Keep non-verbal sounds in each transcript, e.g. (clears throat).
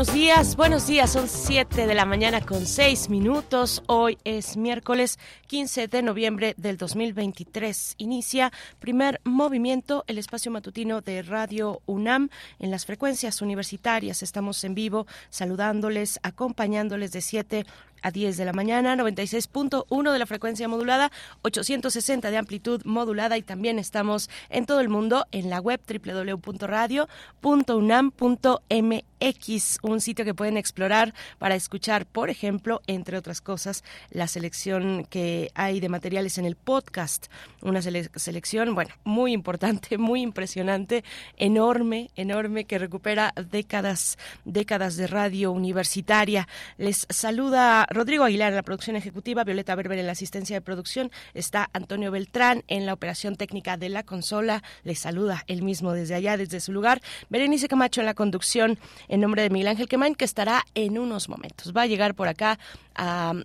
Buenos días, buenos días, son 7 de la mañana con 6 minutos. Hoy es miércoles 15 de noviembre del 2023. Inicia primer movimiento, el espacio matutino de Radio UNAM en las frecuencias universitarias. Estamos en vivo saludándoles, acompañándoles de 7 a 10 de la mañana, 96.1 de la frecuencia modulada, 860 de amplitud modulada y también estamos en todo el mundo en la web www.radio.unam.mx, un sitio que pueden explorar para escuchar, por ejemplo, entre otras cosas, la selección que hay de materiales en el podcast, una selección, bueno, muy importante, (laughs) muy impresionante, enorme, enorme, que recupera décadas, décadas de radio universitaria. Les saluda Rodrigo Aguilar en la producción ejecutiva, Violeta Berber en la asistencia de producción, está Antonio Beltrán en la operación técnica de la consola, les saluda él mismo desde allá, desde su lugar, Berenice Camacho en la conducción en nombre de Miguel Ángel Quemain, que estará en unos momentos. Va a llegar por acá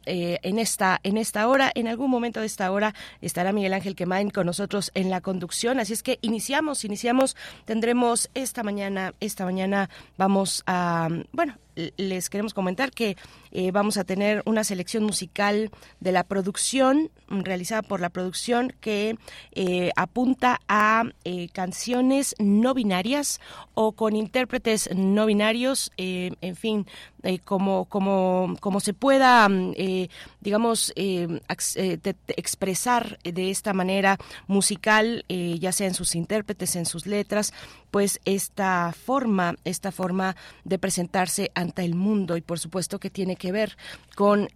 eh, en, esta, en esta hora. En algún momento de esta hora estará Miguel Ángel Quemain con nosotros en la conducción. Así es que iniciamos, iniciamos. Tendremos esta mañana, esta mañana vamos a, bueno, les queremos comentar que eh, vamos a tener una selección musical de la producción, realizada por la producción, que eh, apunta a canciones no binarias o con intérpretes no binarios, en fin, como, como, como se pueda eh, digamos, eh, eh, expresar de esta manera musical, ya sea en sus intérpretes, en sus letras, pues esta forma, esta forma de presentarse ante el mundo y por supuesto que tiene que ver con,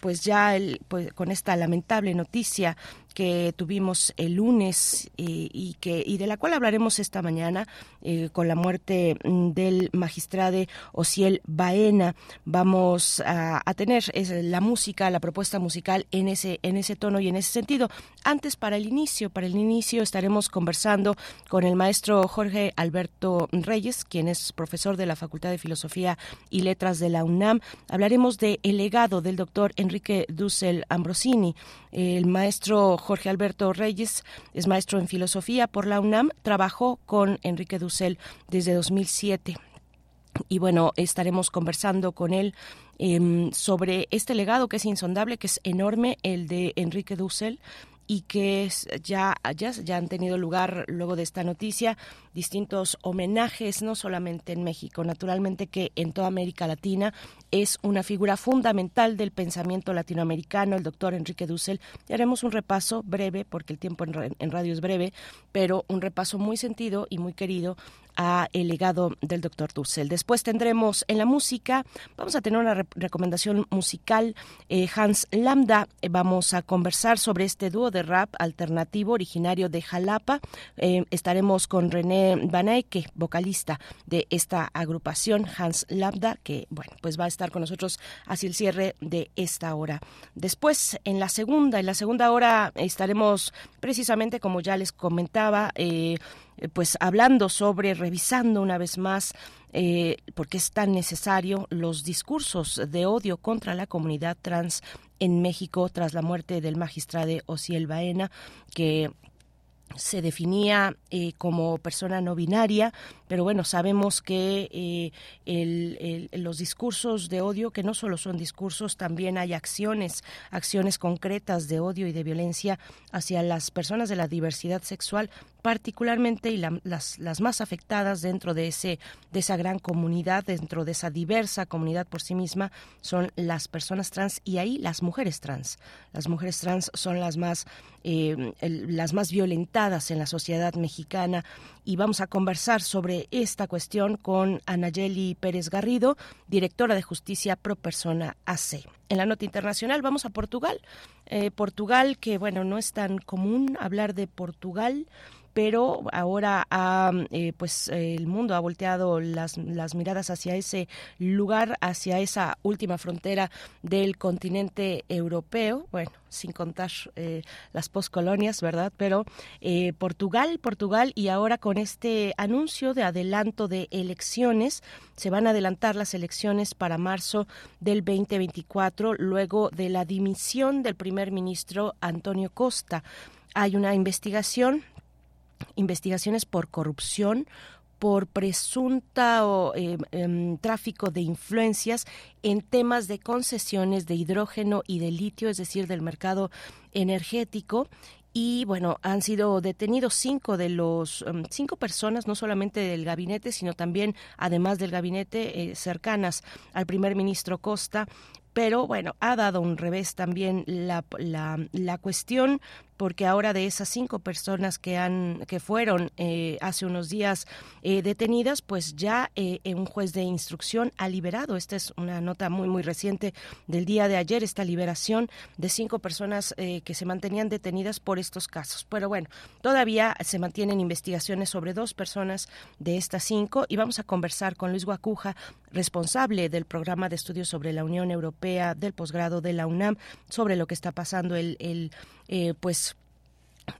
pues ya el, pues, con esta lamentable noticia que tuvimos el lunes eh, y que y de la cual hablaremos esta mañana eh, con la muerte mm, del magistrado Ociel Baena. Vamos a, tener la música la propuesta musical en ese en ese tono y en ese sentido. Antes para el inicio para el inicio estaremos conversando con el maestro Jorge Alberto Reyes quien es profesor de la Facultad de Filosofía y Letras de la UNAM. Hablaremos de el legado del doctor Enrique Dussel Ambrosini. El maestro Jorge Alberto Reyes es maestro en filosofía por la UNAM, trabajó con Enrique Dussel desde 2007 y bueno, estaremos conversando con él em, sobre este legado que es insondable, que es enorme, el de Enrique Dussel y que ya, ya, ya han tenido lugar luego de esta noticia distintos homenajes, no solamente en México, naturalmente que en toda América Latina es una figura fundamental del pensamiento latinoamericano, el doctor Enrique Dussel. Y haremos un repaso breve, porque el tiempo en radio es breve, pero un repaso muy sentido y muy querido a el legado del doctor Dussel. Después tendremos en la música, vamos a tener una recomendación musical, eh, Hans Lambda, eh, vamos a conversar sobre este dúo de rap alternativo originario de Jalapa. Eh, estaremos con René Banaike, vocalista de esta agrupación, Hans Lambda, que bueno, pues va a estar con nosotros hacia el cierre de esta hora. Después, en la segunda, en la segunda hora estaremos precisamente, como ya les comentaba, pues hablando sobre, revisando una vez más eh, porque es tan necesario los discursos de odio contra la comunidad trans en México tras la muerte del magistrado Ociel Baena, que se definía eh, como persona no binaria, pero bueno, sabemos que eh, los discursos de odio, que no solo son discursos, también hay acciones, acciones concretas de odio y de violencia hacia las personas de la diversidad sexual, particularmente y las, más afectadas dentro de, ese, de esa gran comunidad, dentro de esa diversa comunidad por sí misma, son las personas trans y ahí las mujeres trans. Las mujeres trans son las más, eh, las más violentadas en la sociedad mexicana y vamos a conversar sobre esta cuestión con Anayeli Pérez Garrido, directora de Justicia Pro Persona AC. en la nota internacional vamos a Portugal. Eh, Portugal, que bueno, no es tan común hablar de Portugal pero ahora eh, pues el mundo ha volteado las, las miradas hacia ese lugar, hacia esa última frontera del continente europeo, bueno, sin contar eh, las poscolonias, ¿verdad? Pero eh, Portugal, Portugal, y ahora con este anuncio de adelanto de elecciones, se van a adelantar las elecciones para marzo del 2024, luego de la dimisión del primer ministro Antonio Costa. Hay una investigación investigaciones por corrupción, por presunta em, em, tráfico de influencias en temas de concesiones de hidrógeno y de litio, es decir, del mercado energético. Y bueno, han sido detenidos cinco de los em, cinco personas, no solamente del gabinete, sino también, además del gabinete, eh, cercanas al primer ministro Costa, pero bueno, ha dado un revés también la, la, la cuestión porque ahora de esas cinco personas que han que fueron eh, hace unos días eh, detenidas, pues ya eh, un juez de instrucción ha liberado. Esta es una nota muy muy reciente del día de ayer esta liberación de cinco personas que se mantenían detenidas por estos casos. Pero bueno, todavía se mantienen investigaciones sobre dos personas de estas cinco y vamos a conversar con Luis Guacuja, responsable del programa de estudios sobre la Unión Europea del posgrado de la UNAM, sobre lo que está pasando el pues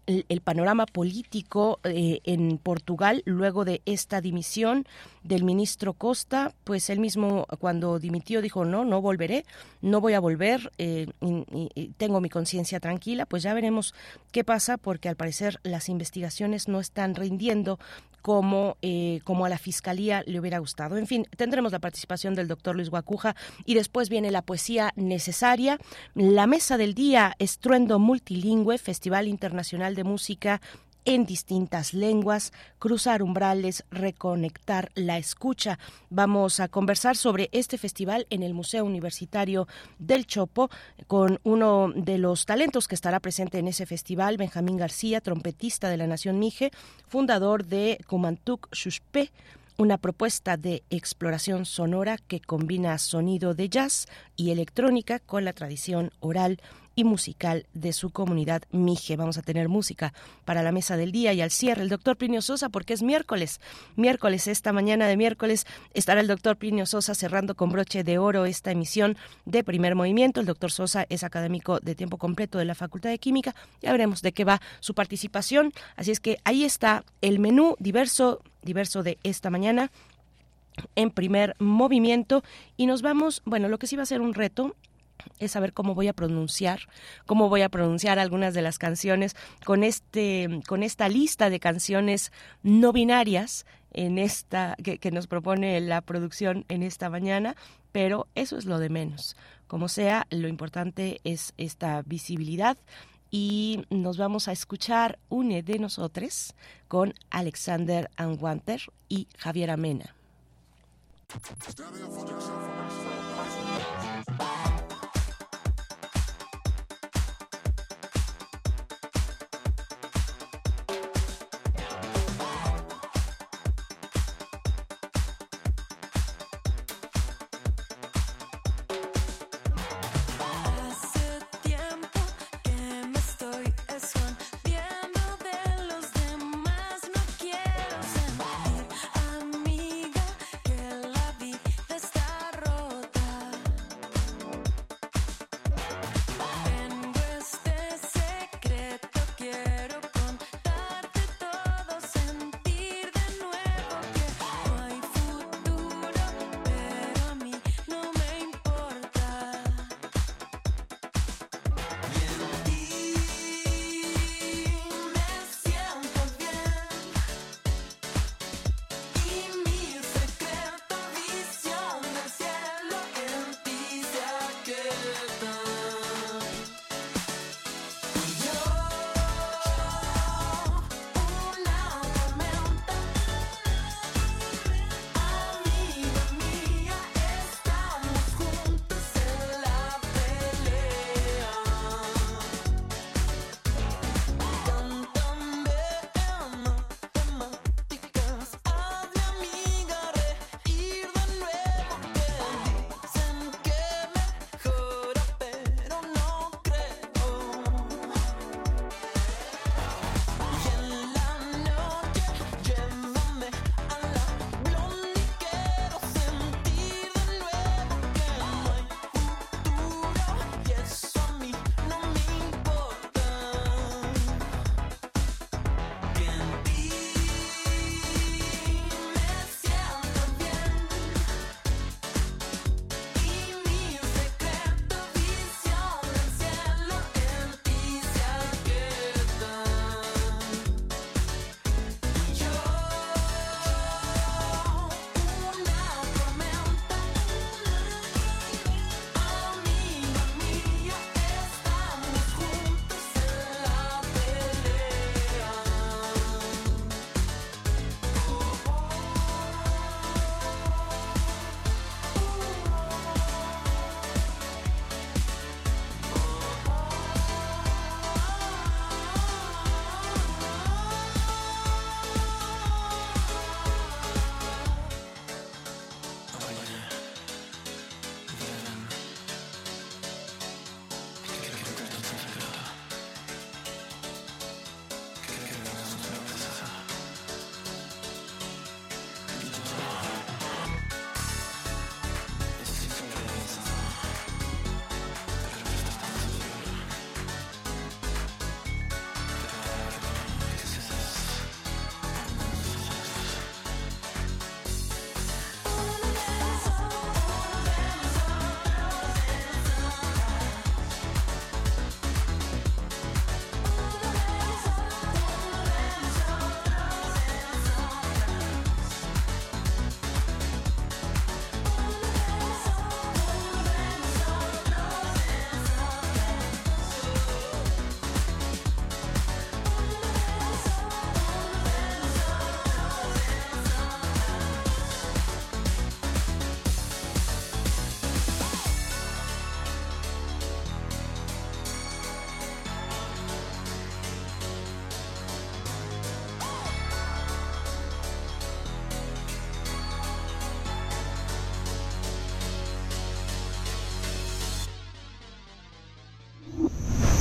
el, panorama político eh, en Portugal luego de esta dimisión del ministro Costa, pues él mismo cuando dimitió dijo no, no volveré, no voy a volver, eh, y, tengo mi conciencia tranquila, pues ya veremos qué pasa porque al parecer las investigaciones no están rindiendo como, eh, como a la Fiscalía le hubiera gustado. En fin, tendremos la participación del doctor Luis Guacuja y después viene la poesía necesaria, la mesa del día, estruendo multilingüe, Festival Internacional de Música en distintas lenguas, cruzar umbrales, reconectar la escucha. Vamos a conversar sobre este festival en el Museo Universitario del Chopo con uno de los talentos que estará presente en ese festival, Benjamín García, trompetista de la Nación Mije, fundador de Kumantuk Shushpe, una propuesta de exploración sonora que combina sonido de jazz y electrónica con la tradición oral y musical de su comunidad Mije. Vamos a tener música para la mesa del día y al cierre el doctor Plinio Sosa porque es miércoles. Miércoles, esta mañana de miércoles estará el doctor Plinio Sosa cerrando con broche de oro esta emisión de primer movimiento. El doctor Sosa es académico de tiempo completo de la Facultad de Química. Ya veremos de qué va su participación. Así es que ahí está el menú diverso, diverso de esta mañana en primer movimiento y nos vamos, bueno, lo que sí va a ser un reto es saber cómo voy a pronunciar, cómo voy a pronunciar algunas de las canciones con este, con esta lista de canciones no binarias en esta que, nos propone la producción en esta mañana, pero eso es lo de menos. Como sea, lo importante es esta visibilidad y nos vamos a escuchar une de nosotros con Alexander Anwanter y Javier Amena. Stereo for.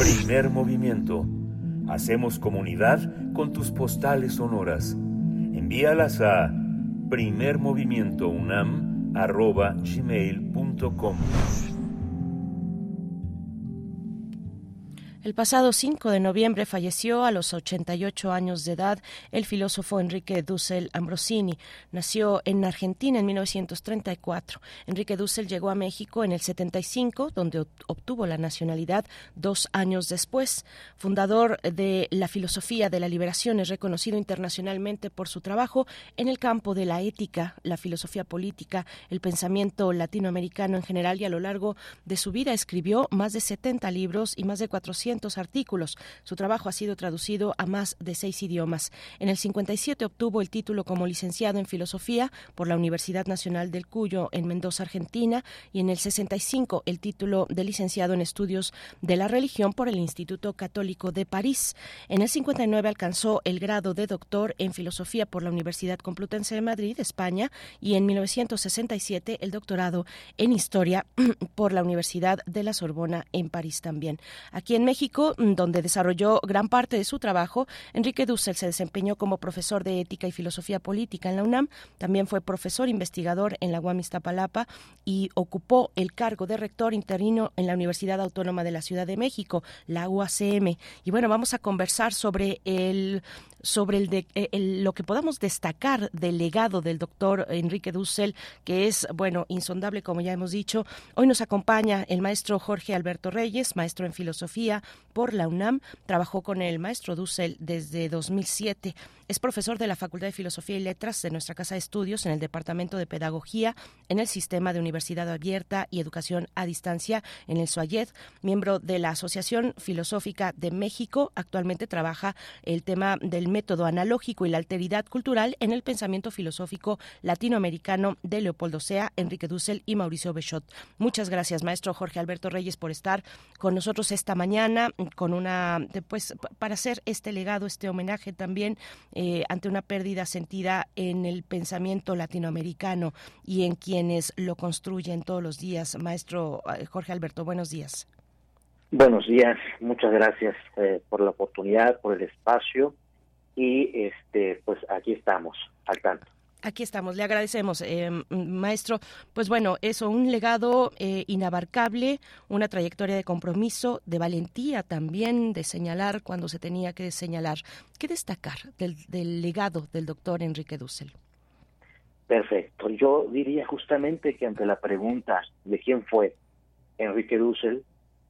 Primer movimiento. Hacemos comunidad con tus postales sonoras. Envíalas a primermovimientounam.gmail.com El pasado 5 de noviembre falleció a los 88 años de edad el filósofo Enrique Dussel Ambrosini. Nació en Argentina en 1934. Enrique Dussel llegó a México en el 75, donde obtuvo la nacionalidad dos años después. Fundador de la filosofía de la liberación, es reconocido internacionalmente por su trabajo en el campo de la ética, la filosofía política, el pensamiento latinoamericano en general y a lo largo de su vida escribió más de 70 libros y más de 400 artículos. Su trabajo ha sido traducido a más de seis idiomas. En el 57 obtuvo el título como licenciado en filosofía por la Universidad Nacional del Cuyo en Mendoza, Argentina, y en el 65 el título de licenciado en estudios de la religión por el Instituto Católico de París. En el 59 alcanzó el grado de doctor en filosofía por la Universidad Complutense de Madrid, España, y en 1967 el doctorado en historia (clears throat) por la Universidad de la Sorbona en París también. Aquí en México Mm, donde desarrolló gran parte de su trabajo, Enrique Dussel se desempeñó como profesor de Ética y Filosofía Política en la UNAM, también fue profesor investigador en la UAM Iztapalapa y ocupó el cargo de rector interino en la Universidad Autónoma de la Ciudad de México, la UACM. Y bueno, vamos a conversar sobre el sobre eh, lo que podamos destacar del legado del doctor Enrique Dussel, que es, bueno, insondable, como ya hemos dicho. Hoy nos acompaña el maestro Jorge Alberto Reyes, maestro en filosofía por la UNAM. Trabajó con el maestro Dussel desde 2007. Es profesor de la Facultad de Filosofía y Letras de nuestra Casa de Estudios en el Departamento de Pedagogía en el Sistema de Universidad Abierta y Educación a Distancia en el SUAYED, miembro de la Asociación Filosófica de México. Actualmente trabaja el tema del método analógico y la alteridad cultural en el pensamiento filosófico latinoamericano de Leopoldo Sea, Enrique Dussel y Mauricio Bechot. Muchas gracias, maestro Jorge Alberto Reyes, por estar con nosotros esta mañana con una, pues, para hacer este legado, este homenaje también eh, ante una pérdida sentida en el pensamiento latinoamericano y en quienes lo construyen todos los días. Maestro eh, Jorge Alberto, buenos días. Buenos días, muchas gracias eh, por la oportunidad, por el espacio y este pues aquí estamos al tanto. Aquí estamos, le agradecemos, eh, maestro. Pues bueno, eso, un legado eh, inabarcable, una trayectoria de compromiso, de valentía también, de señalar cuando se tenía que señalar. ¿Qué destacar del, legado del doctor Enrique Dussel? Perfecto. Yo diría justamente que ante la pregunta de quién fue Enrique Dussel,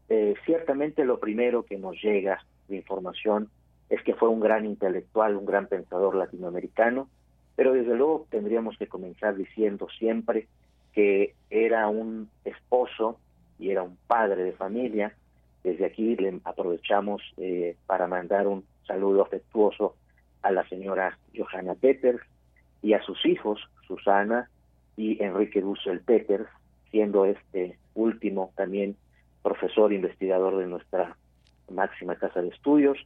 eh, ciertamente lo primero que nos llega de información es que fue un gran intelectual, un gran pensador latinoamericano, pero desde luego tendríamos que comenzar diciendo siempre que era un esposo y era un padre de familia. Desde aquí le aprovechamos eh, para mandar un saludo afectuoso a la señora Johanna Peters y a sus hijos, Susana y Enrique Dussel Peters, siendo este último también profesor investigador de nuestra máxima casa de estudios.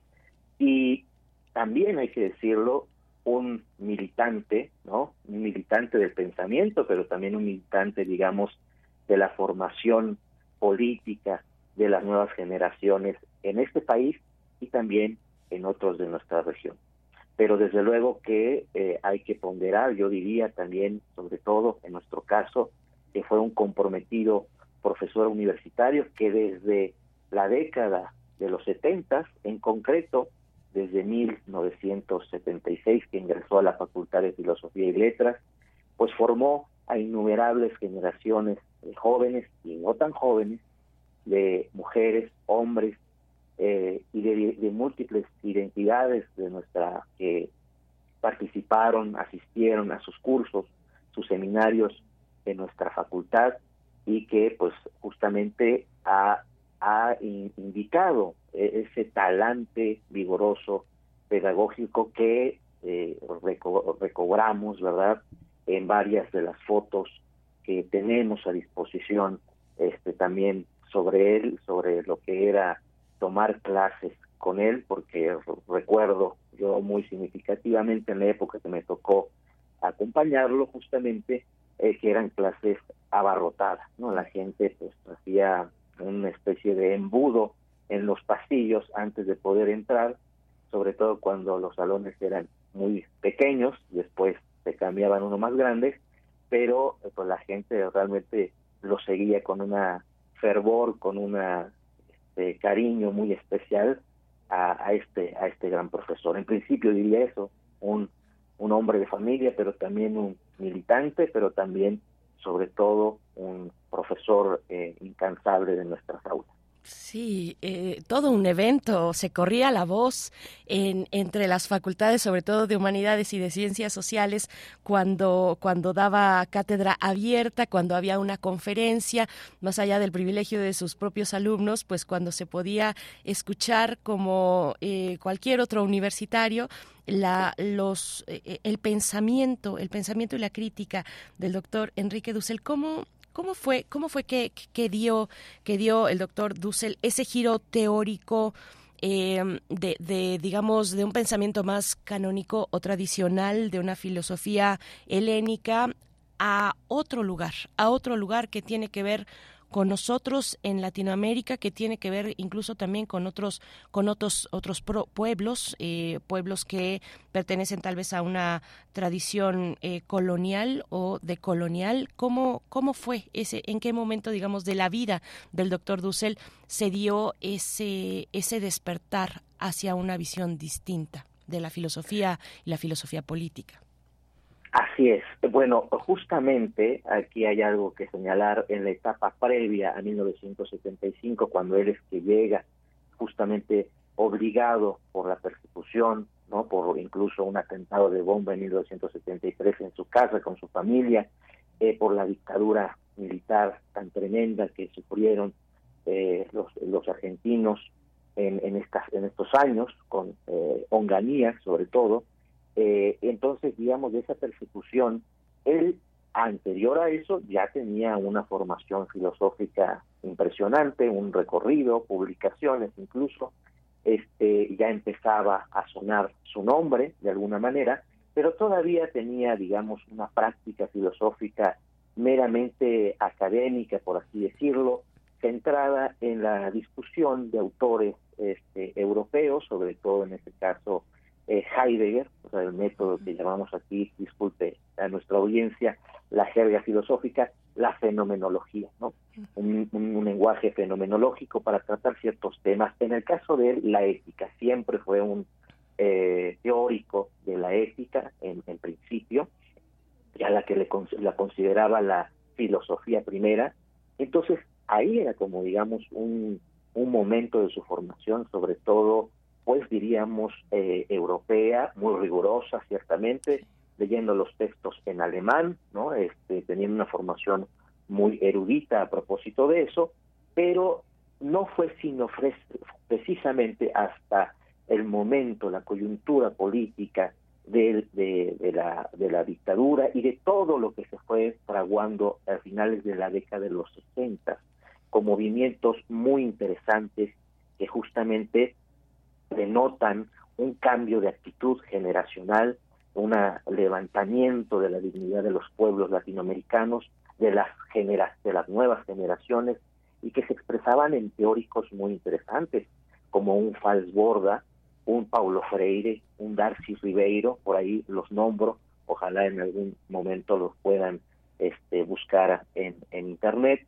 Y también hay que decirlo, un militante, ¿no? Un militante del pensamiento, pero también un militante, digamos, de la formación política de las nuevas generaciones en este país y también en otros de nuestra región. Pero desde luego que eh, hay que ponderar, yo diría también, sobre todo en nuestro caso, que fue un comprometido profesor universitario que desde la década de los 70, en concreto, desde 1976 que ingresó a la Facultad de Filosofía y Letras, pues formó a innumerables generaciones de jóvenes y no tan jóvenes, de mujeres, hombres eh, y de, múltiples identidades de nuestra que participaron, asistieron a sus cursos, sus seminarios en nuestra facultad y que pues justamente ha, ha indicado e-, ese talante vigoroso pedagógico que eh, recobramos, ¿verdad?, en varias de las fotos que tenemos a disposición este también sobre él, sobre lo que era tomar clases con él, porque recuerdo yo muy significativamente en la época que me tocó acompañarlo justamente eh, que eran clases abarrotadas, ¿no? La gente pues hacía una especie de embudo en los pasillos antes de poder entrar, sobre todo cuando los salones eran muy pequeños, después se cambiaban uno más grandes, pero pues la gente realmente lo seguía con una fervor, con una este, cariño muy especial a, a, este a este gran profesor. En principio diría eso, un un hombre de familia, pero también un militante, pero también sobre todo un profesor eh, incansable de nuestras aulas. Sí, eh, todo un evento, se corría la voz en, entre las facultades, sobre todo de humanidades y de ciencias sociales, cuando, cuando daba cátedra abierta, cuando había una conferencia, más allá del privilegio de sus propios alumnos, pues cuando se podía escuchar como eh, cualquier otro universitario, la, los, eh, el pensamiento, el pensamiento y la crítica del doctor Enrique Dussel. ¿Cómo, ¿Cómo fue, cómo fue que, que, dio, que dio el doctor Dussel ese giro teórico eh, de, de, digamos, de un pensamiento más canónico o tradicional, de una filosofía helénica, a otro lugar, a otro lugar que tiene que ver con nosotros en Latinoamérica que tiene que ver incluso también con otros con otros otros pueblos eh, pueblos que pertenecen tal vez a una tradición eh, colonial o decolonial. Cómo cómo fue ese en qué momento digamos de la vida del doctor Dussel se dio ese ese despertar hacia una visión distinta de la filosofía y la filosofía política Así es. Bueno, justamente aquí hay algo que señalar en la etapa previa a 1975, cuando él es que llega justamente obligado por la persecución, no, por incluso un atentado de bomba en 1973 en su casa con su familia, eh, por la dictadura militar tan tremenda que sufrieron eh, los, los argentinos en, en, estas, en estos años, con eh, Onganía sobre todo, eh, entonces, digamos, de esa persecución, él anterior a eso ya tenía una formación filosófica impresionante, un recorrido, publicaciones incluso, este, ya empezaba a sonar su nombre de alguna manera, pero todavía tenía, digamos, una práctica filosófica meramente académica, por así decirlo, centrada en la discusión de autores este, europeos, sobre todo en este caso eh, Heidegger, o sea, el método que llamamos aquí, disculpe a nuestra audiencia, la jerga filosófica, la fenomenología, ¿no? Un, lenguaje fenomenológico para tratar ciertos temas. En el caso de él, la ética, siempre fue un eh, teórico de la ética en, principio, ya la que le, la consideraba la filosofía primera. Entonces, ahí era como, digamos, un, un momento de su formación, sobre todo pues diríamos eh, europea, muy rigurosa ciertamente, leyendo los textos en alemán, ¿no? Este, teniendo una formación muy erudita a propósito de eso, pero no fue sino precisamente hasta el momento, la coyuntura política de, la, de la dictadura y de todo lo que se fue fraguando a finales de la década de los 60, con movimientos muy interesantes que justamente denotan un cambio de actitud generacional, un levantamiento de la dignidad de los pueblos latinoamericanos, de las, de las nuevas generaciones, y que se expresaban en teóricos muy interesantes, como un Falsborda, un Paulo Freire, un Darcy Ribeiro, por ahí los nombro, ojalá en algún momento los puedan este, buscar en, en Internet,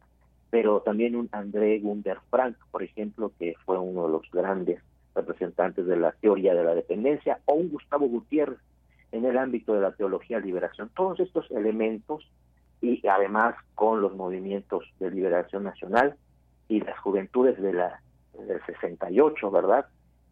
pero también un André Gunder Frank, por ejemplo, que fue uno de los grandes representantes de la teoría de la dependencia, o un Gustavo Gutiérrez en el ámbito de la teología de liberación. Todos estos elementos, y además con los movimientos de liberación nacional y las juventudes de la del 68, ¿verdad?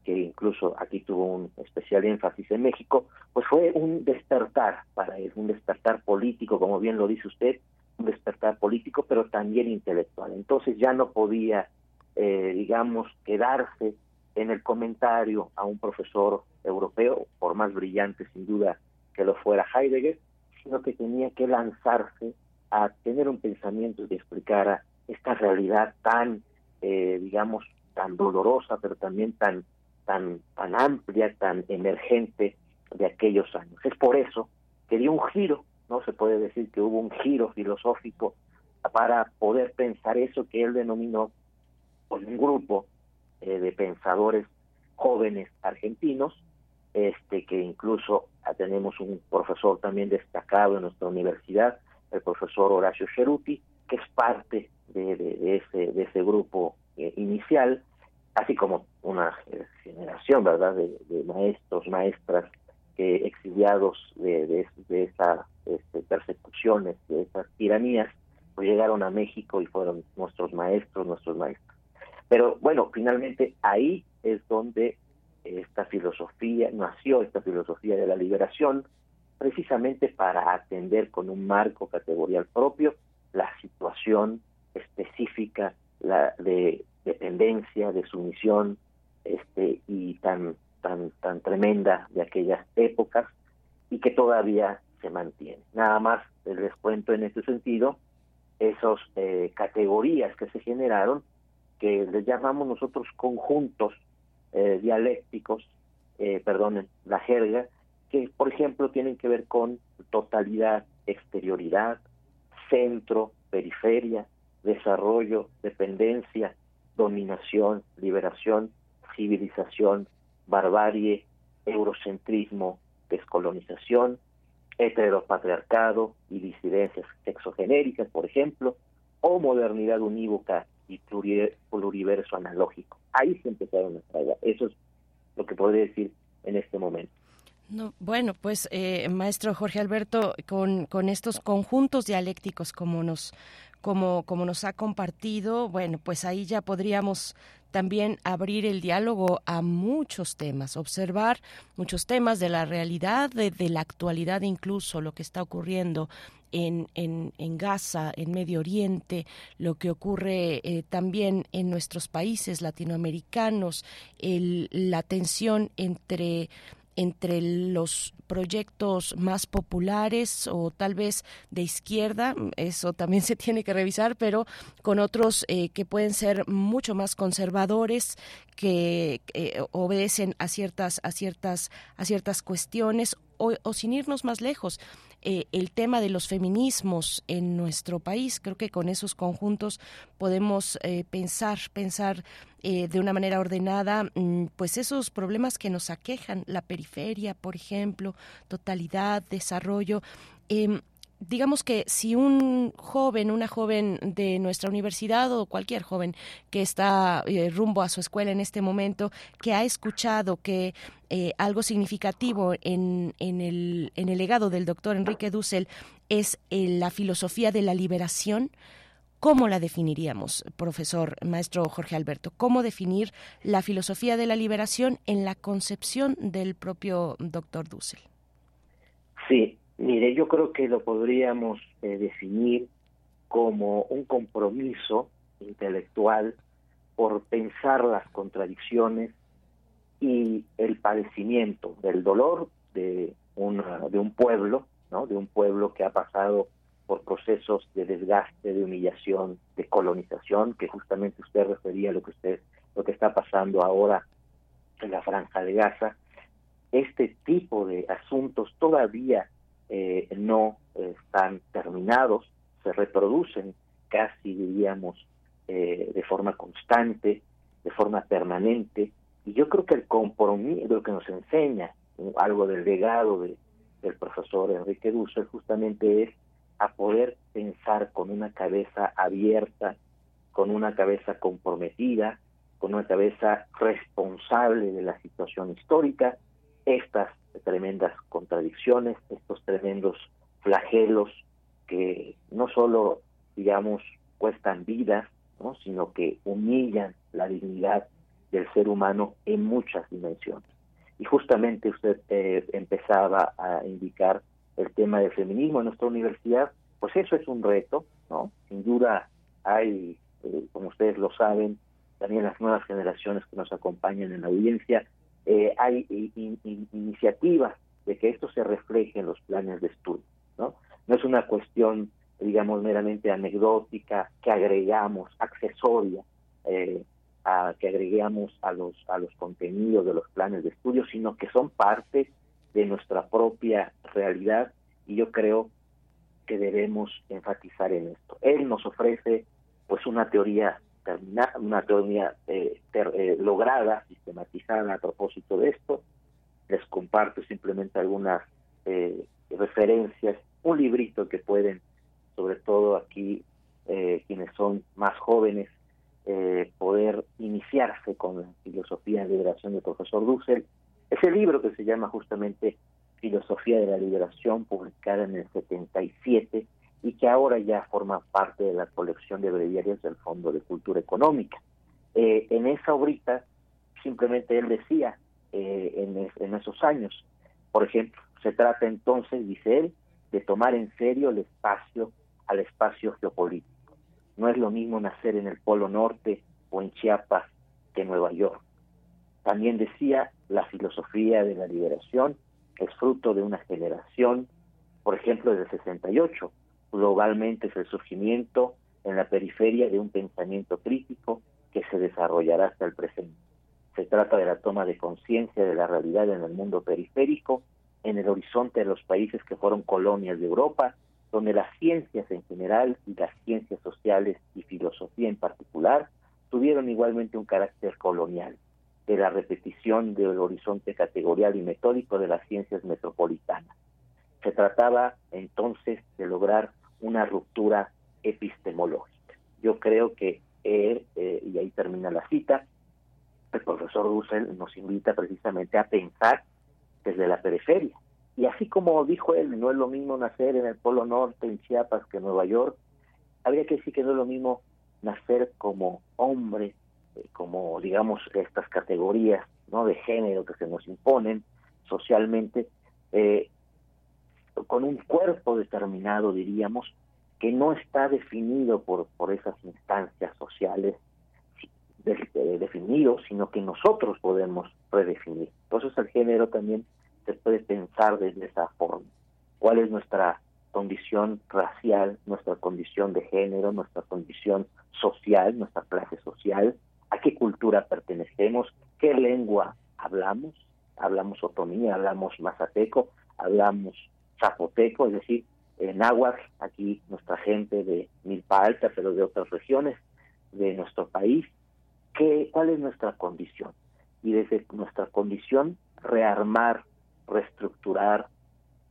que incluso aquí tuvo un especial énfasis en México, pues fue un despertar para él, un despertar político, como bien lo dice usted, un despertar político, pero también intelectual. Entonces ya no podía, eh, digamos, quedarse en el comentario a un profesor europeo, por más brillante sin duda que lo fuera Heidegger, sino que tenía que lanzarse a tener un pensamiento que explicara esta realidad tan, eh, digamos, tan dolorosa, pero también tan, tan, tan amplia, tan emergente de aquellos años. Es por eso que dio un giro, no se puede decir que hubo un giro filosófico para poder pensar eso que él denominó con un grupo eh, de pensadores jóvenes argentinos, este que incluso tenemos un profesor también destacado en nuestra universidad, el profesor Horacio Cheruti, que es parte de, ese, de ese grupo eh, inicial, así como una generación, ¿verdad?, de, maestros, maestras que exiliados de, de, esas este, persecuciones, de esas tiranías, pues llegaron a México y fueron nuestros maestros, nuestros maestros. Pero bueno, finalmente ahí es donde esta filosofía, nació esta filosofía de la liberación, precisamente para atender con un marco categorial propio la situación específica la de dependencia, de sumisión, este, y tan, tan, tan tremenda de aquellas épocas, y que todavía se mantiene. Nada más les cuento en ese sentido esas eh, categorías que se generaron, que les llamamos nosotros conjuntos eh, dialécticos, eh, perdonen, la jerga, que por ejemplo tienen que ver con totalidad, exterioridad, centro, periferia, desarrollo, dependencia, dominación, liberación, civilización, barbarie, eurocentrismo, descolonización, heteropatriarcado y disidencias sexogenéricas, por ejemplo, o modernidad unívoca y pluriverso analógico. Ahí se empezaron a traer. Eso es lo que podría decir en este momento. No, bueno, pues eh, maestro Jorge Alberto, con, con estos conjuntos dialécticos como nos, como, como nos ha compartido, bueno, pues ahí ya podríamos también abrir el diálogo a muchos temas, observar muchos temas de la realidad, de, la actualidad incluso, lo que está ocurriendo en, en, en, Gaza, en Medio Oriente, lo que ocurre eh, también en nuestros países latinoamericanos, la tensión entre entre los proyectos más populares o tal vez de izquierda, eso también (laughs) se tiene que revisar, pero con otros eh, que pueden ser mucho más conservadores, que eh, obedecen a ciertas, a ciertas, a ciertas cuestiones o, o sin irnos más lejos. Eh, el tema de los feminismos en nuestro país. Creo que con esos conjuntos podemos eh, pensar, pensar eh, de una manera ordenada, mm, pues esos problemas que nos aquejan, la periferia, por ejemplo, totalidad, desarrollo. Em, digamos que si un joven, una joven de nuestra universidad o cualquier joven que está eh, rumbo a su escuela en este momento, que ha escuchado que eh, algo significativo en, en, el, en el legado del doctor Enrique Dussel es eh, la filosofía de la liberación, ¿Cómo la definiríamos, profesor, maestro Jorge Alberto? ¿Cómo definir la filosofía de la liberación en la concepción del propio doctor Dussel? Sí, Mire, yo creo que lo podríamos eh, definir como un compromiso intelectual por pensar las contradicciones y el padecimiento del dolor de, una, de un pueblo, ¿no? de un pueblo que ha pasado por procesos de desgaste, de humillación, de colonización, que justamente usted refería a lo que usted, lo que está pasando ahora en la franja de Gaza. Este tipo de asuntos todavía eh, no están terminados, se reproducen casi, diríamos, eh, de forma constante, de forma permanente, y yo creo que el compromiso, lo que nos enseña algo del legado de, del profesor Enrique Dussel justamente es a poder pensar con una cabeza abierta, con una cabeza comprometida, con una cabeza responsable de la situación histórica, estas tremendas contradicciones, estos tremendos flagelos que no solo, digamos, cuestan vidas, ¿no? sino que humillan la dignidad del ser humano en muchas dimensiones. Y justamente usted eh, empezaba a indicar el tema del feminismo en nuestra universidad, pues eso es un reto, ¿no? Sin duda hay, eh, como ustedes lo saben, también las nuevas generaciones que nos acompañan en la audiencia, eh, hay iniciativas de que esto se refleje en los planes de estudio, ¿no? No es una cuestión, digamos, meramente anecdótica que agregamos, accesoria, eh, a, que agreguemos a los, a los contenidos de los planes de estudio, sino que son parte de nuestra propia realidad y yo creo que debemos enfatizar en esto. Él nos ofrece pues una teoría una teoría eh, eh, lograda, sistematizada a propósito de esto. Les comparto simplemente algunas eh, referencias, un librito que pueden, sobre todo aquí, quienes son más jóvenes, poder iniciarse con la filosofía de liberación del profesor Dussel. Ese libro que se llama justamente Filosofía de la Liberación, publicada en el 77, y que ahora ya forma parte de la colección de breviarios del Fondo de Cultura Económica. Eh, en esa obrita, simplemente él decía, eh, en, esos años, por ejemplo, se trata entonces, dice él, de tomar en serio el espacio al espacio geopolítico. No es lo mismo nacer en el Polo Norte o en Chiapas que en Nueva York. También decía, la filosofía de la liberación es fruto de una generación, por ejemplo, del 68, globalmente es el surgimiento en la periferia de un pensamiento crítico que se desarrollará hasta el presente. Se trata de la toma de conciencia de la realidad en el mundo periférico, en el horizonte de los países que fueron colonias de Europa, donde las ciencias en general y las ciencias sociales y filosofía en particular tuvieron igualmente un carácter colonial, de la repetición del horizonte categorial y metódico de las ciencias metropolitanas. Se trataba entonces de lograr una ruptura epistemológica. Yo creo que él, eh, y ahí termina la cita, el profesor Dussel nos invita precisamente a pensar desde la periferia. Y así como dijo él, no es lo mismo nacer en el Polo Norte, en Chiapas, que en Nueva York, habría que decir que no es lo mismo nacer como hombre, eh, como digamos estas categorías no de género que se nos imponen socialmente, eh, con un cuerpo determinado, diríamos, que no está definido por, por esas instancias sociales definidos, sino que nosotros podemos redefinir. Entonces el género también se puede pensar desde esa forma. ¿Cuál es nuestra condición racial, nuestra condición de género, nuestra condición social, nuestra clase social? ¿A qué cultura pertenecemos? ¿Qué lengua hablamos? ¿Hablamos otomí? ¿Hablamos mazateco? ¿Hablamos zapoteco, es decir, en náhuatl, aquí nuestra gente de Milpa Alta, pero de otras regiones de nuestro país, ¿qué, ¿cuál es nuestra condición? Y desde nuestra condición rearmar, reestructurar,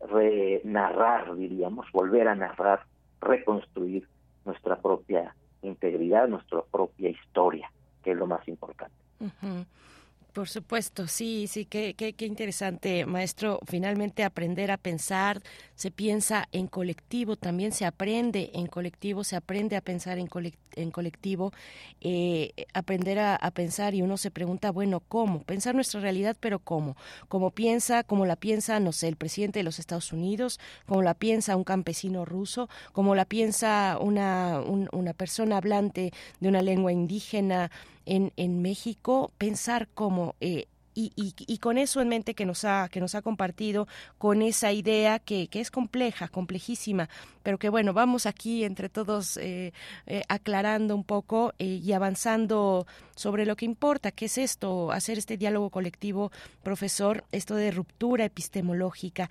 renarrar, diríamos, volver a narrar, reconstruir nuestra propia integridad, nuestra propia historia, que es lo más importante. Por supuesto, sí, sí, qué, qué, qué, interesante, maestro. Finalmente aprender a pensar, se piensa en colectivo, también se aprende en colectivo, se aprende a pensar en, en colectivo, eh, aprender a, pensar y uno se pregunta, bueno, ¿cómo? Pensar nuestra realidad, pero ¿cómo? ¿Cómo piensa, cómo la piensa, no sé, el presidente de los Estados Unidos, cómo la piensa un campesino ruso, cómo la piensa una persona hablante de una lengua indígena, en, en México, pensar cómo eh, y, y, con eso en mente que nos ha que nos ha compartido con esa idea que, que es compleja complejísima pero que bueno vamos aquí entre todos eh, eh, aclarando un poco y avanzando sobre lo que importa que es esto hacer este diálogo colectivo profesor esto de ruptura epistemológica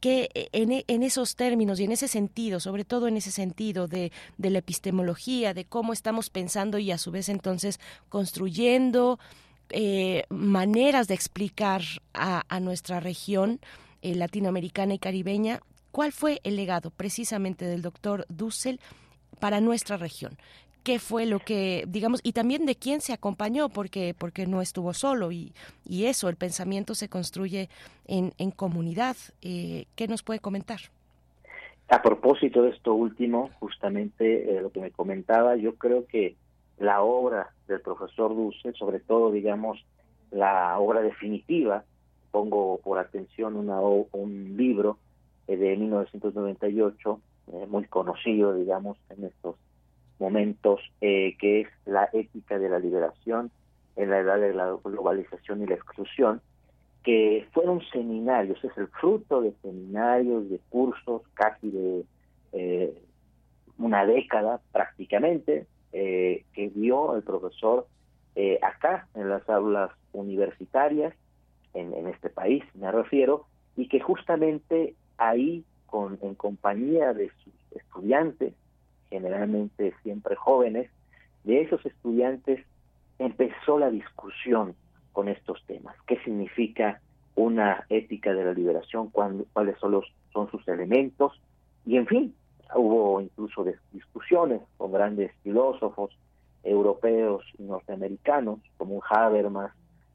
que eh, en, en, esos términos y en ese sentido, sobre todo en ese sentido de, de, la epistemología, de cómo estamos pensando y a su vez entonces construyendo eh, maneras de explicar a, a nuestra región eh, latinoamericana y caribeña, ¿cuál fue el legado precisamente del doctor Dussel para nuestra región? Qué fue lo que, digamos, y también de quién se acompañó, porque, porque no estuvo solo y, y eso, el pensamiento se construye en, en comunidad. Eh, ¿Qué nos puede comentar? A propósito de esto último, justamente eh, lo que me comentaba, yo creo que la obra del profesor Dulce, sobre todo, digamos, la obra definitiva, pongo por atención una, un libro eh, de 1998, muy conocido, digamos, en estos momentos, eh, que es la ética de la liberación en la edad de la globalización y la exclusión, que fueron seminarios, es el fruto de seminarios, de cursos, casi de eh, una década prácticamente, eh, que dio el profesor acá en las aulas universitarias, en, en, este país me refiero, y que justamente ahí, con, en compañía de sus estudiantes, generalmente siempre jóvenes, de esos estudiantes empezó la discusión con estos temas. ¿Qué significa una ética de la liberación? ¿Cuáles son, los, son sus elementos? Y en fin, hubo incluso discusiones con grandes filósofos europeos y norteamericanos, como un Habermas,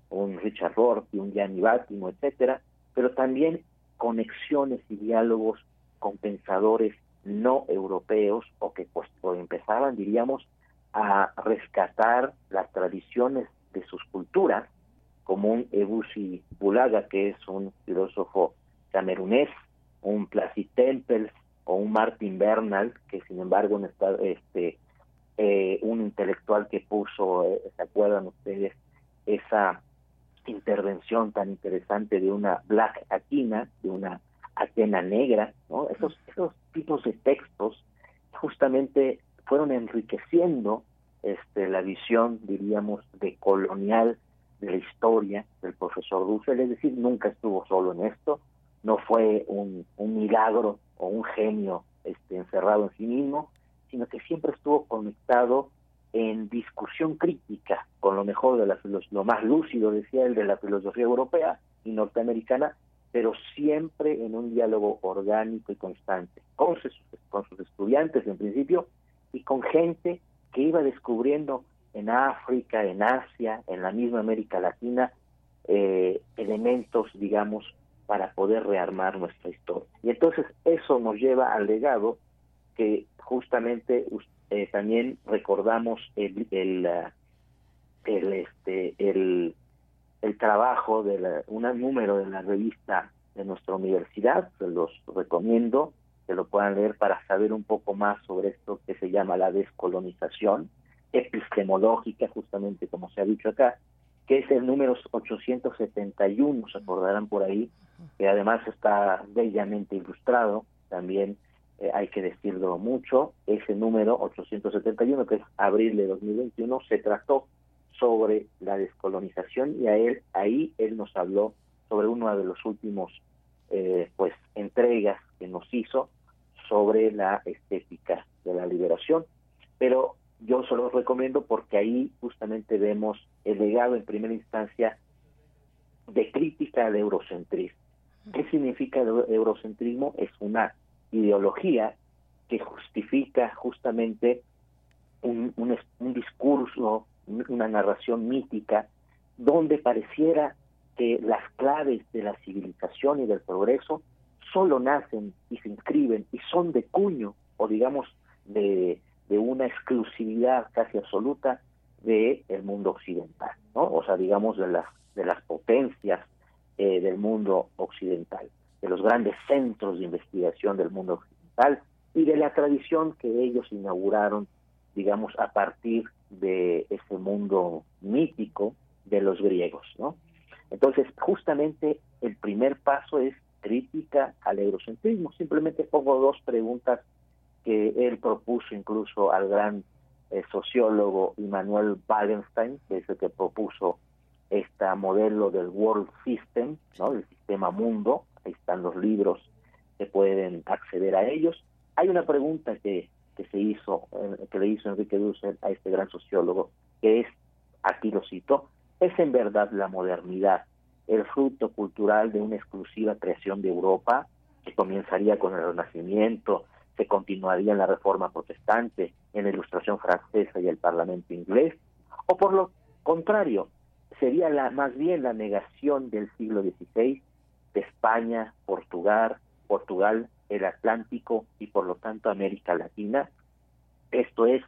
un Richard Rorty, un Gianni Battimo, etcétera, pero también conexiones y diálogos con pensadores no europeos o que pues empezaban, diríamos, a rescatar las tradiciones de sus culturas, como un Ebusi Bulaga, que es un filósofo camerunés, un Placid Tempels o un Martin Bernal, que sin embargo está, este, eh, un intelectual que puso, eh, ¿se acuerdan ustedes? Esa intervención tan interesante de una Black Athena, de una Atena negra, ¿no? Esos, tipos de textos justamente fueron enriqueciendo este, la visión, diríamos, de colonial de la historia del profesor Dussel, es decir, nunca estuvo solo en esto, no fue un, un milagro o un genio este, encerrado en sí mismo, sino que siempre estuvo conectado en discusión crítica con lo mejor de la lo más lúcido, decía él, de la filosofía europea y norteamericana, pero siempre en un diálogo orgánico y constante con sus, con sus estudiantes en principio y con gente que iba descubriendo en África, en Asia, en la misma América Latina, eh, elementos, digamos, para poder rearmar nuestra historia. Y entonces eso nos lleva al legado que justamente eh, también recordamos el, el, el este el, el trabajo de un número de la revista de nuestra universidad, se los recomiendo que lo puedan leer para saber un poco más sobre esto que se llama la descolonización epistemológica, justamente como se ha dicho acá, que es el número 871, se acordarán por ahí, que además está bellamente ilustrado, también eh, hay que decirlo mucho, ese número 871, que es abril de 2021, se trató sobre la descolonización y a él, ahí él nos habló sobre uno de los últimos eh, pues entregas que nos hizo sobre la estética de la liberación. Pero yo solo recomiendo porque ahí justamente vemos el legado en primera instancia de crítica al eurocentrismo. ¿Qué significa el eurocentrismo? Es una ideología que justifica justamente un, un discurso, una narración mítica, donde pareciera que las claves de la civilización y del progreso solo nacen y se inscriben y son de cuño o digamos de, de una exclusividad casi absoluta del el mundo occidental, ¿no? O sea, digamos de las de las potencias eh, del mundo occidental, de los grandes centros de investigación del mundo occidental y de la tradición que ellos inauguraron, digamos, a partir de ese mundo mítico de los griegos, ¿no? Entonces, justamente el primer paso es crítica al eurocentrismo. Simplemente pongo dos preguntas que él propuso incluso al gran eh, sociólogo Immanuel Wallenstein, que es el que propuso este modelo del World System, ¿no? del sistema mundo. Ahí están los libros que pueden acceder a ellos. Hay una pregunta que, que se hizo, eh, que le hizo Enrique Dussel a este gran sociólogo, que es, aquí lo cito, ¿Es en verdad la modernidad el fruto cultural de una exclusiva creación de Europa que comenzaría con el Renacimiento, se continuaría en la Reforma Protestante, en la Ilustración Francesa y el Parlamento inglés? ¿O por lo contrario, sería la, más bien la negación del siglo XVI de España, Portugal, Portugal, el Atlántico y por lo tanto América Latina? Esto es,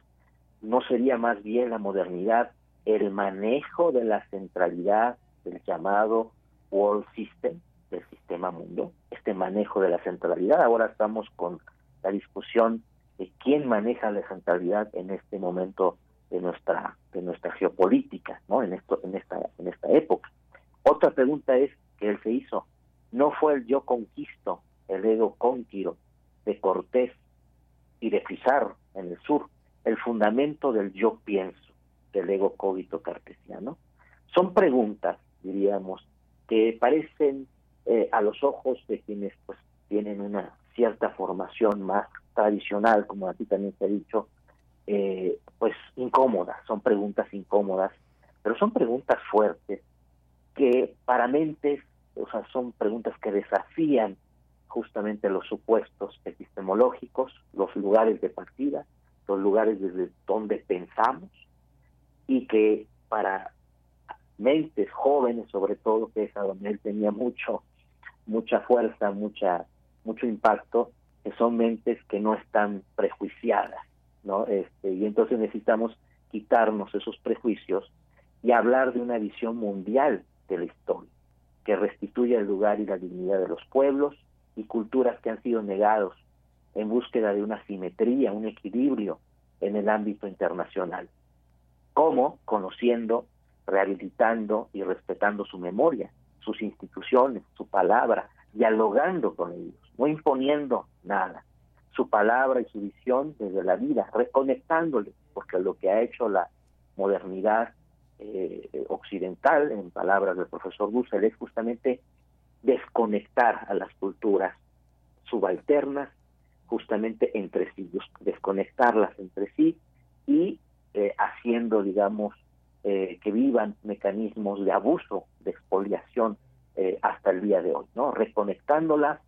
¿no sería más bien la modernidad el manejo de la centralidad del llamado World System, del sistema mundo, este manejo de la centralidad. Ahora estamos con la discusión de quién maneja la centralidad en este momento de nuestra de nuestra geopolítica, ¿no? En esto en esta en esta época. Otra pregunta es que él se hizo, no fue el yo conquisto, el ego conquiro de Cortés y de Pizarro en el sur, el fundamento del yo pienso del ego cógito cartesiano? Son preguntas, diríamos, que parecen eh, a los ojos de quienes pues tienen una cierta formación más tradicional, como aquí también se ha dicho, eh, pues incómodas, son preguntas incómodas, pero son preguntas fuertes que para mentes, o sea, son preguntas que desafían justamente los supuestos epistemológicos, los lugares de partida, los lugares desde donde pensamos y que para mentes jóvenes sobre todo que es a donde él tenía mucho mucha fuerza mucha mucho impacto que son mentes que no están prejuiciadas no este y entonces necesitamos quitarnos esos prejuicios y hablar de una visión mundial de la historia que restituya el lugar y la dignidad de los pueblos y culturas que han sido negados en búsqueda de una simetría, un equilibrio en el ámbito internacional. ¿Cómo? Conociendo, rehabilitando y respetando su memoria, sus instituciones, su palabra, dialogando con ellos, no imponiendo nada, su palabra y su visión desde la vida, reconectándole, porque lo que ha hecho la modernidad eh, occidental, en palabras del profesor Dussel, es justamente desconectar a las culturas subalternas justamente entre sí, desconectarlas entre sí y eh, haciendo, digamos, eh, que vivan mecanismos de abuso, de expoliación eh, hasta el día de hoy, ¿no? Reconectándolas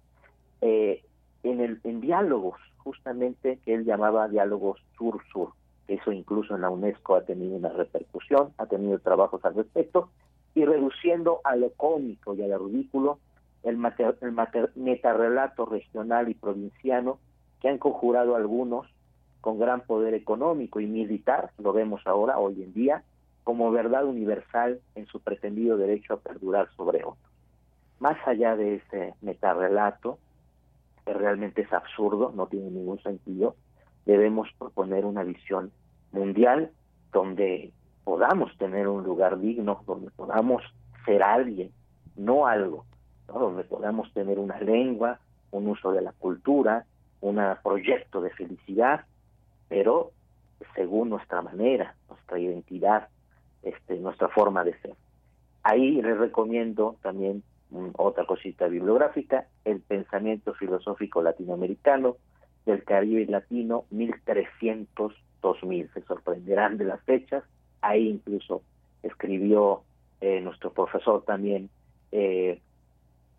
en, el, en diálogos, justamente que él llamaba diálogos sur-sur. Eso incluso en la UNESCO ha tenido una repercusión, ha tenido trabajos al respecto, y reduciendo a lo cómico y a lo ridículo el, el metarrelato regional y provinciano que han conjurado algunos con gran poder económico y militar, lo vemos ahora, hoy en día, como verdad universal en su pretendido derecho a perdurar sobre otros. Más allá de ese metarrelato, que realmente es absurdo, no tiene ningún sentido, debemos proponer una visión mundial donde podamos tener un lugar digno, donde podamos ser alguien, no algo, donde podamos tener una lengua, un uso de la cultura, un proyecto de felicidad, pero según nuestra manera, nuestra identidad, este, nuestra forma de ser. Ahí les recomiendo también otra cosita bibliográfica, el pensamiento filosófico latinoamericano del Caribe Latino 1300-2000. Se sorprenderán de las fechas. Ahí incluso escribió eh, nuestro profesor también eh,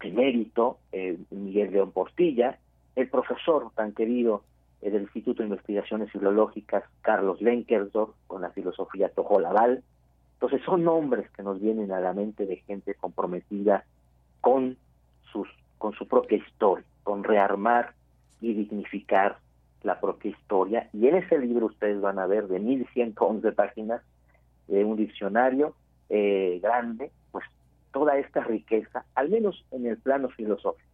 emérito, eh, Miguel León Portilla, el profesor tan querido del Instituto de Investigaciones Filológicas, Carlos Lenkersdorf, con la filosofía Tojolabal. Entonces son nombres que nos vienen a la mente de gente comprometida con, sus, con su propia historia, con rearmar y dignificar la propia historia. Y en ese libro ustedes van a ver de 1111 páginas, de un diccionario eh, grande, toda esta riqueza, al menos en el plano filosófico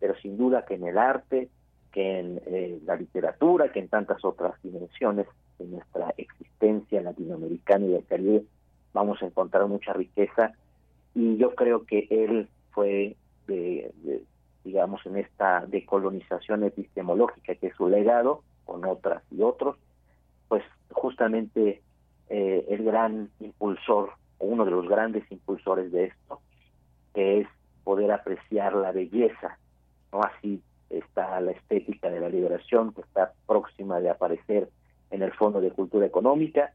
pero sin duda que en el arte, que en eh, la literatura, que en tantas otras dimensiones de nuestra existencia latinoamericana y del Caribe, vamos a encontrar mucha riqueza. Y yo creo que él fue, digamos, en esta decolonización epistemológica que es su legado, con otras y otros, pues justamente eh, el gran impulsor, uno de los grandes impulsores de esto, que es poder apreciar la belleza ¿no? Así está la estética de la liberación que está próxima de aparecer en el Fondo de Cultura Económica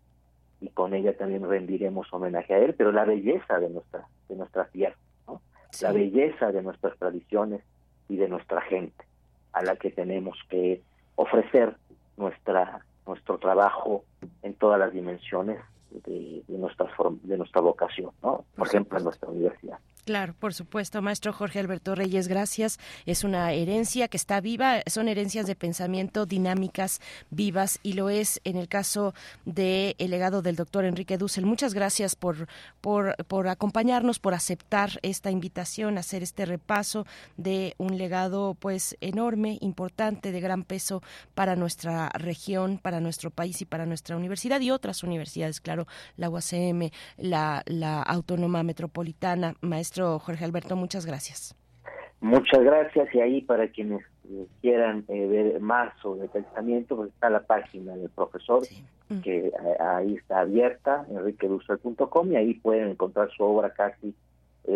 y con ella también rendiremos homenaje a él, pero la belleza de nuestra de nuestra tierra, ¿no? la belleza de nuestras tradiciones y de nuestra gente, a la que tenemos que ofrecer nuestra nuestro trabajo en todas las dimensiones de, de nuestra de nuestra vocación, ¿no? Por ejemplo, en nuestra universidad. Claro, por supuesto, maestro Jorge Alberto Reyes, gracias. Es una herencia que está viva, son herencias de pensamiento dinámicas, vivas, y lo es en el caso del el legado del doctor Enrique Dussel. Muchas gracias por, por, por acompañarnos, por aceptar esta invitación, hacer este repaso de un legado pues enorme, importante, de gran peso para nuestra región, para nuestro país y para nuestra universidad y otras universidades, claro, la UACM, la, la Autónoma Metropolitana, maestro Jorge Alberto, muchas gracias. Muchas gracias y ahí para quienes eh, quieran eh, ver más sobre el pensamiento, pues está la página del profesor, mm. que eh, ahí está abierta, enriquedusel.com, y ahí pueden encontrar su obra casi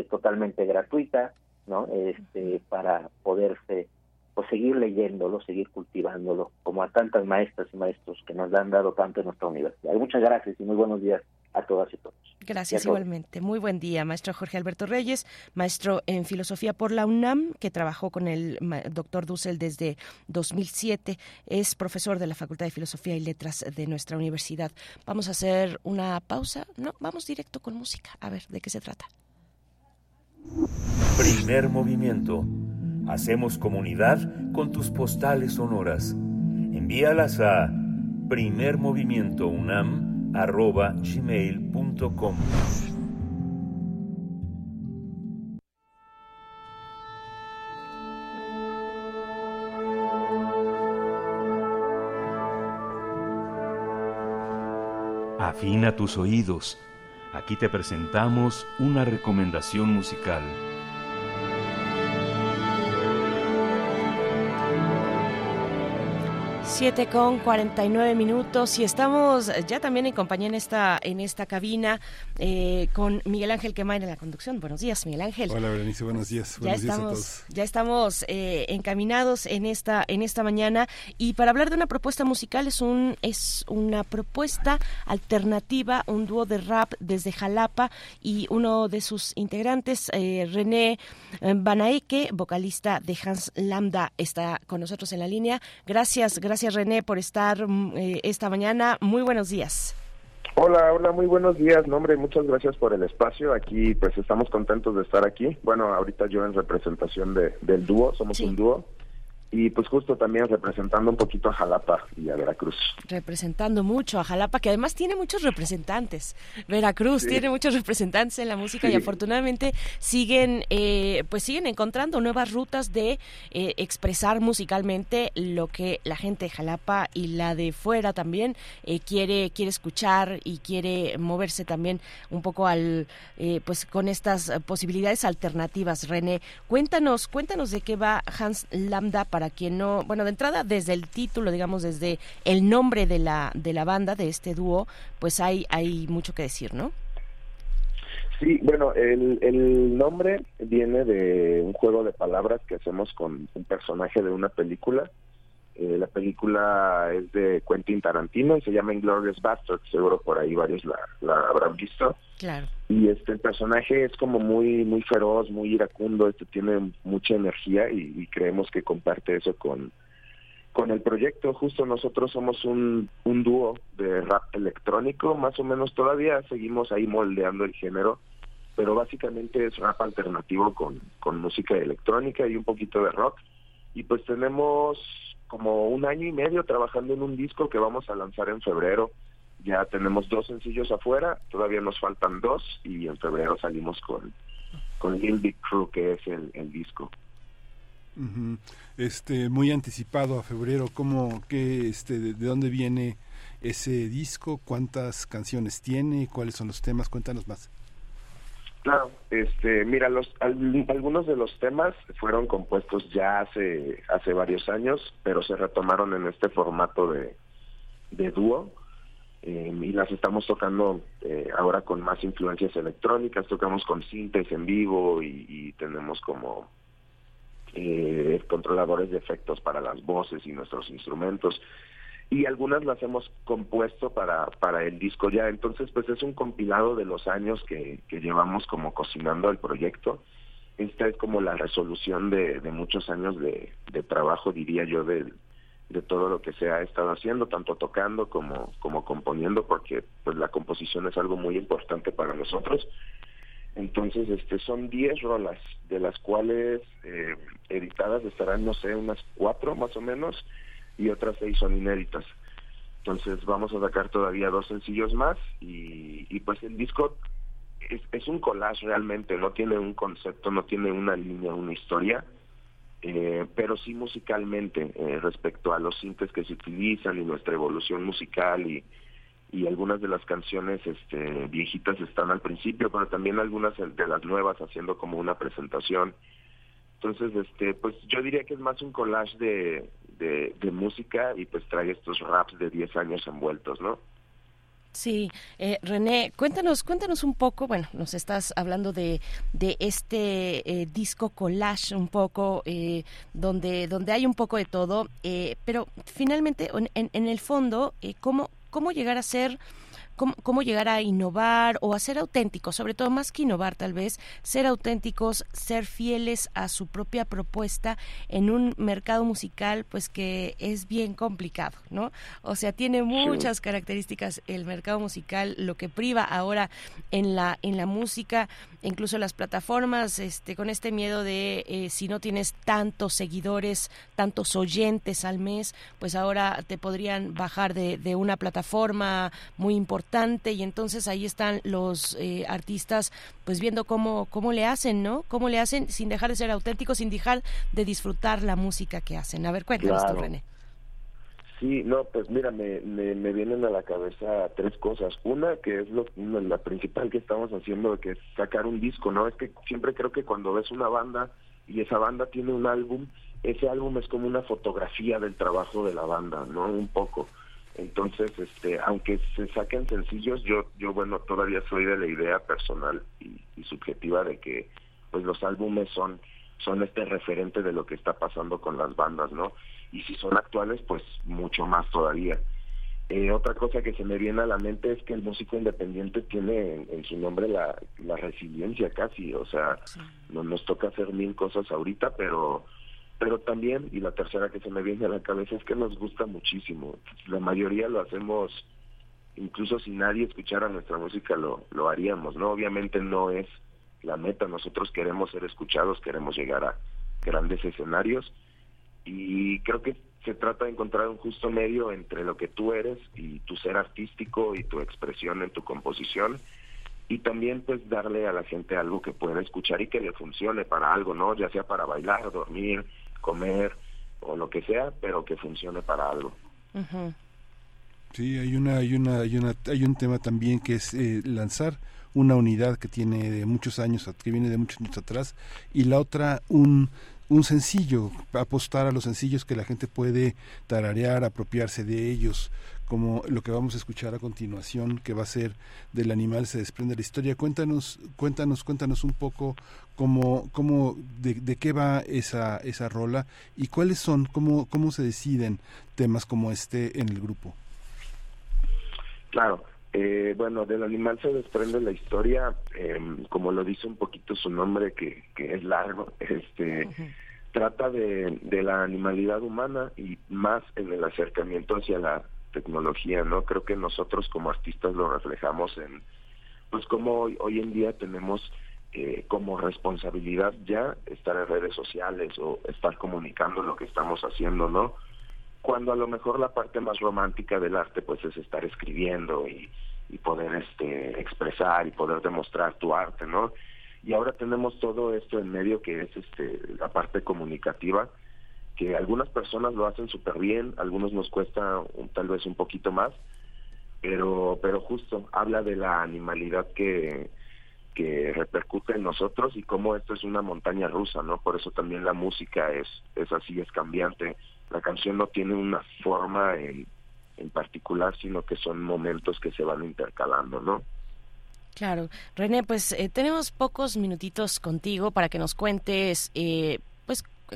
totalmente gratuita, ¿no? Este, para poderse pues seguir leyéndolo, seguir cultivándolo, como a tantas maestras y maestros que nos han dado tanto en nuestra universidad. Muchas gracias y muy buenos días a todas y todos. Gracias igualmente. Muy buen día, maestro Jorge Alberto Reyes, maestro en filosofía por la UNAM, que trabajó con el doctor Dussel desde 2007. Es profesor de la Facultad de Filosofía y Letras de nuestra universidad. Vamos a hacer una pausa. No, vamos directo con música. A ver, ¿de qué se trata? Primer movimiento. Hacemos comunidad con tus postales sonoras. Envíalas a primermovimientounam.gmail.com Afina tus oídos. Aquí te presentamos una recomendación musical. 7 con 49 minutos y estamos ya también en compañía en esta, en esta cabina eh, con Miguel Ángel Quemain en la conducción. Buenos días, Miguel Ángel. Hola, Berenice, buenos días. ya estamos, Ya estamos eh, encaminados en esta, en esta mañana y para hablar de una propuesta musical es, un, es una propuesta alternativa, un dúo de rap desde Jalapa y uno de sus integrantes, eh, René Banaeke, vocalista de Hans Lambda, está con nosotros en la línea. Gracias, gracias René por estar mm, eh, esta mañana. Muy buenos días. Hola, hola, muy buenos días. Nombre, muchas gracias por el espacio. Aquí, pues estamos contentos de estar aquí. Bueno, ahorita yo en representación de, del dúo, somos un dúo y pues justo también representando un poquito a Jalapa y a Veracruz. Representando mucho a Jalapa, que además tiene muchos representantes. Veracruz tiene muchos representantes en la música y afortunadamente siguen, eh, pues siguen encontrando nuevas rutas de eh, expresar musicalmente lo que la gente de Jalapa y la de fuera también eh, quiere quiere escuchar y quiere moverse también un poco al, pues con estas posibilidades alternativas. René, cuéntanos, cuéntanos de qué va Hans Lambda para quien no, bueno, de entrada desde el título, digamos, desde el nombre de la de la banda de este dúo, pues hay hay mucho que decir, ¿no? Sí, bueno, el, el nombre viene de un juego de palabras que hacemos con un personaje de una película. Eh, la película es de Quentin Tarantino y se llama Inglorious Bastard, seguro por ahí varios la, la habrán visto. Claro. Y este el personaje es como muy muy feroz, muy iracundo, este tiene mucha energía y, creemos que comparte eso con con el proyecto. Justo nosotros somos un, un dúo de rap electrónico, más o menos todavía seguimos ahí moldeando el género, pero básicamente es rap alternativo con, con música electrónica y un poquito de rock. Y pues tenemos como un año y medio trabajando en un disco que vamos a lanzar en febrero ya tenemos dos sencillos afuera, todavía nos faltan dos y en febrero salimos con, con Lil Big Crew, que es el, disco. Este, muy anticipado a febrero, ¿cómo, qué, este, de, dónde viene ese disco? ¿Cuántas canciones tiene? ¿Cuáles son los temas? Cuéntanos más. Claro, este, mira, los, algunos de los temas fueron compuestos ya hace, hace varios años, pero se retomaron en este formato de, de dúo eh, y las estamos tocando eh, ahora con más influencias electrónicas, tocamos con sintes en vivo y, tenemos como eh, controladores de efectos para las voces y nuestros instrumentos y algunas las hemos compuesto para, para el disco ya, entonces pues es un compilado de los años que, que llevamos como cocinando el proyecto. Esta es como la resolución de, de muchos años de, de trabajo, diría yo, del, de todo lo que se ha estado haciendo, tanto tocando como, como componiendo, porque pues la composición es algo muy importante para nosotros. Entonces, este, son 10 rolas, de las cuales eh, editadas estarán, no sé, unas cuatro más o menos, y otras seis son inéditas. Entonces, vamos a sacar todavía dos sencillos más, y, y pues el disco es, es un collage realmente, no tiene un concepto, no tiene una línea, una historia, eh, pero sí musicalmente eh, respecto a los sintes que se utilizan y nuestra evolución musical y, y algunas de las canciones este, viejitas están al principio, pero también algunas de las nuevas haciendo como una presentación. Entonces, este, pues yo diría que es más un collage de, de, música y pues trae estos raps de 10 años envueltos, ¿no? Sí, eh, René, cuéntanos, cuéntanos un poco, bueno, nos estás hablando de, de este eh, disco collage un poco, eh, donde, donde hay un poco de todo, eh, pero finalmente, en, el fondo, ¿cómo, ¿cómo llegar a ser cómo, llegar a innovar o a ser auténticos, sobre todo más que innovar tal vez, ser auténticos, ser fieles a su propia propuesta en un mercado musical pues que es bien complicado, ¿no? O sea, tiene muchas características el mercado musical, lo que priva ahora en la en la música, incluso las plataformas este con este miedo de eh, si no tienes tantos seguidores, tantos oyentes al mes, pues ahora te podrían bajar de, de una plataforma muy importante y entonces ahí están los eh, artistas pues viendo cómo, cómo le hacen, ¿no? Cómo le hacen sin dejar de ser auténticos, sin dejar de disfrutar la música que hacen. A ver, cuéntanos tú, René. Sí, no, pues mira, me, me, vienen a la cabeza tres cosas. Una, que es lo, la principal que estamos haciendo, que es sacar un disco, ¿no? Es que siempre creo que cuando ves una banda y esa banda tiene un álbum, ese álbum es como una fotografía del trabajo de la banda, ¿no? Un poco. Entonces, este, aunque se saquen sencillos, yo, yo bueno, todavía soy de la idea personal y, subjetiva de que, pues, los álbumes son, son este referente de lo que está pasando con las bandas, ¿no? Y si son actuales, pues, mucho más todavía. Eh, otra cosa que se me viene a la mente es que el músico independiente tiene en, su nombre la, la, resiliencia casi, o sea, no, nos toca hacer mil cosas ahorita, pero pero también, y la tercera que se me viene a la cabeza es que nos gusta muchísimo. La mayoría lo hacemos, incluso si nadie escuchara nuestra música, lo, lo haríamos, ¿no? Obviamente no es la meta, nosotros queremos ser escuchados, queremos llegar a grandes escenarios y creo que se trata de encontrar un justo medio entre lo que tú eres y tu ser artístico y tu expresión en tu composición y también pues darle a la gente algo que pueda escuchar y que le funcione para algo, ¿no? Ya sea para bailar, dormir, comer o lo que sea, pero que funcione para algo. Sí, hay una, hay una, hay una, hay un tema también que es eh, lanzar una unidad que tiene de muchos años, que viene de muchos años atrás, y la otra un un sencillo, apostar a los sencillos que la gente puede tararear, apropiarse de ellos, como lo que vamos a escuchar a continuación, que va a ser del animal se desprende la historia. Cuéntanos, cuéntanos, cuéntanos un poco cómo, cómo, de, qué va esa, esa rola y cuáles son, cómo, cómo se deciden temas como este en el grupo. Claro, eh, bueno, del animal se desprende la historia, em, como lo dice un poquito su nombre, que, que es largo, este, trata de, de la animalidad humana y más en el acercamiento hacia la tecnología, ¿no? Creo que nosotros como artistas lo reflejamos en, pues como hoy, hoy en día tenemos eh, como responsabilidad ya estar en redes sociales o estar comunicando lo que estamos haciendo, ¿no? Cuando a lo mejor la parte más romántica del arte pues es estar escribiendo y, poder este expresar y poder demostrar tu arte, ¿no? Y ahora tenemos todo esto en medio que es este la parte comunicativa que algunas personas lo hacen súper bien, algunos nos cuesta tal vez un poquito más, pero pero justo habla de la animalidad que que repercute en nosotros y cómo esto es una montaña rusa, ¿no? Por eso también la música es es así, es cambiante. La canción no tiene una forma en, en particular, sino que son momentos que se van intercalando, ¿no? Claro. René, pues eh, tenemos pocos minutitos contigo para que nos cuentes, eh,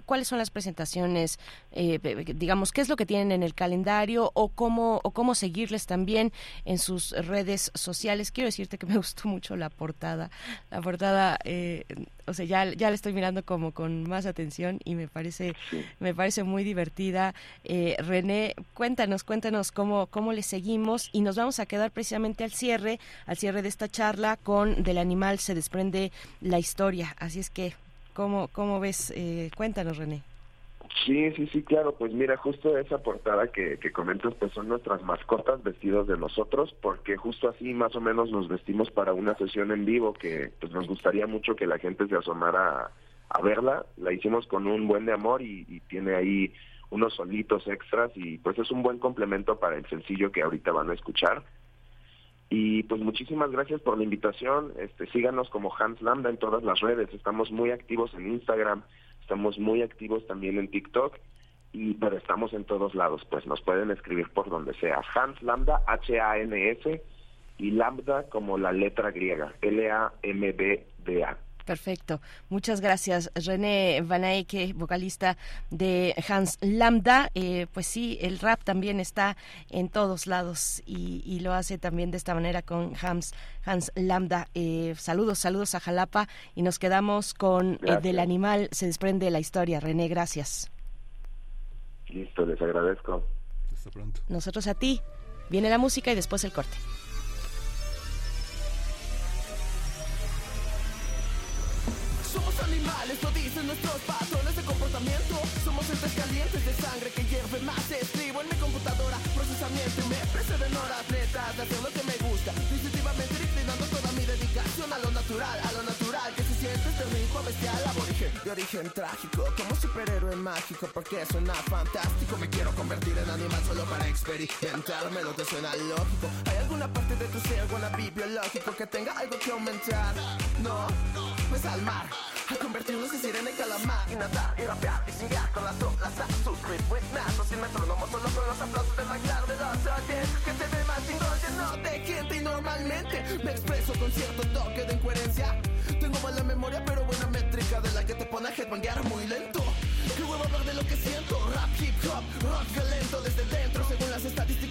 cuáles son las presentaciones, eh, digamos, qué es lo que tienen en el calendario o cómo, o cómo seguirles también en sus redes sociales. Quiero decirte que me (laughs) gustó mucho la portada. La portada, eh, o sea, ya, ya la estoy mirando como con más atención y me parece, me parece muy divertida. Eh, René, cuéntanos, cuéntanos cómo, cómo le seguimos y nos vamos a quedar precisamente al cierre, al cierre de esta charla con Del animal se desprende la historia. Así es que ¿Cómo, cómo ves? Eh, cuéntanos, René. Sí, sí, sí, claro. Pues mira, justo esa portada que, que comentas, pues son nuestras mascotas vestidos de nosotros, porque justo así más o menos nos vestimos para una sesión en vivo que pues nos gustaría mucho que la gente se asomara a, verla. La hicimos con un buen de amor y, y, tiene ahí unos solitos extras y pues es un buen complemento para el sencillo que ahorita van a escuchar. Y pues muchísimas gracias por la invitación. Este, síganos como Hans Lambda en todas las redes. Estamos muy activos en Instagram, estamos muy activos también en TikTok, y pero estamos en todos lados. Pues nos pueden escribir por donde sea. Hans Lambda, H-A-N-S, y lambda como la letra griega, L-A-M-B-D-A. Perfecto. Muchas gracias, René Van Eyck, vocalista de Hans Lambda. Eh, pues sí, el rap también está en todos lados y, lo hace también de esta manera con Hans, Hans Lambda. Eh, saludos, saludos a Jalapa y nos quedamos con eh, Del Animal se desprende la historia. René, gracias. Listo, les agradezco. Hasta pronto. Nosotros a ti. Viene la música y después el corte. Nuestros patrones de comportamiento. Somos entes calientes de sangre que hierve más. Escribo en mi computadora, procesamiento y me preceden horas netas de hacer lo que me gusta. Instintivamente inclinando toda mi dedicación a lo natural, a lo natural que se siente este ritmo bestial, aborigen de origen trágico, como superhéroe mágico, porque suena fantástico. Me quiero convertir en animal solo para experimentarme lo que suena lógico. ¿Hay alguna parte de tu ser, alguna biológico que tenga algo que aumentar? No, pues al mar a convertirnos en sirena y calamar Y nadar y rapear y chingar con las olas A sus ritmos sin metrónomo Solo con los aplausos del bailar de los oyentes Que te ve más chingón lleno de gente Y normalmente me expreso con cierto toque de incoherencia Tengo mala memoria pero De la que te pone a headbanguear muy lento. Que huevo hablar de lo que siento. Rap, hip hop, rock violento desde dentro Según las estadísticas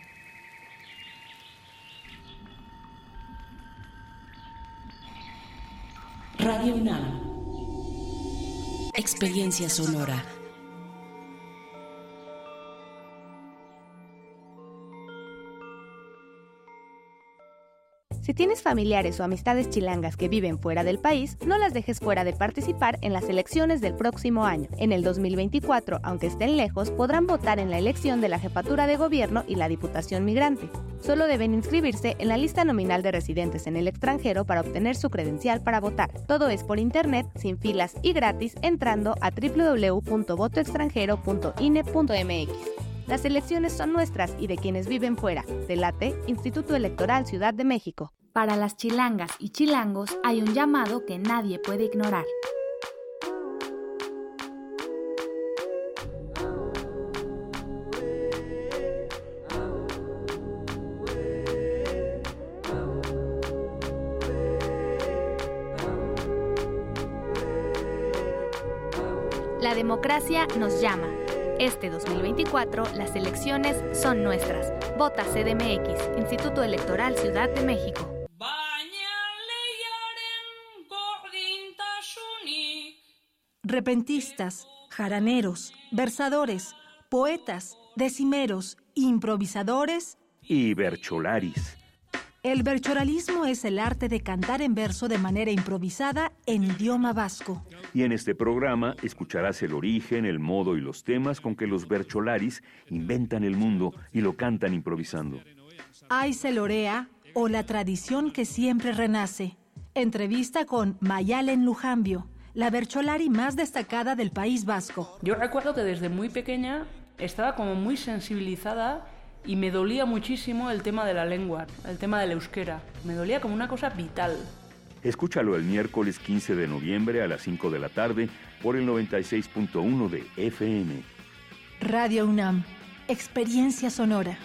Experiencia sonora. Si tienes familiares o amistades chilangas que viven fuera del país, no las dejes fuera de participar en las elecciones del próximo año. En el 2024, aunque estén lejos, podrán votar en la elección de la jefatura de gobierno y la diputación migrante. Solo deben inscribirse en la lista nominal de residentes en el extranjero para obtener su credencial para votar. Todo es por internet, sin filas y gratis entrando a www.votoextranjero.ine.mx. Las elecciones son nuestras y de quienes viven fuera. Delate, Instituto Electoral Ciudad de México. Para las chilangas y chilangos hay un llamado que nadie puede ignorar. La democracia nos llama. Este 2024 las elecciones son nuestras. Vota CDMX, Instituto Electoral Ciudad de México. Repentistas, jaraneros, versadores, poetas, decimeros, improvisadores y bercholaris el berchoralismo es el arte de cantar en verso de manera improvisada en idioma vasco. Y en este programa escucharás el origen, el modo y los temas con que los bercholaris inventan el mundo y lo cantan improvisando. Ay lorea o la tradición que siempre renace. Entrevista con Mayalen Lujambio, la bercholari más destacada del País Vasco. Yo recuerdo que desde muy pequeña estaba como muy sensibilizada y me dolía muchísimo el tema de la lengua, el tema del euskera. Me dolía como una cosa vital. Escúchalo el miércoles 15 de noviembre a las 5 de la tarde por el 96.1 de FM. Radio UNAM, Experiencia Sonora.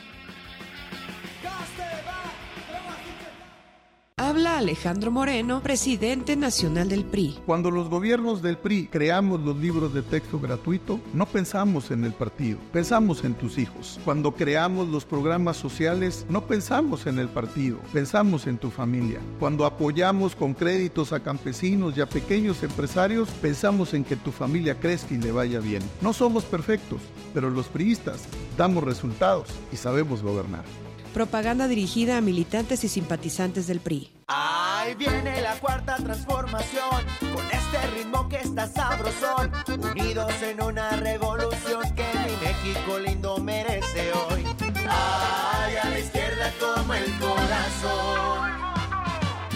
Habla Alejandro Moreno, presidente nacional del PRI. Cuando los gobiernos del PRI creamos los libros de texto gratuito, no pensamos en el partido, pensamos en tus hijos. Cuando creamos los programas sociales, no pensamos en el partido, pensamos en tu familia. Cuando apoyamos con créditos a campesinos y a pequeños empresarios, pensamos en que tu familia crezca y le vaya bien. No somos perfectos, pero los priistas damos resultados y sabemos gobernar. Propaganda dirigida a militantes y simpatizantes del PRI. Ahí viene la cuarta transformación, con este ritmo que está sabrosón, unidos en una revolución que mi México lindo merece hoy. Ay, a la izquierda como el corazón.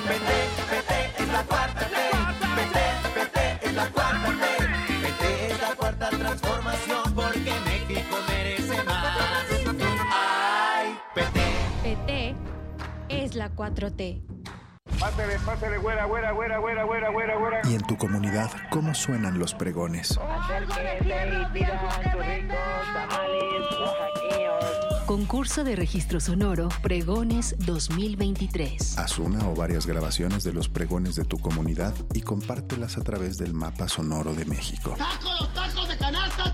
Vete, vete, es la cuarta 4T. Pásale, pásale, güera, güera, güera, güera, güera, güera, güera. ¿Y en tu comunidad cómo suenan los pregones? Concurso de Registro Sonoro Pregones 2023. Haz una o varias grabaciones de los pregones de tu comunidad y compártelas a través del mapa sonoro de México. ¡Tacos, tacos de canasta!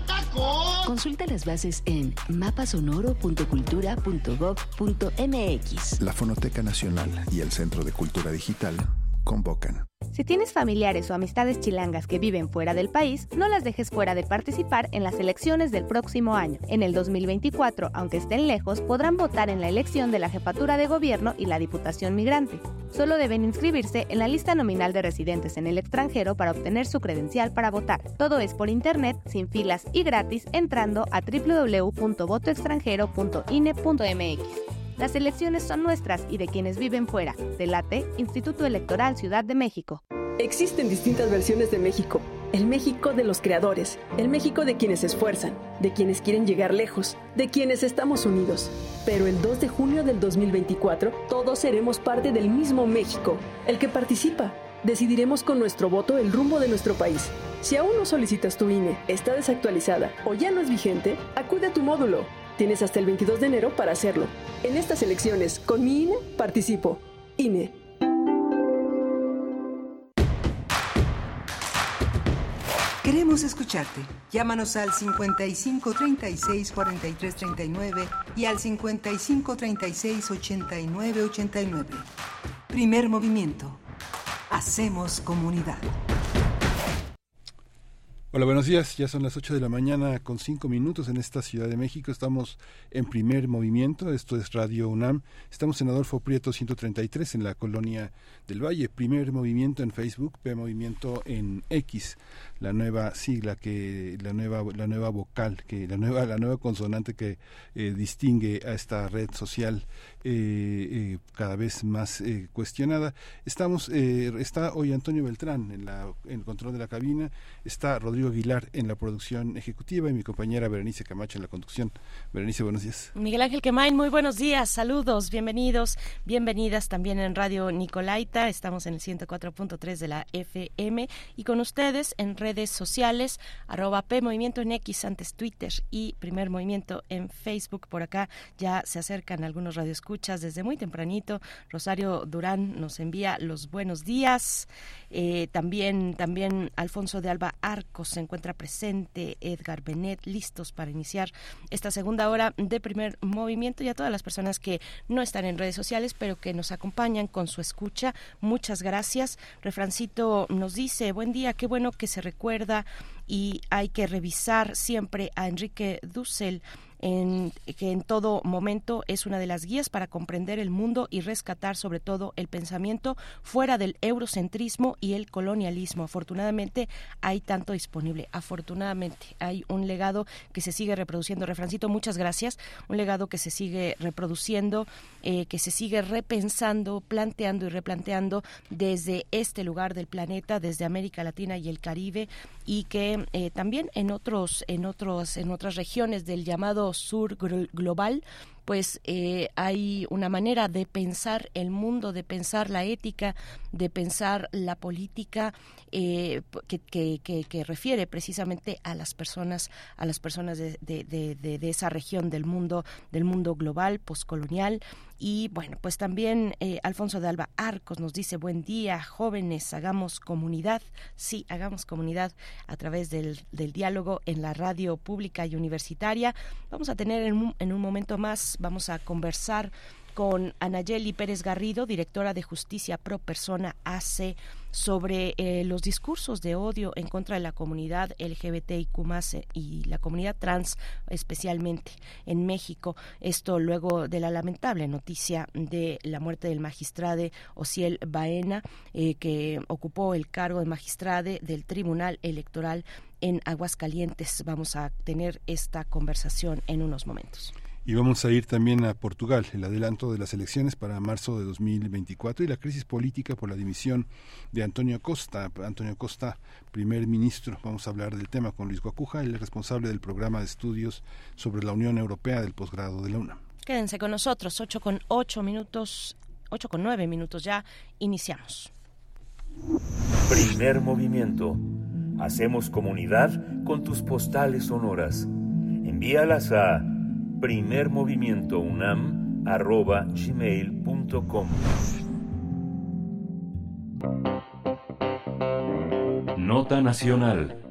Consulta las bases en mapasonoro.cultura.gov.mx. La Fonoteca Nacional y el Centro de Cultura Digital convocan. Si tienes familiares o amistades chilangas que viven fuera del país, no las dejes fuera de participar en las elecciones del próximo año. En el 2024, aunque estén lejos, podrán votar en la elección de la jefatura de gobierno y la diputación migrante. Solo deben inscribirse en la lista nominal de residentes en el extranjero para obtener su credencial para votar. Todo es por internet, sin filas y gratis, entrando a www.votoextranjero.ine.mx. Las elecciones son nuestras y de quienes viven fuera. Delate, Instituto Electoral Ciudad de México. Existen distintas versiones de México. El México de los creadores, el México de quienes se esfuerzan, de quienes quieren llegar lejos, de quienes estamos unidos. Pero el 2 de junio del 2024 todos seremos parte del mismo México, el que participa. Decidiremos con nuestro voto el rumbo de nuestro país. Si aún no solicitas tu INE, está desactualizada o ya no es vigente, acude a tu módulo. Tienes hasta el 22 de enero para hacerlo. En estas elecciones, con mi INE, participo. INE. Queremos escucharte. Llámanos al 55 36 43 39 y al 55 36 89 89. Primer movimiento. Hacemos comunidad. Hola, buenos días. Ya son las 8 de la mañana con 5 minutos en esta Ciudad de México. Estamos en primer movimiento. Esto es Radio UNAM. Estamos en Adolfo Prieto 133 en la colonia del Valle. Primer movimiento en Facebook, P Movimiento en X. La nueva sigla que la nueva la nueva vocal que la nueva la nueva consonante que eh, distingue a esta red social eh, eh, cada vez más cuestionada. Estamos está hoy Antonio Beltrán en la en el control de la cabina. Está Rodrigo Aguilar en la producción ejecutiva y mi compañera Berenice Camacho en la conducción. Berenice, buenos días. Miguel Ángel Quemain, muy buenos días, saludos, bienvenidos, bienvenidas también en Radio Nicolaita, estamos en el 104.3 de la FM y con ustedes en redes sociales, arroba P en X, antes Twitter y Primer Movimiento en Facebook, por acá ya se acercan algunos radioescuchas desde muy tempranito, Rosario Durán nos envía los buenos días, eh, también, también Alfonso de Alba Arcos se encuentra presente, Edgar Benet, listos para iniciar esta segunda hora de primer movimiento y a todas las personas que no están en redes sociales, pero que nos acompañan con su escucha. Muchas gracias. Refrancito nos dice, buen día, qué bueno que se recuerda y hay que revisar siempre a Enrique Dussel en, que en todo momento es una de las guías para comprender el mundo y rescatar sobre todo el pensamiento fuera del eurocentrismo y el colonialismo. Afortunadamente hay tanto disponible. Afortunadamente hay un legado que se sigue reproduciendo. Refrancito, muchas gracias. Un legado que se sigue reproduciendo, eh, que se sigue repensando, planteando y replanteando desde este lugar del planeta, desde América Latina y el Caribe y que eh, también en otros, en otros, en otras regiones del llamado sur global pues eh, hay una manera de pensar el mundo, de pensar la ética, de pensar la política eh, que, que, refiere precisamente a las personas, a las personas de, de, de, esa región del mundo, del mundo global, postcolonial. Y bueno, pues también eh, Alfonso de Alba Arcos nos dice, buen día, jóvenes, hagamos comunidad. Sí, hagamos comunidad a través del, del diálogo en la radio pública y universitaria. Vamos a tener en un, en un momento más, vamos a conversar con Anayeli Pérez Garrido, directora de Justicia Pro Persona AC, sobre eh, los discursos de odio en contra de la comunidad LGBTIQ y la comunidad trans especialmente en México. Esto luego de la lamentable noticia de la muerte del magistrado Ociel Baena, eh, que ocupó el cargo de magistrade del Tribunal Electoral en Aguascalientes. Vamos a tener esta conversación en unos momentos. Y vamos a ir también a Portugal, el adelanto de las elecciones para marzo de 2024 y la crisis política por la dimisión de Antonio Costa. Antonio Costa, primer ministro, vamos a hablar del tema con Luis Guacuja, el responsable del programa de estudios sobre la Unión Europea del posgrado de la UNAM. Quédense con nosotros, 8 con 8 minutos, 8 con 9 minutos ya, iniciamos. Primer movimiento. Hacemos comunidad con tus postales sonoras. Envíalas a primermovimientounam.gmail.com Nota Nacional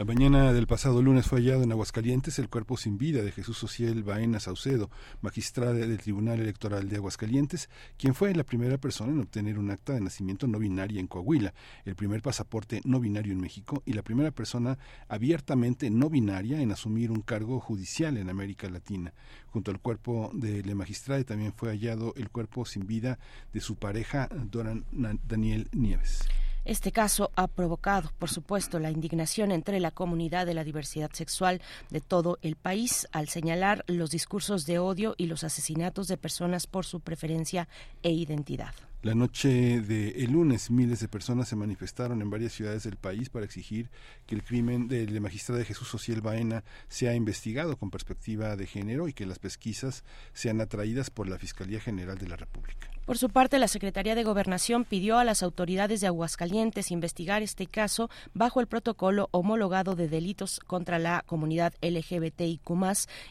la mañana del pasado lunes fue hallado en Aguascalientes el cuerpo sin vida de Jesús Ociel Baena Saucedo, magistrado del Tribunal Electoral de Aguascalientes, quien fue la primera persona en obtener un acta de nacimiento no binaria en Coahuila, el primer pasaporte no binario en México y la primera persona abiertamente no binaria en asumir un cargo judicial en América Latina. Junto al cuerpo del magistrado también fue hallado el cuerpo sin vida de su pareja Doran Daniel Nieves. Este caso ha provocado, por supuesto, la indignación entre la comunidad de la diversidad sexual de todo el país al señalar los discursos de odio y los asesinatos de personas por su preferencia e identidad. La noche de el lunes, miles de personas se manifestaron en varias ciudades del país para exigir que el crimen del magistrado de Jesús Ociel Baena sea investigado con perspectiva de género y que las pesquisas sean atraídas por la Fiscalía General de la República. Por su parte, la Secretaría de Gobernación pidió a las autoridades de Aguascalientes investigar este caso bajo el protocolo homologado de delitos contra la comunidad LGBTIQ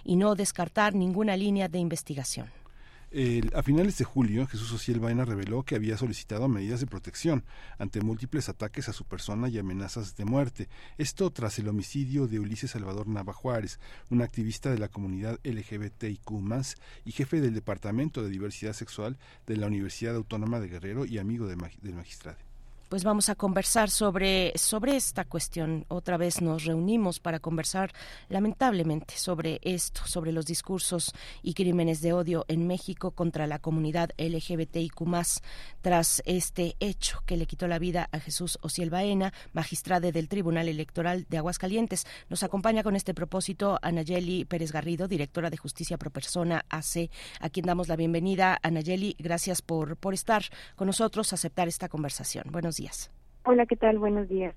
y no descartar ninguna línea de investigación a finales de julio, Jesús Ociel Baena reveló que había solicitado medidas de protección ante múltiples ataques a su persona y amenazas de muerte. Esto tras el homicidio de Ulises Salvador Nava Juárez, un activista de la comunidad LGBTIQ y jefe del Departamento de Diversidad Sexual de la Universidad Autónoma de Guerrero y amigo del magistrado pues vamos a conversar sobre, sobre esta cuestión. Otra vez nos reunimos para conversar lamentablemente sobre esto, sobre los discursos y crímenes de odio en México contra la comunidad LGBTIQ tras este hecho que le quitó la vida a Jesús Ociel Baena, magistrado del Tribunal Electoral de Aguascalientes. Nos acompaña con este propósito Anayeli Pérez Garrido, directora de Justicia Pro Persona AC, a quien damos la bienvenida. Anayeli, gracias por, por estar con nosotros, aceptar esta conversación. Buenos Hola, ¿qué tal? Buenos días.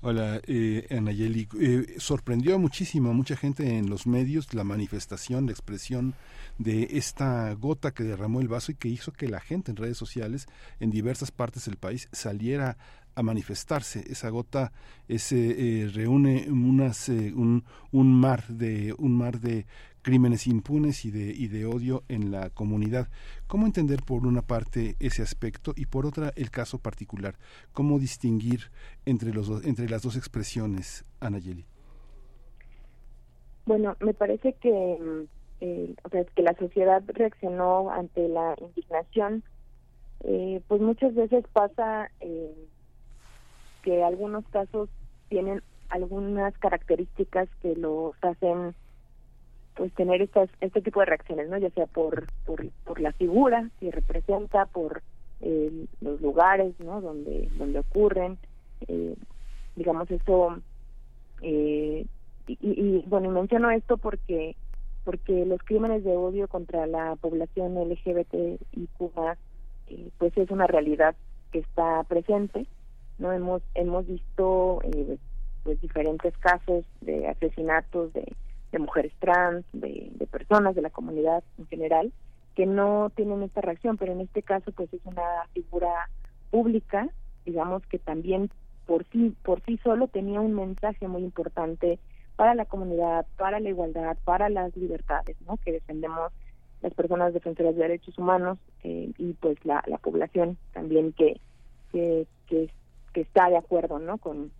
Hola, eh, Anayeli. Eh, sorprendió muchísimo a mucha gente en los medios la manifestación, la expresión de esta gota que derramó el vaso y que hizo que la gente en redes sociales en diversas partes del país saliera a manifestarse. Esa gota ese, eh, reúne unas, eh, un, un, mar de un mar de crímenes impunes y de, y de odio en la comunidad. ¿Cómo entender por una parte ese aspecto y por otra el caso particular? ¿Cómo distinguir entre, los entre las dos expresiones, Anayeli? Bueno, me parece que, eh, o sea, que la sociedad reaccionó ante la indignación. Eh, pues muchas veces pasa eh, que algunos casos tienen algunas características que los hacen pues tener estas este tipo de reacciones no ya sea por por, por la figura que representa por eh, los lugares no donde donde ocurren eh, digamos eso eh, y, y, bueno menciono esto porque porque los crímenes de odio contra la población LGBT y eh, pues es una realidad que está presente no hemos hemos visto eh, pues diferentes casos de asesinatos de de mujeres trans, de, de personas de la comunidad en general, que no tienen esta reacción, pero en este caso pues es una figura pública, digamos que también por sí por sí solo tenía un mensaje muy importante para la comunidad, para la igualdad, para las libertades, ¿no? Que defendemos las personas defensoras de derechos humanos eh, y pues la, la población también que, que, que, está de acuerdo, ¿no? Con,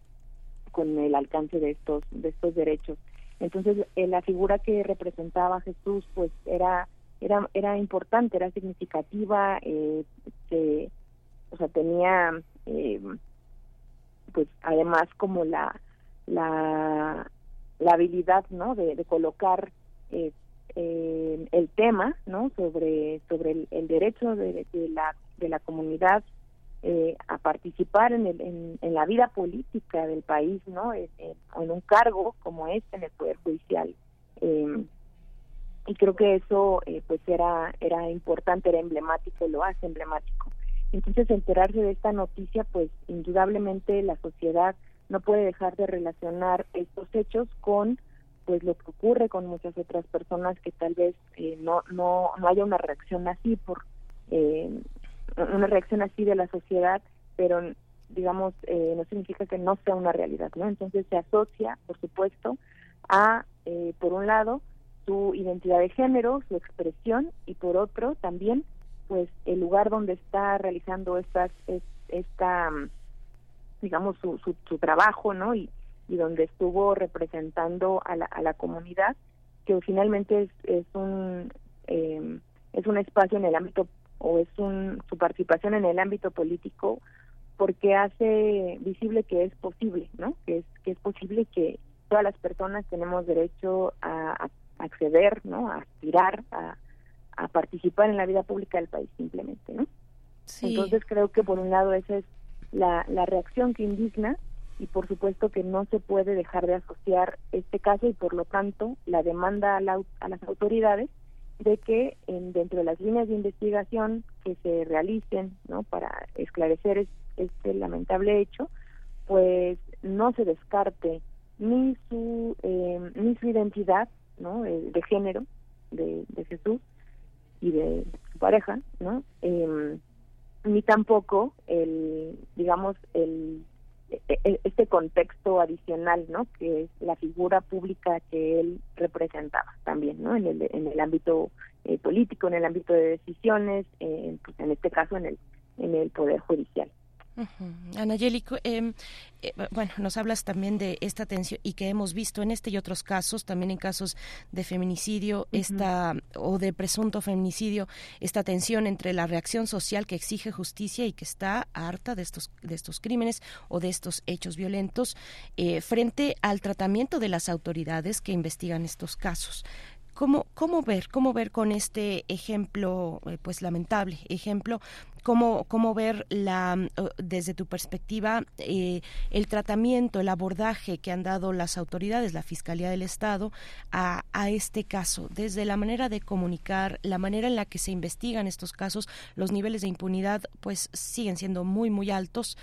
con el alcance de estos de estos derechos. Entonces eh, la figura que representaba Jesús pues era era era importante, era significativa, eh, o sea tenía eh, pues además como la la, la habilidad no de, colocar eh, eh, el tema no sobre sobre el, derecho de, de, la de la comunidad eh, a participar en, el, en, en, la vida política del país no en, en, un cargo como este en el poder judicial. Eh, y creo que eso eh, pues era era importante era emblemático lo hace emblemático. Entonces enterarse de esta noticia pues indudablemente la sociedad no puede dejar de relacionar estos hechos con pues lo que ocurre con muchas otras personas que tal vez eh, no no no haya una reacción así por eh, una reacción así de la sociedad pero digamos eh, no significa que no sea una realidad no entonces se asocia por supuesto a eh, por un lado su identidad de género su expresión y por otro también pues el lugar donde está realizando estas es, esta digamos su, su, su trabajo no y y donde estuvo representando a la, a la comunidad, que finalmente es, es un eh, es un espacio en el ámbito o es un, su participación en el ámbito político porque hace visible que es posible, ¿no? Que es que es posible que todas las personas tenemos derecho a, a acceder, ¿no? A aspirar a, a participar en la vida pública del país simplemente, ¿no? Sí. Entonces creo que por un lado esa es la, la reacción que indigna y por supuesto que no se puede dejar de asociar este caso y por lo tanto la demanda a, la, a las autoridades de que en, dentro de las líneas de investigación que se realicen no para esclarecer es, este lamentable hecho pues no se descarte ni su eh, ni su identidad no eh, de género de, Jesús y de su pareja no eh, ni tampoco el digamos el este contexto adicional, ¿no? Que es la figura pública que él representaba también, ¿no? En el, en el ámbito eh, político, en el ámbito de decisiones, eh, pues en este caso en el en el poder judicial. Uh -huh. Anayélico, eh, eh, bueno, nos hablas también de esta tensión y que hemos visto en este y otros casos, también en casos de feminicidio, uh -huh. esta o de presunto feminicidio, esta tensión entre la reacción social que exige justicia y que está harta de estos de estos crímenes o de estos hechos violentos eh, frente al tratamiento de las autoridades que investigan estos casos. ¿Cómo, ¿Cómo ver, cómo ver con este ejemplo, eh, pues lamentable ejemplo, cómo, cómo ver la, desde tu perspectiva eh, el tratamiento, el abordaje que han dado las autoridades, la Fiscalía del Estado, a, a este caso, desde la manera de comunicar, la manera en la que se investigan estos casos, los niveles de impunidad pues siguen siendo muy, muy altos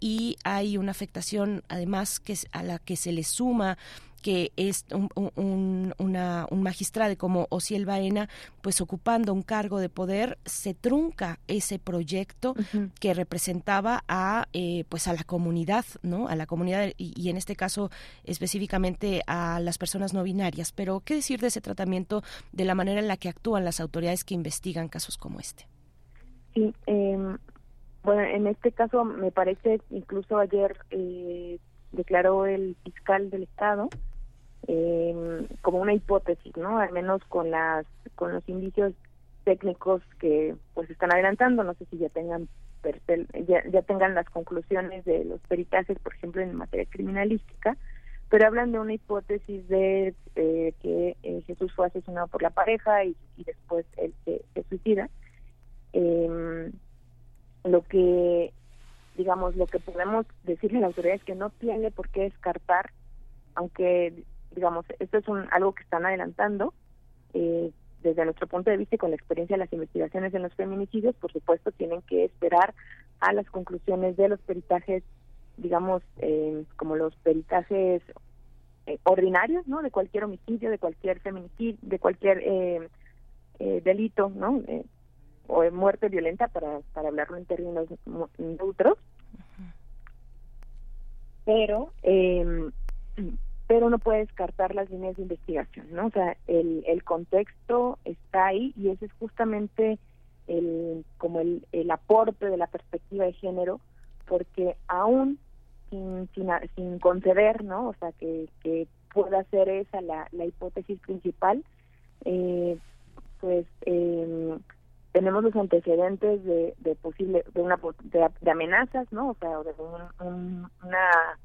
y hay una afectación además que a la que se le suma que es un, un, una, un magistrado como Osiel Baena, pues ocupando un cargo de poder, se trunca ese proyecto uh -huh. que representaba a eh, pues a la comunidad, ¿no? A la comunidad y, y, en este caso específicamente a las personas no binarias. Pero qué decir de ese tratamiento, de la manera en la que actúan las autoridades que investigan casos como este. Sí, eh, bueno, en este caso me parece incluso ayer eh, declaró el fiscal del estado eh, como una hipótesis, ¿no? Al menos con las con los indicios técnicos que pues están adelantando, no sé si ya tengan ya, ya tengan las conclusiones de los peritajes, por ejemplo, en materia criminalística, pero hablan de una hipótesis de eh, que eh, Jesús fue asesinado por la pareja y, y después él se, suicida. Eh, lo que digamos lo que podemos decirle a la autoridad es que no tiene por qué descartar aunque digamos esto es un algo que están adelantando eh, desde nuestro punto de vista y con la experiencia de las investigaciones en los feminicidios por supuesto tienen que esperar a las conclusiones de los peritajes digamos eh, como los peritajes eh, ordinarios, ¿no? De cualquier homicidio, de cualquier feminicidio, de cualquier eh, eh, delito, ¿no? Eh, o de muerte violenta, para, para hablarlo en términos neutros. Pero, eh, pero no puede descartar las líneas de investigación, ¿no? O sea, el, contexto está ahí y ese es justamente el como el, el aporte de la perspectiva de género, porque aún sin, sin, sin conceder, ¿no? O sea, que, que pueda ser esa la, la hipótesis principal, eh, pues eh, tenemos los antecedentes de, de posible de una de, de amenazas, ¿no? O sea, de un, un, una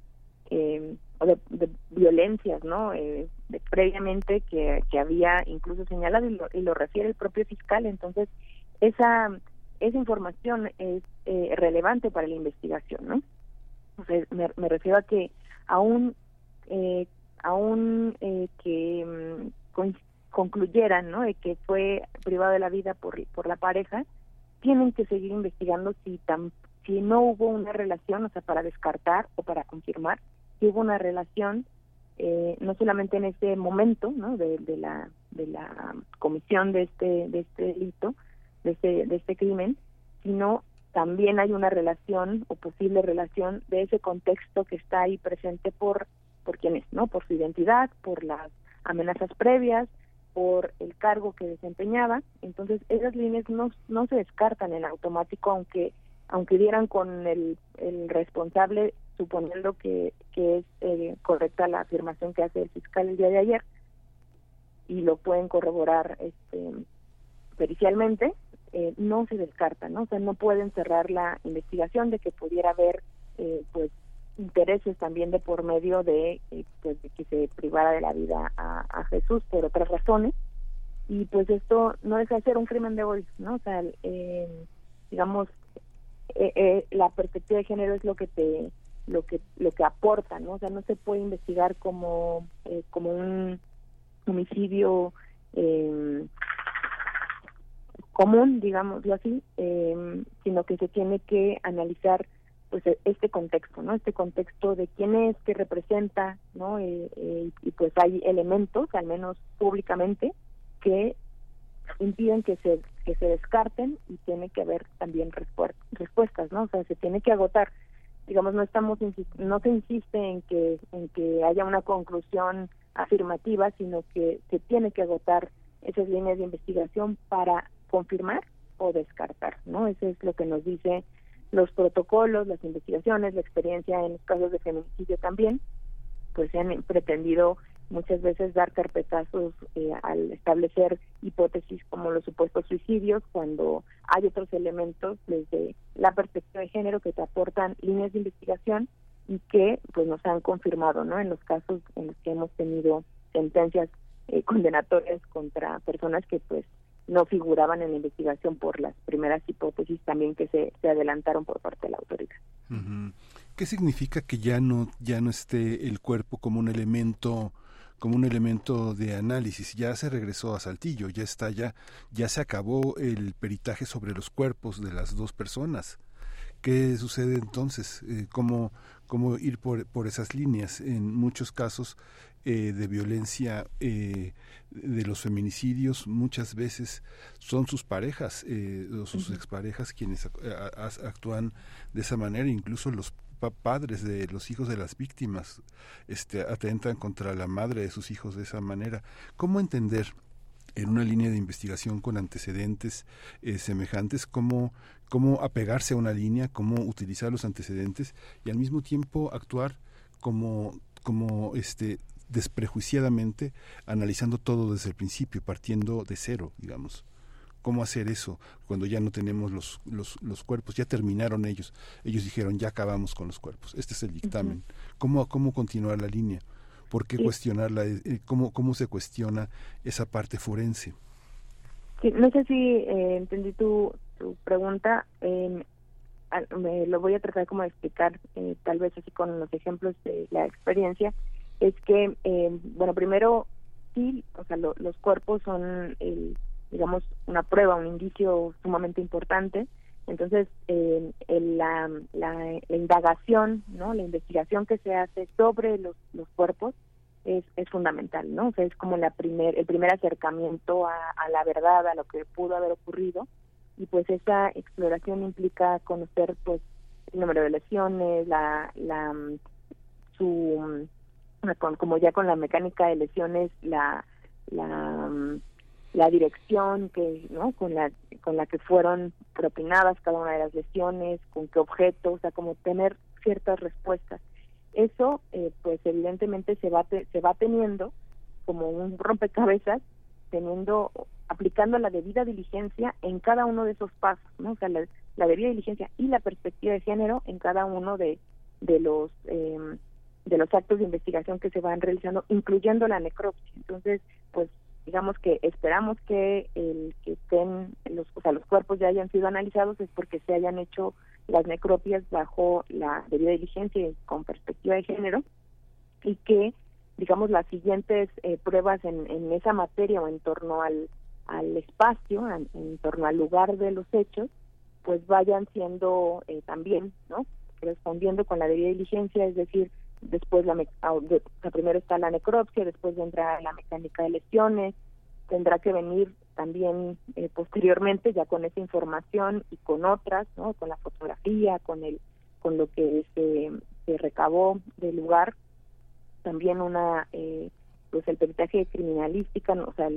eh, de, violencias, ¿no? Eh, previamente que, que había incluso señalado y lo, y lo refiere el propio fiscal, entonces esa esa información es eh, relevante para la investigación, ¿no? O sea, me, refiero a que aún eh, aún eh, que mm, con, concluyeran, ¿no? De que fue privado de la vida por por la pareja, tienen que seguir investigando si tan si no hubo una relación, o sea, para descartar o para confirmar si hubo una relación eh, no solamente en ese momento, ¿no? De, de la de la comisión de este de este delito, de este, de este crimen, sino también hay una relación o posible relación de ese contexto que está ahí presente por por quienes, ¿no? Por su identidad, por las amenazas previas, por el cargo que desempeñaba. Entonces, esas líneas no, no se descartan en automático, aunque aunque dieran con el, el responsable, suponiendo que, que es eh, correcta la afirmación que hace el fiscal el día de ayer, y lo pueden corroborar este, pericialmente, eh, no se descarta, ¿no? O sea, no pueden cerrar la investigación de que pudiera haber, eh, pues, intereses también de por medio de, eh, pues, de que se privara de la vida a, Jesús por otras razones. Y pues esto no deja de ser un crimen de odio, ¿no? O sea, eh, digamos, la perspectiva de género es lo que te lo que lo que aporta, ¿no? O sea, no se puede investigar como como un homicidio eh, común, digámoslo así, eh, sino que se tiene que analizar pues este contexto, ¿no? Este contexto de quién es, qué representa, ¿no? Eh, eh, y pues hay elementos, al menos públicamente, que impiden que se que se descarten y tiene que haber también respuestas, ¿no? O sea, se tiene que agotar. Digamos, no estamos no se insiste en que en que haya una conclusión afirmativa, sino que se tiene que agotar esas líneas de investigación para confirmar o descartar, ¿no? Eso es lo que nos dice los protocolos, las investigaciones, la experiencia en los casos de feminicidio también, pues se han pretendido muchas veces dar carpetazos eh, al establecer hipótesis como los supuestos suicidios cuando hay otros elementos desde la perspectiva de género que te aportan líneas de investigación y que pues nos han confirmado no en los casos en los que hemos tenido sentencias eh, condenatorias contra personas que pues no figuraban en la investigación por las primeras hipótesis también que se, se adelantaron por parte de la autoridad. Uh -huh. ¿Qué significa que ya no ya no esté el cuerpo como un elemento como un elemento de análisis. Ya se regresó a Saltillo, ya está ya, ya se acabó el peritaje sobre los cuerpos de las dos personas. ¿Qué sucede entonces? Eh, ¿cómo, ¿Cómo ir por, por esas líneas? En muchos casos eh, de violencia eh, de los feminicidios muchas veces son sus parejas eh, o sus exparejas quienes actúan de esa manera incluso los padres de los hijos de las víctimas este atentan contra la madre de sus hijos de esa manera cómo entender en una línea de investigación con antecedentes eh, semejantes, cómo, cómo apegarse a una línea, cómo utilizar los antecedentes y al mismo tiempo actuar como, como este desprejuiciadamente analizando todo desde el principio, partiendo de cero, digamos. ¿Cómo hacer eso cuando ya no tenemos los, los, los cuerpos? Ya terminaron ellos. Ellos dijeron, ya acabamos con los cuerpos. Este es el dictamen. Uh -huh. ¿Cómo, ¿Cómo continuar la línea? ¿Por qué sí. cuestionarla? Eh, ¿Cómo, ¿Cómo se cuestiona esa parte forense? Sí, no sé si eh, entendí tu, tu pregunta. Eh, me lo voy a tratar como de explicar, eh, tal vez así con los ejemplos de la experiencia. Es que, eh, bueno, primero, sí, o sea, lo, los cuerpos son, el, digamos, una prueba, un indicio sumamente importante. Entonces, eh, el, la, la, indagación, ¿no? la investigación que se hace sobre los, los cuerpos es, es fundamental, ¿no? O sea, es como la primer, el primer acercamiento a, la verdad, a lo que pudo haber ocurrido, y pues esa exploración implica conocer pues el número de lesiones, la, la su con, como ya con la mecánica de lesiones, la la la dirección que no con la con la que fueron propinadas cada una de las lesiones con qué objeto o sea como tener ciertas respuestas. Eso eh, pues evidentemente se va se va teniendo como un rompecabezas teniendo aplicando la debida diligencia en cada uno de esos pasos no o sea la, debida diligencia y la perspectiva de género en cada uno de de los eh, de los actos de investigación que se van realizando incluyendo la necropsia. Entonces pues digamos que esperamos que el que estén los o sea los cuerpos ya hayan sido analizados es porque se hayan hecho las necropias bajo la debida diligencia y con perspectiva de género y que digamos las siguientes eh, pruebas en, en esa materia o en torno al, al espacio en, torno al lugar de los hechos pues vayan siendo eh, también no respondiendo con la debida diligencia es decir después la, ah, primero está la necropsia, después vendrá la mecánica de lesiones, tendrá que venir también eh, posteriormente ya con esa información y con otras, ¿no? Con la fotografía, con el con lo que se, se recabó del lugar, también una eh, pues el peritaje criminalística, o sea,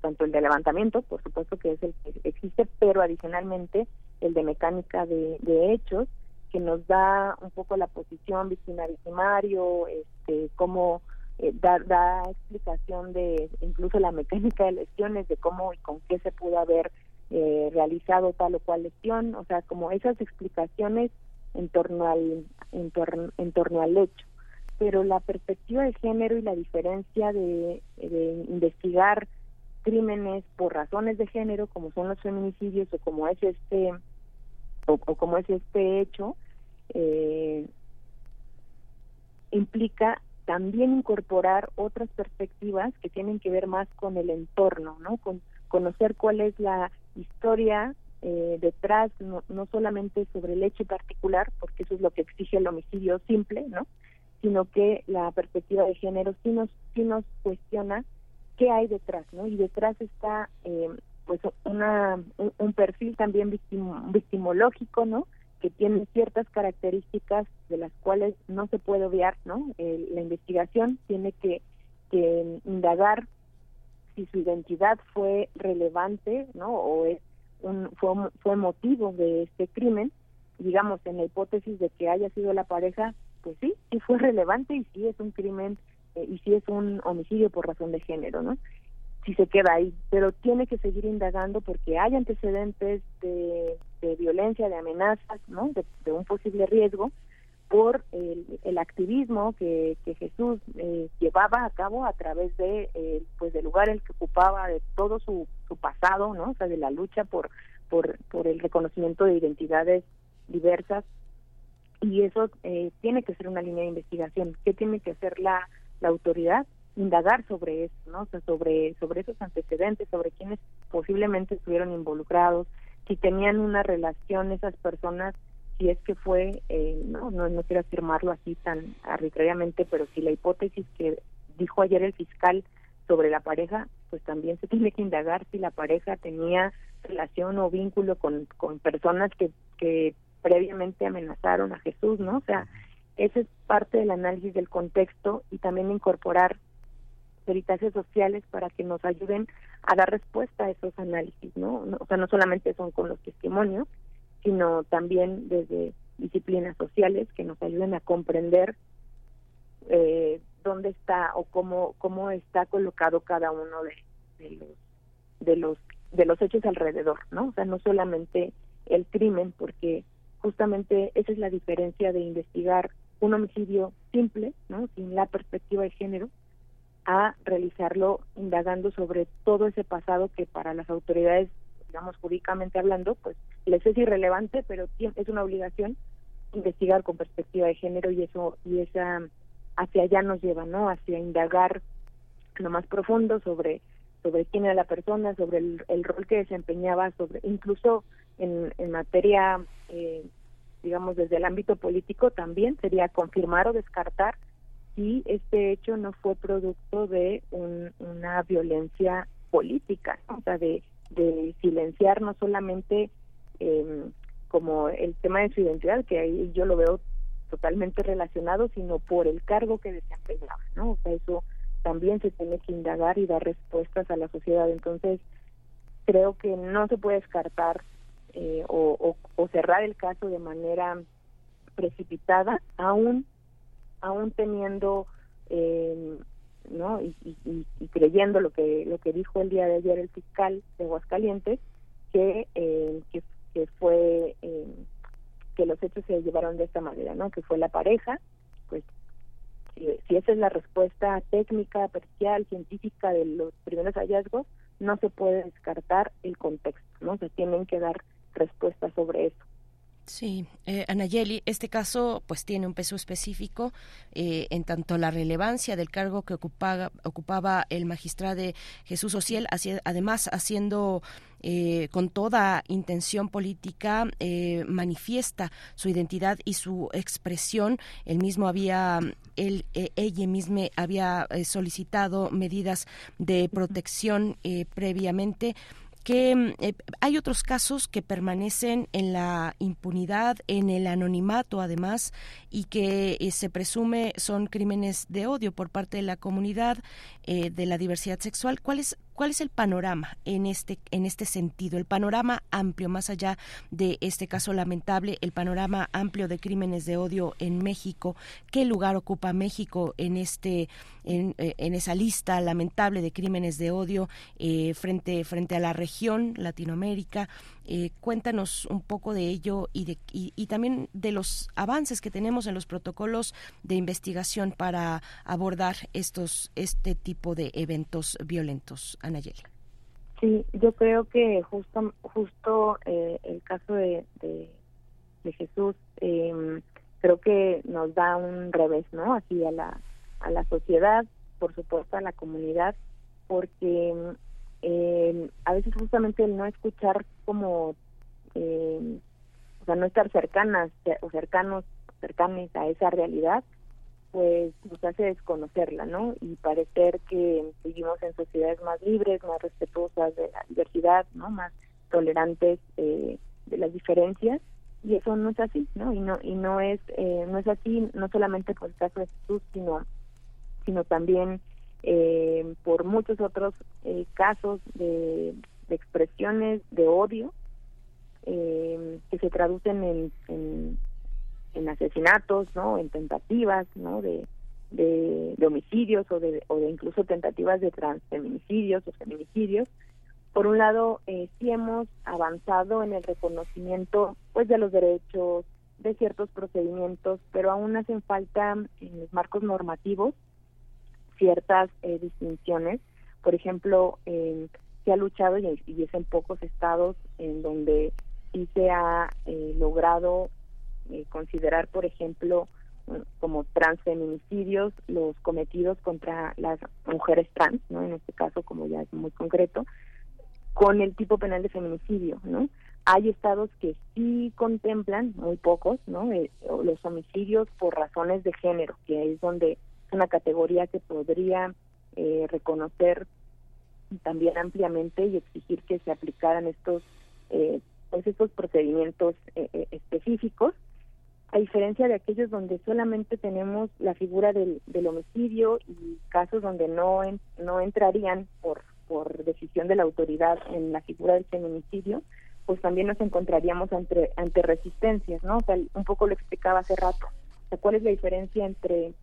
tanto el de levantamiento, por supuesto que es el que existe, pero adicionalmente el de mecánica de, de hechos que nos da un poco la posición victimario, este, cómo eh, da, explicación de incluso la mecánica de lesiones, de cómo y con qué se pudo haber eh, realizado tal o cual lesión, o sea, como esas explicaciones en torno al en, en torno al hecho. Pero la perspectiva de género y la diferencia de, de investigar crímenes por razones de género, como son los feminicidios o como es este o, como es este hecho, eh, implica también incorporar otras perspectivas que tienen que ver más con el entorno, ¿no? Con conocer cuál es la historia eh, detrás, no, no solamente sobre el hecho particular, porque eso es lo que exige el homicidio simple, ¿no? Sino que la perspectiva de género sí nos, sí nos cuestiona qué hay detrás, ¿no? Y detrás está eh, pues una un, perfil también victimológico, ¿no? Que tiene ciertas características de las cuales no se puede obviar, ¿no? la investigación tiene que, que indagar si su identidad fue relevante, ¿no? O es un, fue, fue motivo de este crimen, digamos, en la hipótesis de que haya sido la pareja, pues sí, sí fue relevante y sí es un crimen eh, y sí es un homicidio por razón de género, ¿no? Si se queda ahí, pero tiene que seguir indagando porque hay antecedentes de, violencia, de amenazas, ¿no? De, un posible riesgo por el, activismo que, Jesús eh, llevaba a cabo a través de eh, pues del lugar el que ocupaba de todo su, su pasado, ¿no? O sea, de la lucha por por por el reconocimiento de identidades diversas y eso eh, tiene que ser una línea de investigación. ¿Qué tiene que hacer la la autoridad? Indagar sobre eso, ¿no? O sea, sobre, sobre esos antecedentes, sobre quienes posiblemente estuvieron involucrados, si tenían una relación esas personas, si es que fue, eh, no, no, no quiero afirmarlo así tan arbitrariamente, pero si la hipótesis que dijo ayer el fiscal sobre la pareja, pues también se (laughs) tiene que indagar si la pareja tenía relación o vínculo con, con personas que, que previamente amenazaron a Jesús, ¿no? O sea, ese es parte del análisis del contexto y también incorporar peritajes sociales para que nos ayuden a dar respuesta a esos análisis, ¿no? O sea, no solamente son con los testimonios, sino también desde disciplinas sociales que nos ayuden a comprender eh, dónde está o cómo cómo está colocado cada uno de, de los de los de los hechos alrededor, ¿no? O sea, no solamente el crimen, porque justamente esa es la diferencia de investigar un homicidio simple, ¿no? Sin la perspectiva de género, a realizarlo indagando sobre todo ese pasado que para las autoridades, digamos jurídicamente hablando, pues les es irrelevante, pero es una obligación investigar con perspectiva de género y eso y esa hacia allá nos lleva, ¿no? Hacia indagar lo más profundo sobre sobre quién era la persona, sobre el, rol que desempeñaba, sobre incluso en, en materia, eh, digamos, desde el ámbito político también sería confirmar o descartar si este hecho no fue producto de una violencia política, o sea, de, silenciar no solamente em, como el tema de su identidad, que ahí yo lo veo totalmente relacionado, sino por el cargo que desempeñaba, ¿no? O sea, eso también se tiene que indagar y dar respuestas a la sociedad. Entonces, creo que no se puede descartar eh, o, cerrar el caso de manera precipitada, aún, aún teniendo, eh, ¿no? Y, creyendo lo que lo que dijo el día de ayer el fiscal de Aguascalientes, que, eh, que, fue que los hechos se llevaron de esta manera, ¿no? Que fue la pareja, pues si, esa es la respuesta técnica, parcial, científica de los primeros hallazgos, no se puede descartar el contexto, ¿no? Se tienen que dar respuestas sobre eso. Sí, eh, Anayeli, este caso pues tiene un peso específico eh, en tanto la relevancia del cargo que ocupaba, ocupaba el magistrado Jesús Ociel, además haciendo eh, con toda intención política eh, manifiesta su identidad y su expresión. Él mismo había, él, ella misma había solicitado medidas de protección previamente que mm, eh, hay otros casos que permanecen en la impunidad, en el anonimato además, y que eh, se presume son crímenes de odio por parte de la comunidad eh, de la diversidad sexual. ¿Cuál es, ¿Cuál es el panorama en este, en este sentido? El panorama amplio, más allá de este caso lamentable, el panorama amplio de crímenes de odio en México. ¿Qué lugar ocupa México en, este, en, eh, esa lista lamentable de crímenes de odio eh, frente, frente a la región, Latinoamérica? Eh, cuéntanos un poco de ello y, de, y, también de los avances que tenemos en los protocolos de investigación para abordar estos este tipo de eventos violentos. Anayeli. Sí, yo creo que justo justo eh, el caso de, de, Jesús em, creo que nos da un revés, ¿no? Así a la a la sociedad, por supuesto a la comunidad, porque eh, a veces justamente el no escuchar como, eh, o sea, no estar cercanas o cercanos, cercanos a esa realidad, pues nos hace desconocerla, ¿no? Y parecer que seguimos en sociedades más libres, más respetuosas de la diversidad, ¿no? Más tolerantes eh, de las diferencias y eso no es así, ¿no? Y no y no es eh, no es así no solamente por el caso de Jesús, sino sino también eh, por muchos otros eh, casos de, expresiones de odio eh, que se traducen en, en, asesinatos, ¿no? En tentativas, ¿no? De, de, homicidios o de, o de incluso tentativas de transfeminicidios o feminicidios. Por un lado, eh, sí hemos avanzado en el reconocimiento, pues, de los derechos, de ciertos procedimientos, pero aún hacen falta en los marcos normativos ciertas eh, distinciones. Por ejemplo, se ha luchado y, es en pocos estados en donde sí se ha eh, logrado eh, considerar, por ejemplo, como transfeminicidios los cometidos contra las mujeres trans, ¿no? En este caso, como ya es muy concreto, con el tipo penal de feminicidio, ¿no? Hay estados que sí contemplan, muy pocos, ¿no? los homicidios por razones de género, que es donde una categoría que podría eh, reconocer también ampliamente y exigir que se aplicaran estos eh, pues estos procedimientos eh, específicos a diferencia de aquellos donde solamente tenemos la figura del, del homicidio y casos donde no no entrarían por por decisión de la autoridad en la figura del feminicidio pues también nos encontraríamos ante ante resistencias no o sea, un poco lo explicaba hace rato. O sea, cuál es la diferencia entre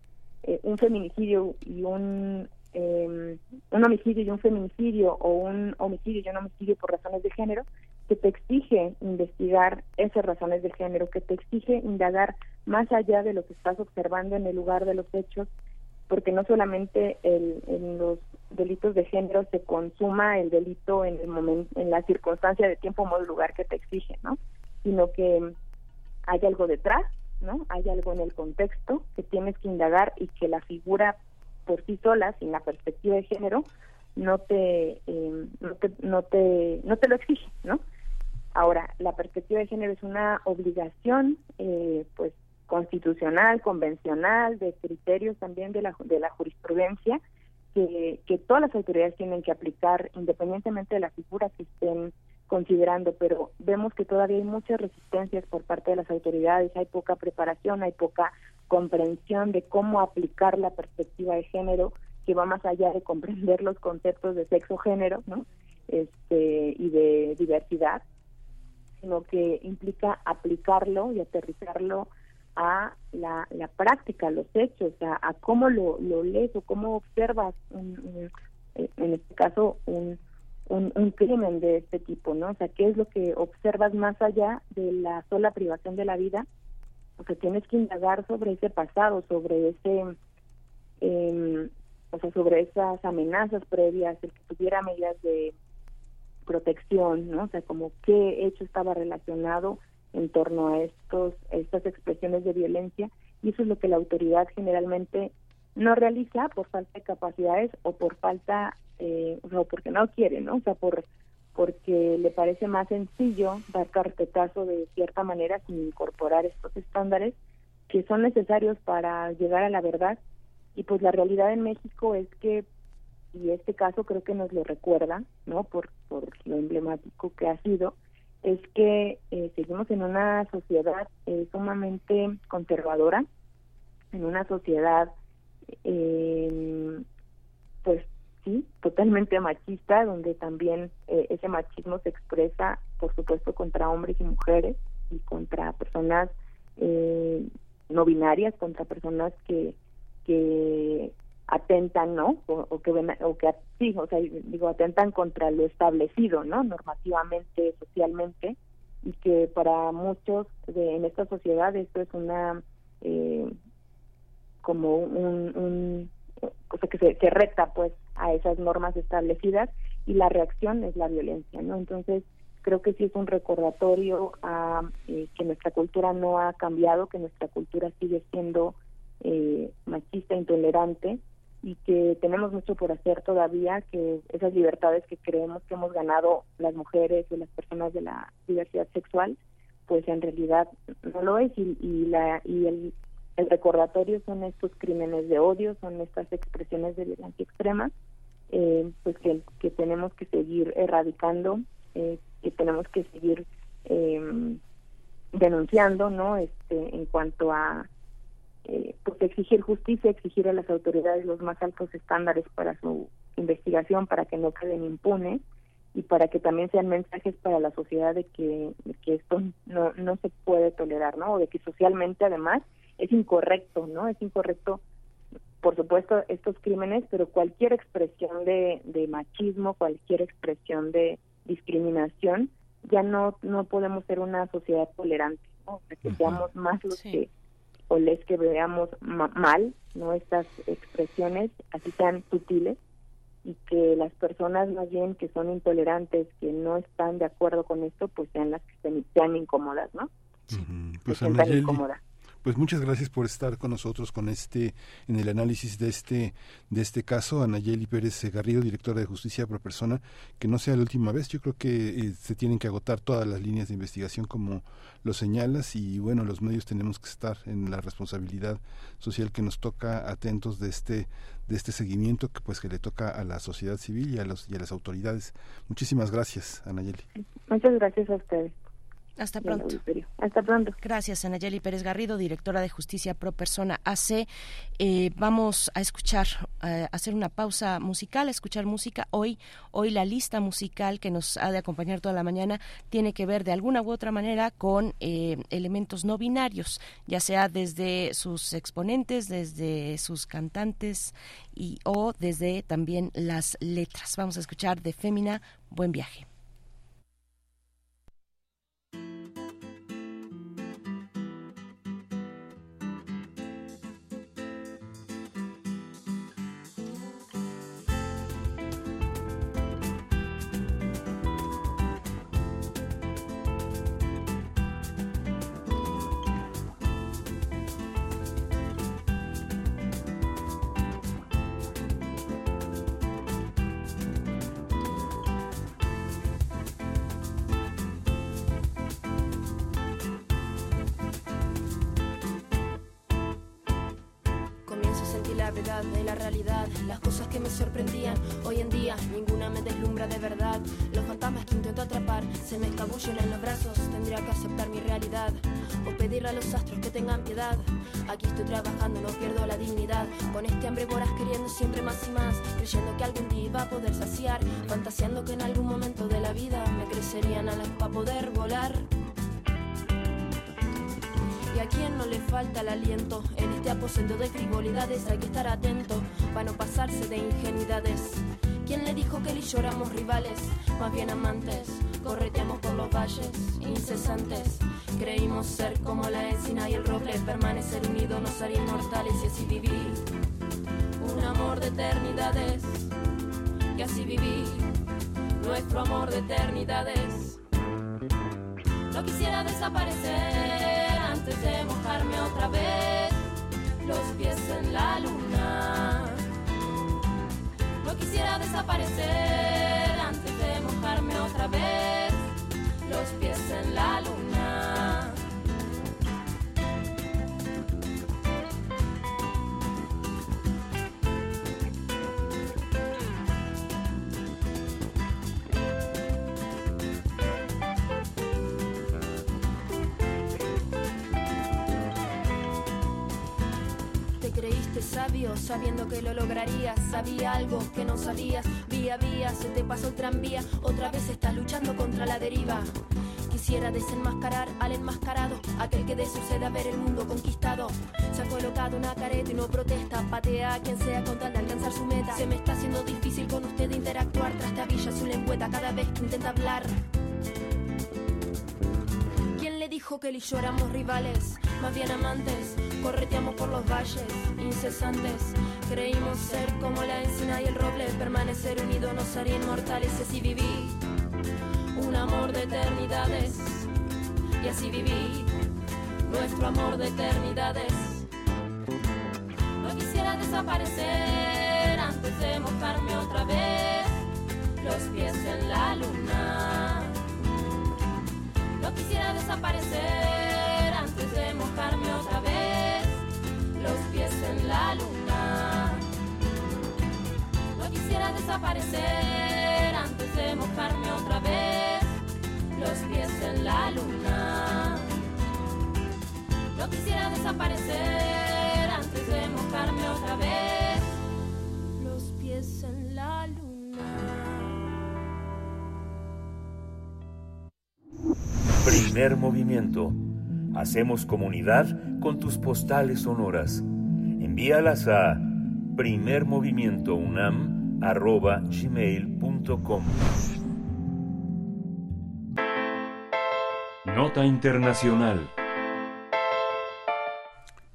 eh, un feminicidio y un eh, un homicidio y un feminicidio o un homicidio y un homicidio por razones de género que te exige investigar esas razones de género, que te exige indagar más allá de lo que estás observando en el lugar de los hechos, porque no solamente el, en los delitos de género se consuma el delito en el momento, en la circunstancia de tiempo, modo, lugar que te exige, ¿no? Sino que hay algo detrás ¿no? Hay algo en el contexto que tienes que indagar y que la figura por sí sola, sin la perspectiva de género, no te, eh, no te, no te, no te lo exige, ¿no? Ahora, la perspectiva de género es una obligación, eh, pues, constitucional, convencional, de criterios también de la, de la jurisprudencia, que, que todas las autoridades tienen que aplicar independientemente de la figura que estén considerando, pero vemos que todavía hay muchas resistencias por parte de las autoridades, hay poca preparación, hay poca comprensión de cómo aplicar la perspectiva de género que va más allá de comprender los conceptos de sexo género, ¿no? Este y de diversidad, sino que implica aplicarlo y aterrizarlo a la, la práctica, a los hechos, a, cómo lo, lo lees o cómo observas, un, en este caso, un, un, crimen de este tipo, ¿no? O sea, ¿qué es lo que observas más allá de la sola privación de la vida? O sea, tienes que indagar sobre ese pasado, sobre ese, eh, o sea, sobre esas amenazas previas, el que tuviera medidas de protección, ¿no? O sea, como qué hecho estaba relacionado en torno a estos estas expresiones de violencia y eso es lo que la autoridad generalmente no realiza por falta de capacidades o por falta eh, o porque no quiere, ¿no? O sea, por porque le parece más sencillo dar carpetazo de cierta manera sin incorporar estos estándares que son necesarios para llegar a la verdad y pues la realidad en México es que y este caso creo que nos lo recuerda, ¿no? Por por lo emblemático que ha sido es que eh, seguimos en una sociedad eh, sumamente conservadora, en una sociedad, eh, pues sí, totalmente machista, donde también eh, ese machismo se expresa, por supuesto, contra hombres y mujeres y contra personas eh, no binarias, contra personas que que atentan, ¿no? O, que o que sí, o sea, digo, atentan contra lo establecido, ¿no? Normativamente, socialmente, y que para muchos de, en esta sociedad esto es una eh, como un, un cosa que se, se reta pues a esas normas establecidas y la reacción es la violencia, ¿no? Entonces creo que sí es un recordatorio a eh, que nuestra cultura no ha cambiado, que nuestra cultura sigue siendo eh, machista, intolerante y que tenemos mucho por hacer todavía, que esas libertades que creemos que hemos ganado las mujeres y las personas de la diversidad sexual, pues en realidad no lo es y, y la y el, el recordatorio son estos crímenes de odio, son estas expresiones de violencia extrema, eh, pues que, que tenemos que seguir erradicando, eh, que tenemos que seguir eh, denunciando, ¿no? Este, en cuanto a eh, pues exigir justicia, exigir a las autoridades los más altos estándares para su investigación, para que no queden impunes y para que también sean mensajes para la sociedad de que, que esto no, no se puede tolerar, ¿no? O de que socialmente además es incorrecto, ¿no? Es incorrecto, por supuesto, estos crímenes, pero cualquier expresión de, de machismo, cualquier expresión de discriminación, ya no no podemos ser una sociedad tolerante, ¿no? que seamos más los que o les que veamos mal no estas expresiones así sean sutiles y que las personas más bien que son intolerantes que no están de acuerdo con esto pues sean las que sean incómodas no pues pues muchas gracias por estar con nosotros con este en el análisis de este de este caso. Anayeli Pérez Garrido directora de Justicia Pro Persona que no sea la última vez. Yo creo que eh, se tienen que agotar todas las líneas de investigación como lo señalas y bueno los medios tenemos que estar en la responsabilidad social que nos toca atentos de este de este seguimiento que pues que le toca a la sociedad civil y a los y a las autoridades. Muchísimas gracias Anayeli. Muchas gracias a ustedes hasta pronto. Hasta pronto. Gracias, Anayeli Pérez Garrido, directora de Justicia Pro Persona AC. Eh, vamos a escuchar, a hacer una pausa musical, a escuchar música. Hoy, hoy la lista musical que nos ha de acompañar toda la mañana tiene que ver de alguna u otra manera con eh, elementos no binarios, ya sea desde sus exponentes, desde sus cantantes y o desde también las letras. Vamos a escuchar de Fémina, Buen Viaje. Tengan piedad. Aquí estoy trabajando, no pierdo la dignidad. Con este hambre voraz queriendo siempre más y más, creyendo que algún día iba a poder saciar, fantaseando que en algún momento de la vida me crecerían alas para poder volar. Y a quien no le falta el aliento en este aposento de frivolidades hay que estar atento para no pasarse de ingenuidades. ¿Quién le dijo que él y yo rivales? Más bien amantes, correteamos por los valles incesantes. Creímos ser como la encina y el roble, permanecer unidos nos haría inmortales y así viví. Un amor de eternidades, y así viví nuestro amor de eternidades. No quisiera desaparecer antes de mojarme otra vez los pies en la luna. No quisiera desaparecer sabiendo que lo lograrías. Sabía algo que no sabías. Vía vía se te pasó el tranvía. Otra vez estás luchando contra la deriva. Quisiera desenmascarar al enmascarado, aquel que de sucede a ver el mundo conquistado. Se ha colocado una careta y no protesta, patea a quien sea con tal de alcanzar su meta. Se me está haciendo difícil con usted interactuar, trastabilla su lengüeta cada vez que intenta hablar. ¿Quién le dijo que él y yo éramos rivales? Más bien amantes, correteamos por los valles incesantes. Creímos ser como la encina y el roble, permanecer unidos nos haría inmortales y así viví. Un amor de eternidades, y así viví nuestro amor de eternidades. No quisiera desaparecer antes de mojarme otra vez los pies en la luna. No quisiera desaparecer quisiera desaparecer antes de mojarme otra vez los pies en la luna. No quisiera desaparecer antes de mojarme otra vez los pies en la luna. Primer movimiento. Hacemos comunidad con tus postales sonoras. Envíalas a primermovimientounam.gmail.com Nota Internacional.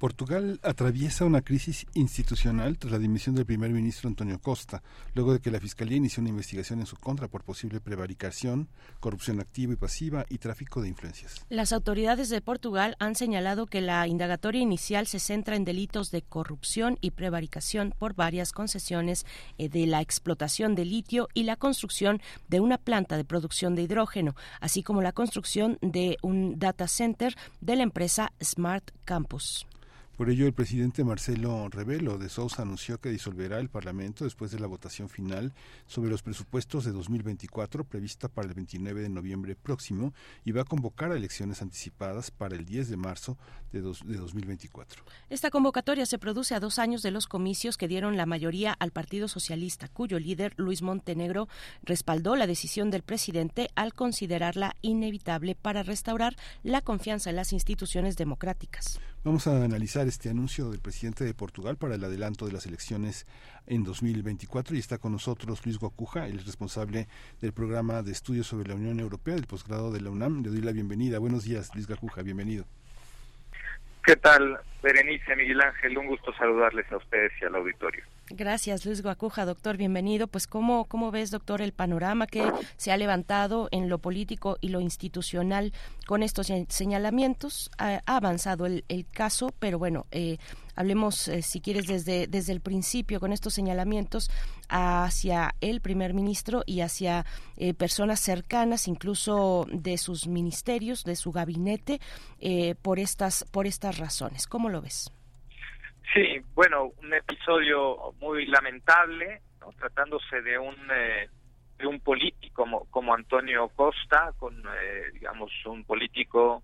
Portugal atraviesa una crisis institucional tras la dimisión del primer ministro Antonio Costa, luego de que la Fiscalía inició una investigación en su contra por posible prevaricación, corrupción activa y pasiva y tráfico de influencias. Las autoridades de Portugal han señalado que la indagatoria inicial se centra en delitos de corrupción y prevaricación por varias concesiones eh, de la explotación de litio y la construcción de una planta de producción de hidrógeno, así como la construcción de un data center de la empresa Smart Campus. Por ello, el presidente Marcelo Rebelo de Sousa anunció que disolverá el Parlamento después de la votación final sobre los presupuestos de 2024 prevista para el 29 de noviembre próximo y va a convocar a elecciones anticipadas para el 10 de marzo de, dos, de 2024. Esta convocatoria se produce a dos años de los comicios que dieron la mayoría al Partido Socialista, cuyo líder Luis Montenegro respaldó la decisión del presidente al considerarla inevitable para restaurar la confianza en las instituciones democráticas. Vamos a analizar este anuncio del presidente de Portugal para el adelanto de las elecciones en 2024 y está con nosotros Luis Guacuja, el responsable del programa de estudios sobre la Unión Europea del posgrado de la UNAM. Le doy la bienvenida. Buenos días, Luis Guacuja, bienvenido. ¿Qué tal, Berenice, Miguel Ángel? Un gusto saludarles a ustedes y al auditorio. Gracias, Luis Guacuja, doctor, bienvenido. Pues, ¿cómo, ¿cómo ves, doctor, el panorama que se ha levantado en lo político y lo institucional con estos señalamientos? Ha, avanzado el, el, caso, pero bueno, eh, hablemos, eh, si quieres, desde, desde el principio con estos señalamientos hacia el primer ministro y hacia eh, personas cercanas, incluso de sus ministerios, de su gabinete, eh, por estas por estas razones. ¿Cómo lo ves? Sí, bueno, un episodio muy lamentable, tratándose de un de un político como, como Antonio Costa, con digamos un político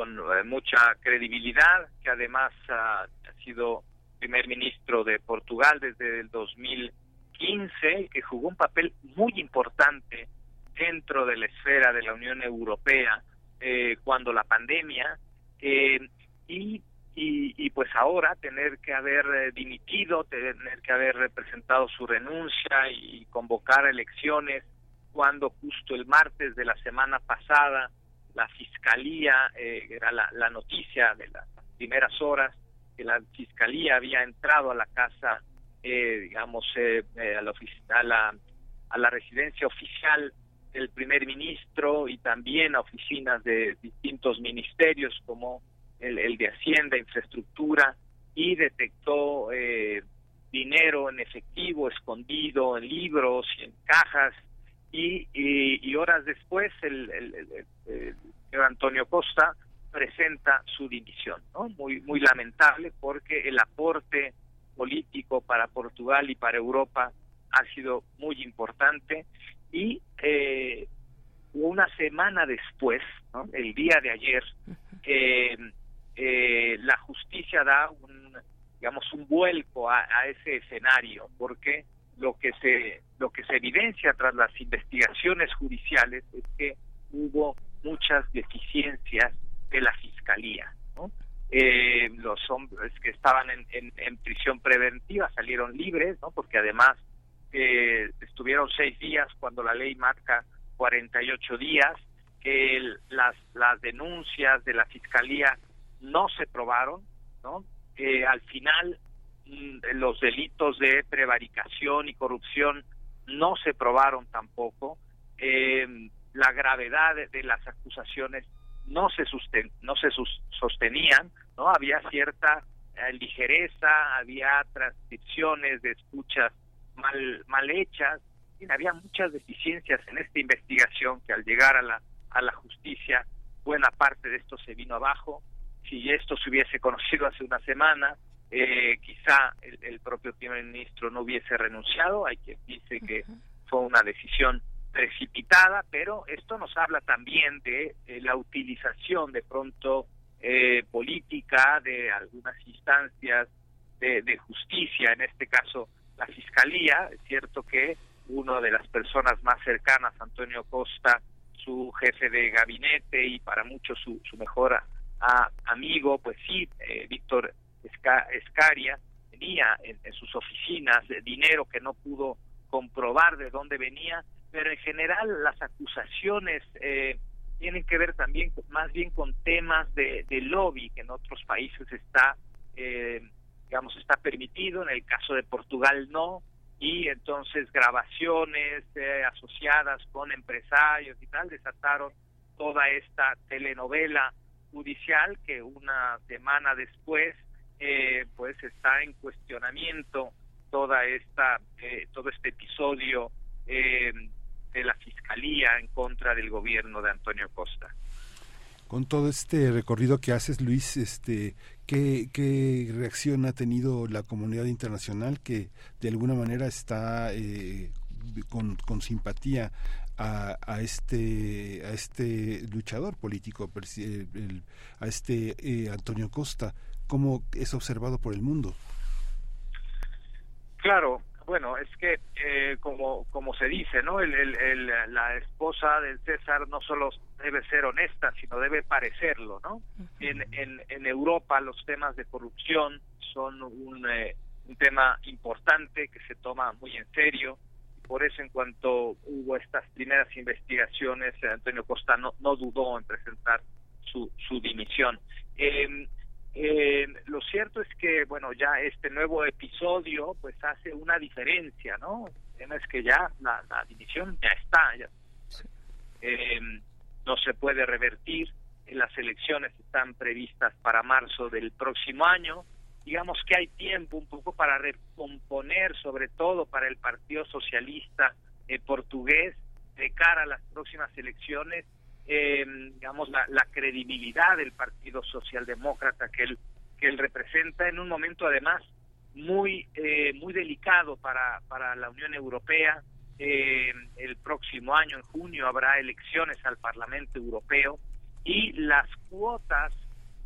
con eh, mucha credibilidad, que además ha, sido primer ministro de Portugal desde el 2015 y que jugó un papel muy importante dentro de la esfera de la Unión Europea eh, cuando la pandemia eh, y, y, y, pues ahora tener que haber eh, dimitido, tener que haber representado su renuncia y convocar elecciones cuando justo el martes de la semana pasada la fiscalía, eh, era la, la noticia de las primeras horas, que la fiscalía había entrado a la casa, eh, digamos, eh, eh, a, la, a, la, a la residencia oficial del primer ministro y también a oficinas de distintos ministerios como el, el de Hacienda, Infraestructura, y detectó eh, dinero en efectivo escondido en libros y en cajas. Y, y, y horas después el, el, el, el, señor Antonio Costa presenta su dimisión, ¿no? Muy, muy lamentable porque el aporte político para Portugal y para Europa ha sido muy importante y eh, una semana después, ¿no? el día de ayer, eh, eh, la justicia da un, digamos, un vuelco a, a, ese escenario, porque lo que se lo que se evidencia tras las investigaciones judiciales es que hubo muchas deficiencias de la fiscalía, ¿no? Eh, los hombres que estaban en, prisión preventiva salieron libres, ¿no? Porque además eh, estuvieron seis días cuando la ley marca 48 días, que las, las denuncias de la fiscalía no se probaron, ¿no? Eh, al final los delitos de prevaricación y corrupción no se probaron tampoco, eh, la gravedad de, de, las acusaciones no se susten, no se sus, sostenían, no había cierta eh, ligereza, había transcripciones de escuchas mal, mal hechas, y había muchas deficiencias en esta investigación que al llegar a la, a la justicia, buena parte de esto se vino abajo. Si esto se hubiese conocido hace una semana, eh, quizá el, el, propio primer ministro no hubiese renunciado. Hay quien dice que fue una decisión precipitada, pero esto nos habla también de, de la utilización de pronto eh, política de algunas instancias de, de justicia, en este caso la fiscalía. Es cierto que una de las personas más cercanas, Antonio Costa, su jefe de gabinete y para muchos su, su mejor a, amigo, pues sí, eh, Víctor Escaria, tenía en, en, sus oficinas dinero que no pudo comprobar de dónde venía, pero en general las acusaciones eh, tienen que ver también más bien con temas de, de lobby que en otros países está eh, digamos, está permitido, en el caso de Portugal no, y entonces grabaciones eh, asociadas con empresarios y tal desataron toda esta telenovela judicial que una semana después eh, pues está en cuestionamiento toda esta eh, todo este episodio eh, de la fiscalía en contra del gobierno de Antonio Costa con todo este recorrido que haces, Luis, este, ¿qué, ¿qué, reacción ha tenido la comunidad internacional que de alguna manera está eh, con, con, simpatía a, a, este a este luchador político, a este eh, Antonio Costa? ¿Cómo es observado por el mundo? Claro, bueno, es que eh, como como se dice, ¿no? El, el, el, la esposa del César no solo debe ser honesta, sino debe parecerlo, ¿no? En, en, en Europa los temas de corrupción son un, eh, un tema importante que se toma muy en serio. Por eso, en cuanto hubo estas primeras investigaciones, Antonio Costa no, no dudó en presentar su, su dimisión. Eh, eh, lo cierto es que, bueno, ya este nuevo episodio pues hace una diferencia, ¿no? El tema es que ya la, la división ya está, ya, eh, no se puede revertir, las elecciones están previstas para marzo del próximo año, digamos que hay tiempo un poco para recomponer, sobre todo para el Partido Socialista eh, portugués, de cara a las próximas elecciones, eh, digamos, la, la, credibilidad del Partido Socialdemócrata que él, que él representa en un momento además muy eh, muy delicado para, para la Unión Europea. Eh, el próximo año, en junio, habrá elecciones al Parlamento Europeo y las cuotas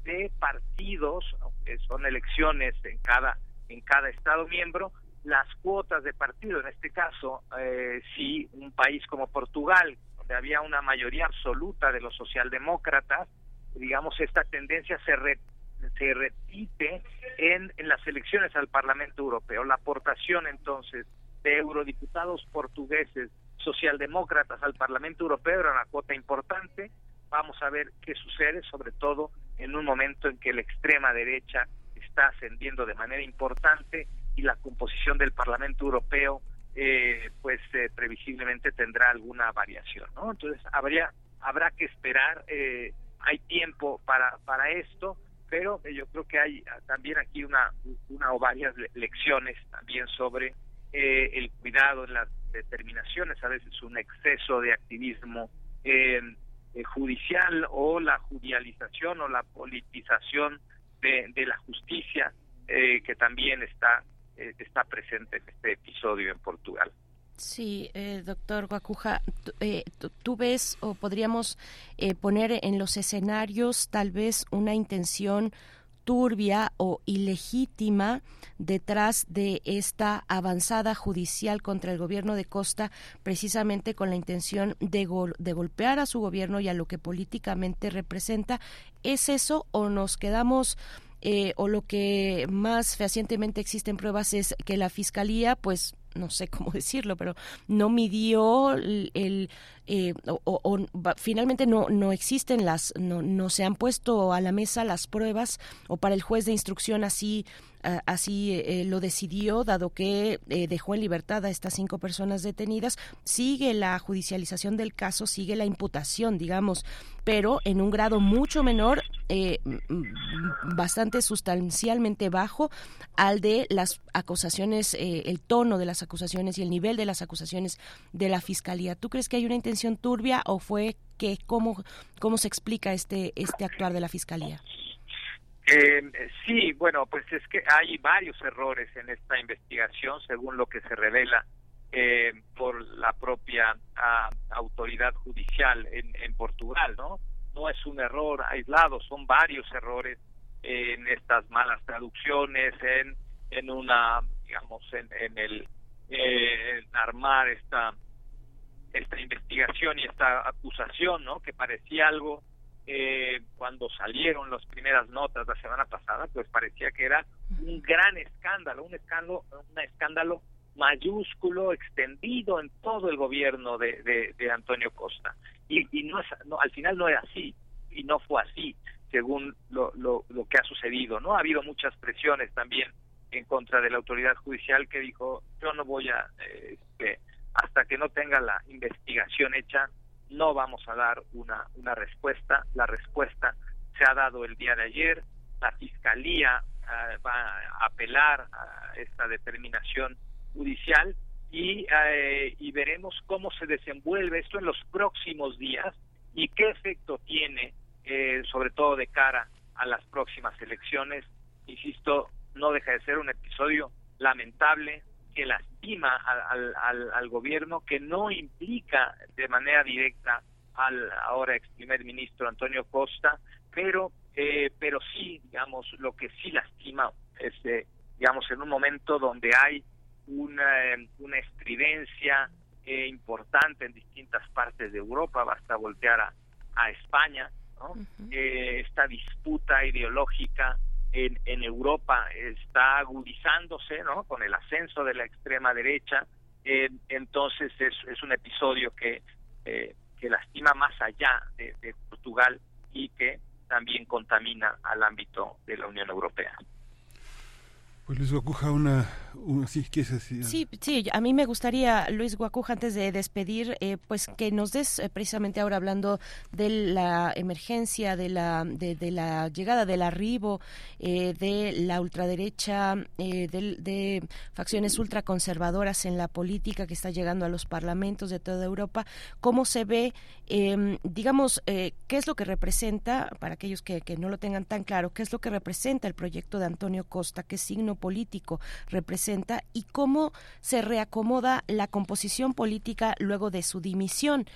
de partidos, aunque son elecciones en cada en cada estado miembro, las cuotas de partido, en este caso, eh, si un país como Portugal, donde había una mayoría absoluta de los socialdemócratas, digamos, esta tendencia se, se repite en, en las elecciones al Parlamento Europeo. La aportación entonces de eurodiputados portugueses socialdemócratas al Parlamento Europeo era una cuota importante. Vamos a ver qué sucede, sobre todo en un momento en que la extrema derecha está ascendiendo de manera importante y la composición del Parlamento Europeo eh, pues eh, previsiblemente tendrá alguna variación no entonces habría habrá que esperar eh, hay tiempo para para esto pero yo creo que hay también aquí una una o varias lecciones también sobre el cuidado en las determinaciones a veces un exceso de activismo judicial o la judicialización o la politización de, de la justicia que también está eh, está presente en este episodio en Portugal. Sí, eh, doctor Guacuja, eh, ¿tú ves o podríamos poner en los escenarios tal vez una intención turbia o ilegítima detrás de esta avanzada judicial contra el gobierno de Costa, precisamente con la intención de, de golpear a su gobierno y a lo que políticamente representa. ¿Es eso o nos quedamos eh, o lo que más fehacientemente existen pruebas es que la fiscalía, pues no sé cómo (laughs) decirlo, pero no midió el, eh, o, finalmente no no existen las no no se han puesto a la mesa las pruebas o para el juez de instrucción así así eh, lo decidió, dado que eh, dejó en libertad a estas cinco personas detenidas. Sigue la judicialización del caso, sigue la imputación, digamos, pero en un grado mucho menor, bastante sustancialmente bajo al de las acusaciones, el tono de las acusaciones y el nivel de las acusaciones de la fiscalía. ¿Tú crees que hay una intención turbia o fue que cómo cómo se explica este este actuar de la fiscalía? Eh, sí, bueno, pues es que hay varios errores en esta investigación, según lo que se revela eh, por la propia ah, autoridad judicial en, en, Portugal, ¿no? No es un error aislado, son varios errores en estas malas traducciones, en, en una, digamos, en, en el eh, armar esta esta investigación y esta acusación, ¿no? Que parecía algo eh, cuando salieron las primeras notas la semana pasada, pues parecía que era un gran escándalo, un escándalo, un escándalo mayúsculo, extendido en todo el gobierno de, de, Antonio Costa. Y, y no, es, no al final no era así, y no fue así, según lo, lo, lo que ha sucedido. no Ha habido muchas presiones también en contra de la autoridad judicial que dijo, yo no voy a, eh, este, hasta que no tenga la investigación hecha, no vamos a dar una, una respuesta. La respuesta se ha dado el día de ayer. La Fiscalía eh, va a apelar a esta determinación judicial y, eh, y veremos cómo se desenvuelve esto en los próximos días y qué efecto tiene, eh, sobre todo de cara a las próximas elecciones. Insisto, no deja de ser un episodio lamentable, que lastima al, al, al, gobierno, que no implica de manera directa al ahora ex primer ministro Antonio Costa, pero eh, pero sí, digamos, lo que sí lastima es, eh, digamos, en un momento donde hay una, eh, una estridencia eh, importante en distintas partes de Europa, basta voltear a, a España, ¿no? eh, esta disputa ideológica en, en Europa está agudizándose, ¿no? Con el ascenso de la extrema derecha, eh, entonces es, un episodio que, eh, que lastima más allá de, de Portugal y que también contamina al ámbito de la Unión Europea. Pues Luis Gocuja, una, sí, sí, a mí me gustaría, Luis Guacuja, antes de despedir, eh, pues que nos des, eh, precisamente ahora hablando de la emergencia, de la, de, la llegada del arribo eh, de la ultraderecha, de, de, facciones ultraconservadoras en la política que está llegando a los parlamentos de toda Europa, ¿cómo se ve, em, digamos, qué es lo que representa, para aquellos que, que no lo tengan tan claro, qué es lo que representa el proyecto de Antonio Costa, qué signo político representa y cómo se reacomoda la composición política luego de su dimisión.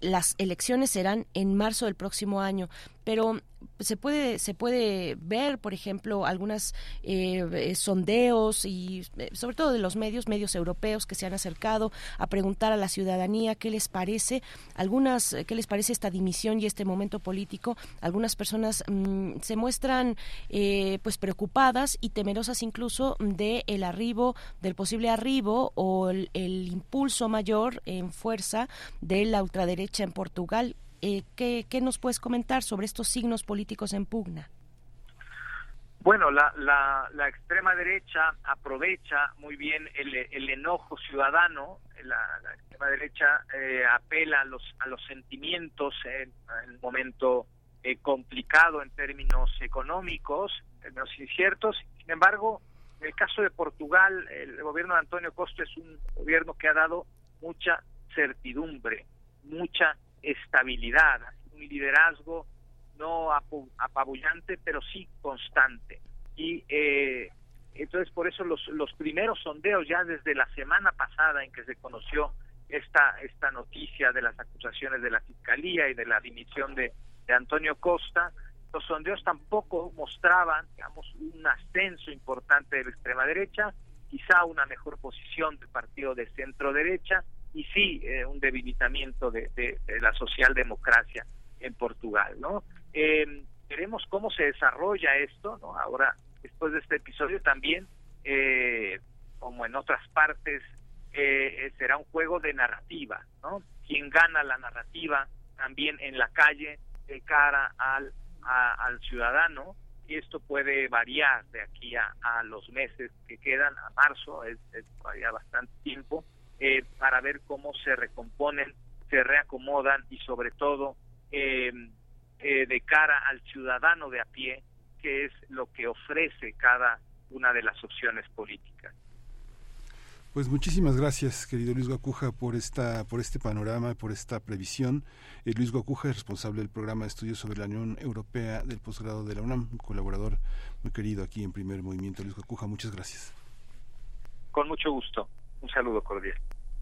Las elecciones serán en marzo del próximo año, pero se puede se puede ver por ejemplo algunas eh, eh, sondeos y eh, sobre todo de los medios medios europeos que se han acercado a preguntar a la ciudadanía qué les parece algunas qué les parece esta dimisión y este momento político. Algunas personas mm, se muestran pues preocupadas y temerosas incluso de el arribo del posible arribo o el impulso mayor en fuerza de la ultraderecha en Portugal eh, ¿qué, nos puedes comentar sobre estos signos políticos en pugna? Bueno, la, la, extrema derecha aprovecha muy bien el, enojo ciudadano. La, extrema derecha eh, apela a los, a los sentimientos en, un momento eh, complicado en términos económicos, en términos inciertos. Sin embargo, en el caso de Portugal, el gobierno de Antonio Costa es un gobierno que ha dado mucha certidumbre, mucha estabilidad, un liderazgo no apabullante, pero sí constante. Y eh, entonces por eso los, los primeros sondeos ya desde la semana pasada en que se conoció esta, esta noticia de las acusaciones de la Fiscalía y de la dimisión de, de Antonio Costa, los sondeos tampoco mostraban, digamos, un ascenso importante de la extrema derecha, quizá una mejor posición del partido de centro derecha, y sí eh, un debilitamiento de, la socialdemocracia en Portugal, ¿no? Eh, veremos cómo se desarrolla esto, ¿no? Ahora, después de este episodio también, eh, como en otras partes, eh, será un juego de narrativa, ¿no? Quien gana la narrativa también en la calle de cara al, al ciudadano, y esto puede variar de aquí a, los meses que quedan, a marzo, es todavía bastante tiempo, eh, para ver cómo se recomponen, se reacomodan y sobre todo eh, eh, de cara al ciudadano de a pie, que es lo que ofrece cada una de las opciones políticas. Pues muchísimas gracias, querido Luis Guacuja, por esta, por este panorama, por esta previsión. Luis Guacuja es responsable del programa de estudios sobre la Unión Europea del posgrado de la UNAM, un colaborador muy querido aquí en Primer Movimiento. Luis Guacuja, muchas gracias. Con mucho gusto. Un saludo cordial.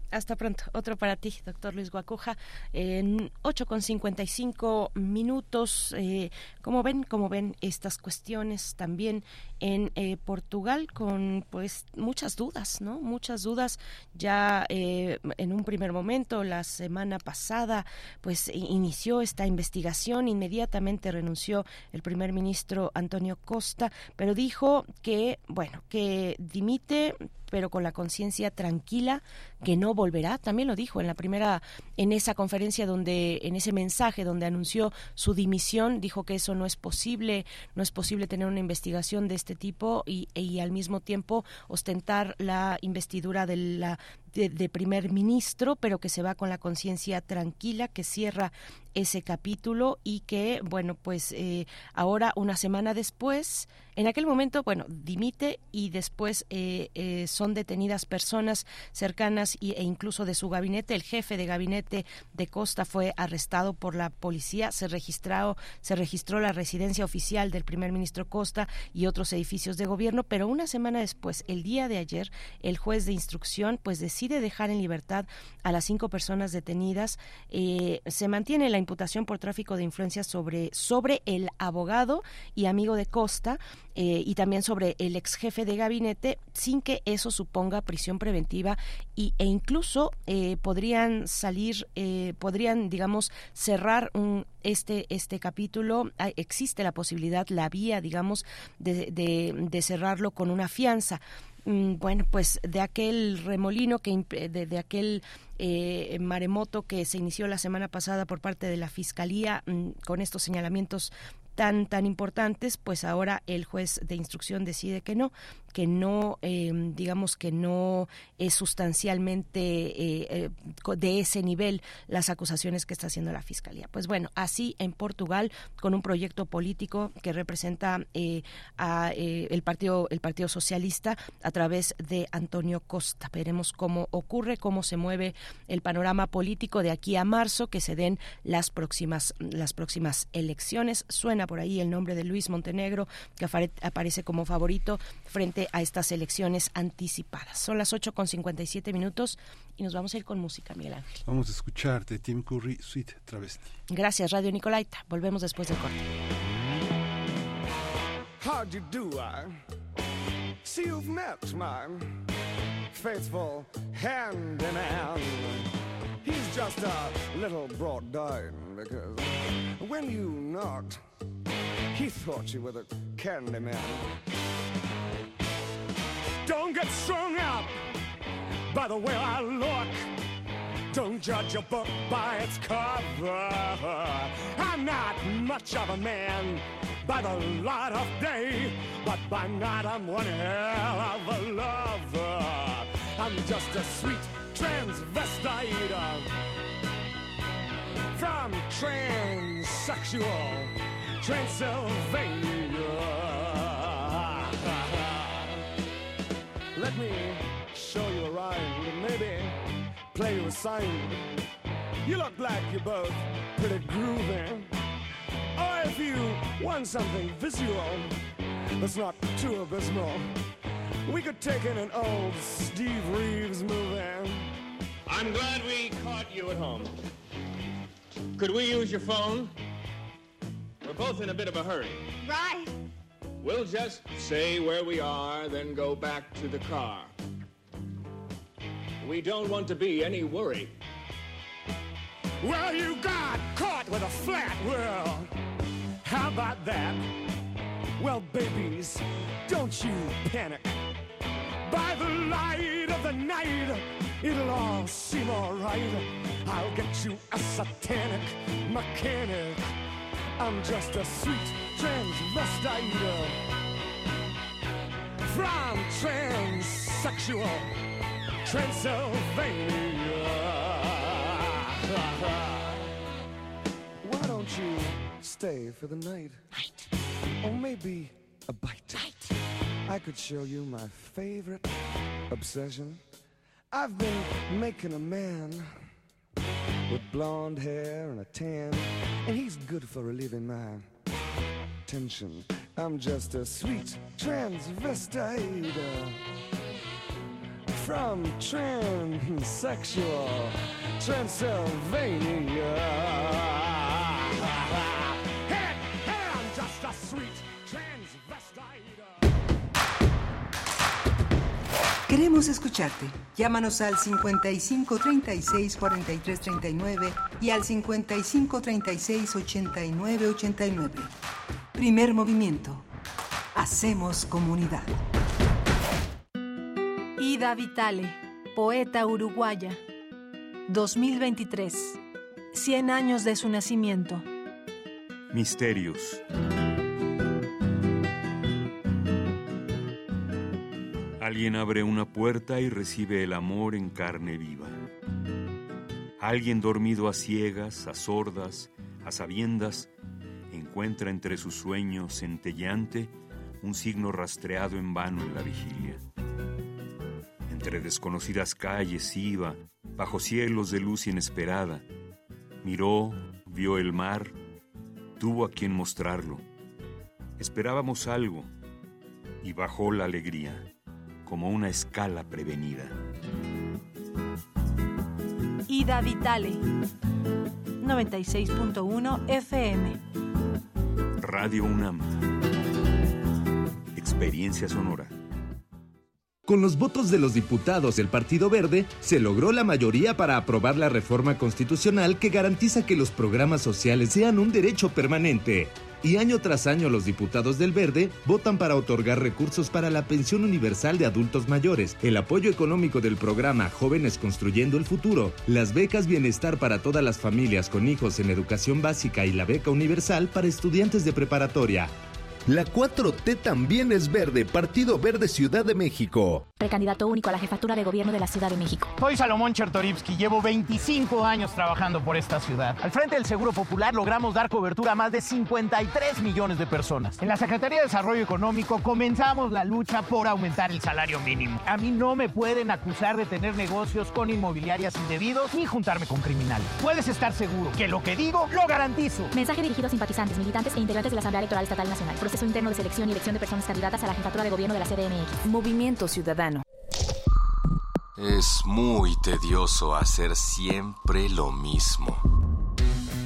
Hasta pronto. Otro para ti, doctor Luis Guacuja. En 8 con 55 minutos. Eh, ¿Cómo ven? ¿Cómo ven estas cuestiones también en eh, Portugal con pues muchas dudas, ¿no? Muchas dudas. Ya eh, en un primer momento, la semana pasada, pues inició esta investigación. Inmediatamente renunció el primer ministro Antonio Costa, pero dijo que, bueno, que dimite pero con la conciencia tranquila que no volverá. También lo dijo en la primera, en esa conferencia donde, en ese mensaje donde anunció su dimisión, dijo que eso no es posible, no es posible tener una investigación de este tipo y, y al mismo tiempo ostentar la investidura de la de, primer ministro, pero que se va con la conciencia tranquila, que cierra ese capítulo y que, bueno, pues eh, ahora, una semana después, en aquel momento, bueno, dimite y después eh, eh, son detenidas personas cercanas e incluso de su gabinete. El jefe de gabinete de Costa fue arrestado por la policía. Se registró, se registró la residencia oficial del primer ministro Costa y otros edificios de gobierno, pero una semana después, el día de ayer, el juez de instrucción, pues decide decide dejar en libertad a las cinco personas detenidas. Eh, se mantiene la imputación por tráfico de influencias sobre, sobre el abogado y amigo de Costa eh, y también sobre el ex jefe de gabinete, sin que eso suponga prisión preventiva y, e incluso eh, podrían salir, podrían, digamos, cerrar un, este, este capítulo. existe la posibilidad, la vía, digamos, de, de cerrarlo con una fianza. Mm, bueno, pues de aquel remolino, que de, aquel eh, maremoto que se inició la semana pasada por parte de la Fiscalía mm, con estos señalamientos tan, tan importantes, pues ahora el juez de instrucción decide que no, que no, em, digamos que no es sustancialmente eh, eh, de ese nivel las acusaciones que está haciendo la Fiscalía. Pues bueno, así en Portugal, con un proyecto político que representa eh, a, el, partido, el Partido Socialista a través de Antonio Costa. Veremos cómo ocurre, cómo se mueve el panorama político de aquí a marzo, que se den las próximas, las próximas elecciones. Suena por ahí el nombre de Luis Montenegro, que aparece como favorito frente a estas elecciones anticipadas. Son las 8 con 57 minutos y nos vamos a ir con música, Miguel Ángel. Vamos a escuchar de Tim Curry, Sweet Travesti. Gracias, Radio Nicolaita. Volvemos después del corte. How'd you do, I see you've met my faithful hand in hand. He's just a little brought down because when you knocked, he thought you were the candy man. Don't get strung up by the way I look. Don't judge a book by its cover. I'm not much of a man by the light of day, but by night I'm one hell of a lover. I'm just a sweet transvestite uh, from transsexual Transylvania. Let me show you a rhyme and maybe play you a sign. You look like you're both pretty groovy. Or if you want something visual that's not too abysmal, we could take in an old Steve Reeves movie. I'm glad we caught you at home. Could we use your phone? We're both in a bit of a hurry. Right. We'll just say where we are, then go back to the car. We don't want to be any worry. Well, you got caught with a flat world. How about that? Well, babies, don't you panic. By the light of the night, it'll all seem alright. I'll get you a satanic mechanic. I'm just a sweet transvestite from transsexual Transylvania. Why don't you stay for the night? Night. Or maybe a bite. Night. I could show you my favorite obsession. I've been making a man with blonde hair and a tan, and he's good for relieving my tension. I'm just a sweet transvestite uh, from transsexual Transylvania. Queremos escucharte. Llámanos al 55 36 43 39 y al 55 36 89 89. Primer movimiento. Hacemos comunidad. Ida Vitale, poeta uruguaya. 2023. 100 años de su nacimiento. Misterios. Alguien abre una puerta y recibe el amor en carne viva. Alguien dormido a ciegas, a sordas, a sabiendas, encuentra entre sus sueños centellante un signo rastreado en vano en la vigilia. Entre desconocidas calles iba, bajo cielos de luz inesperada. Miró, vio el mar, tuvo a quien mostrarlo. Esperábamos algo y bajó la alegría, como una escala prevenida. Ida Vitale. 96.1 FM. Radio UNAM. Experiencia sonora. Con los votos de los diputados del Partido Verde, se logró la mayoría para aprobar la reforma constitucional que garantiza que los programas sociales sean un derecho permanente. Y año tras año los diputados del Verde votan para otorgar recursos para la pensión universal de adultos mayores, el apoyo económico del programa Jóvenes Construyendo el Futuro, las becas bienestar para todas las familias con hijos en educación básica y la beca universal para estudiantes de preparatoria. La 4T también es verde, Partido Verde Ciudad de México. Precandidato único a la jefatura de gobierno de la Ciudad de México. Soy Salomón Chertorivsky, llevo 25 años trabajando por esta ciudad. Al frente del Seguro Popular logramos dar cobertura a más de 53 millones de personas. En la Secretaría de Desarrollo Económico comenzamos la lucha por aumentar el salario mínimo. A mí no me pueden acusar de tener negocios con inmobiliarias indebidos ni juntarme con criminales. Puedes estar seguro que lo que digo lo garantizo. Mensaje dirigido a simpatizantes, militantes e integrantes de la Asamblea Electoral Estatal Nacional. Proceso interno de selección y elección de personas candidatas a la jefatura de gobierno de la CDMX. Movimiento Ciudadano. Es muy tedioso hacer siempre lo mismo.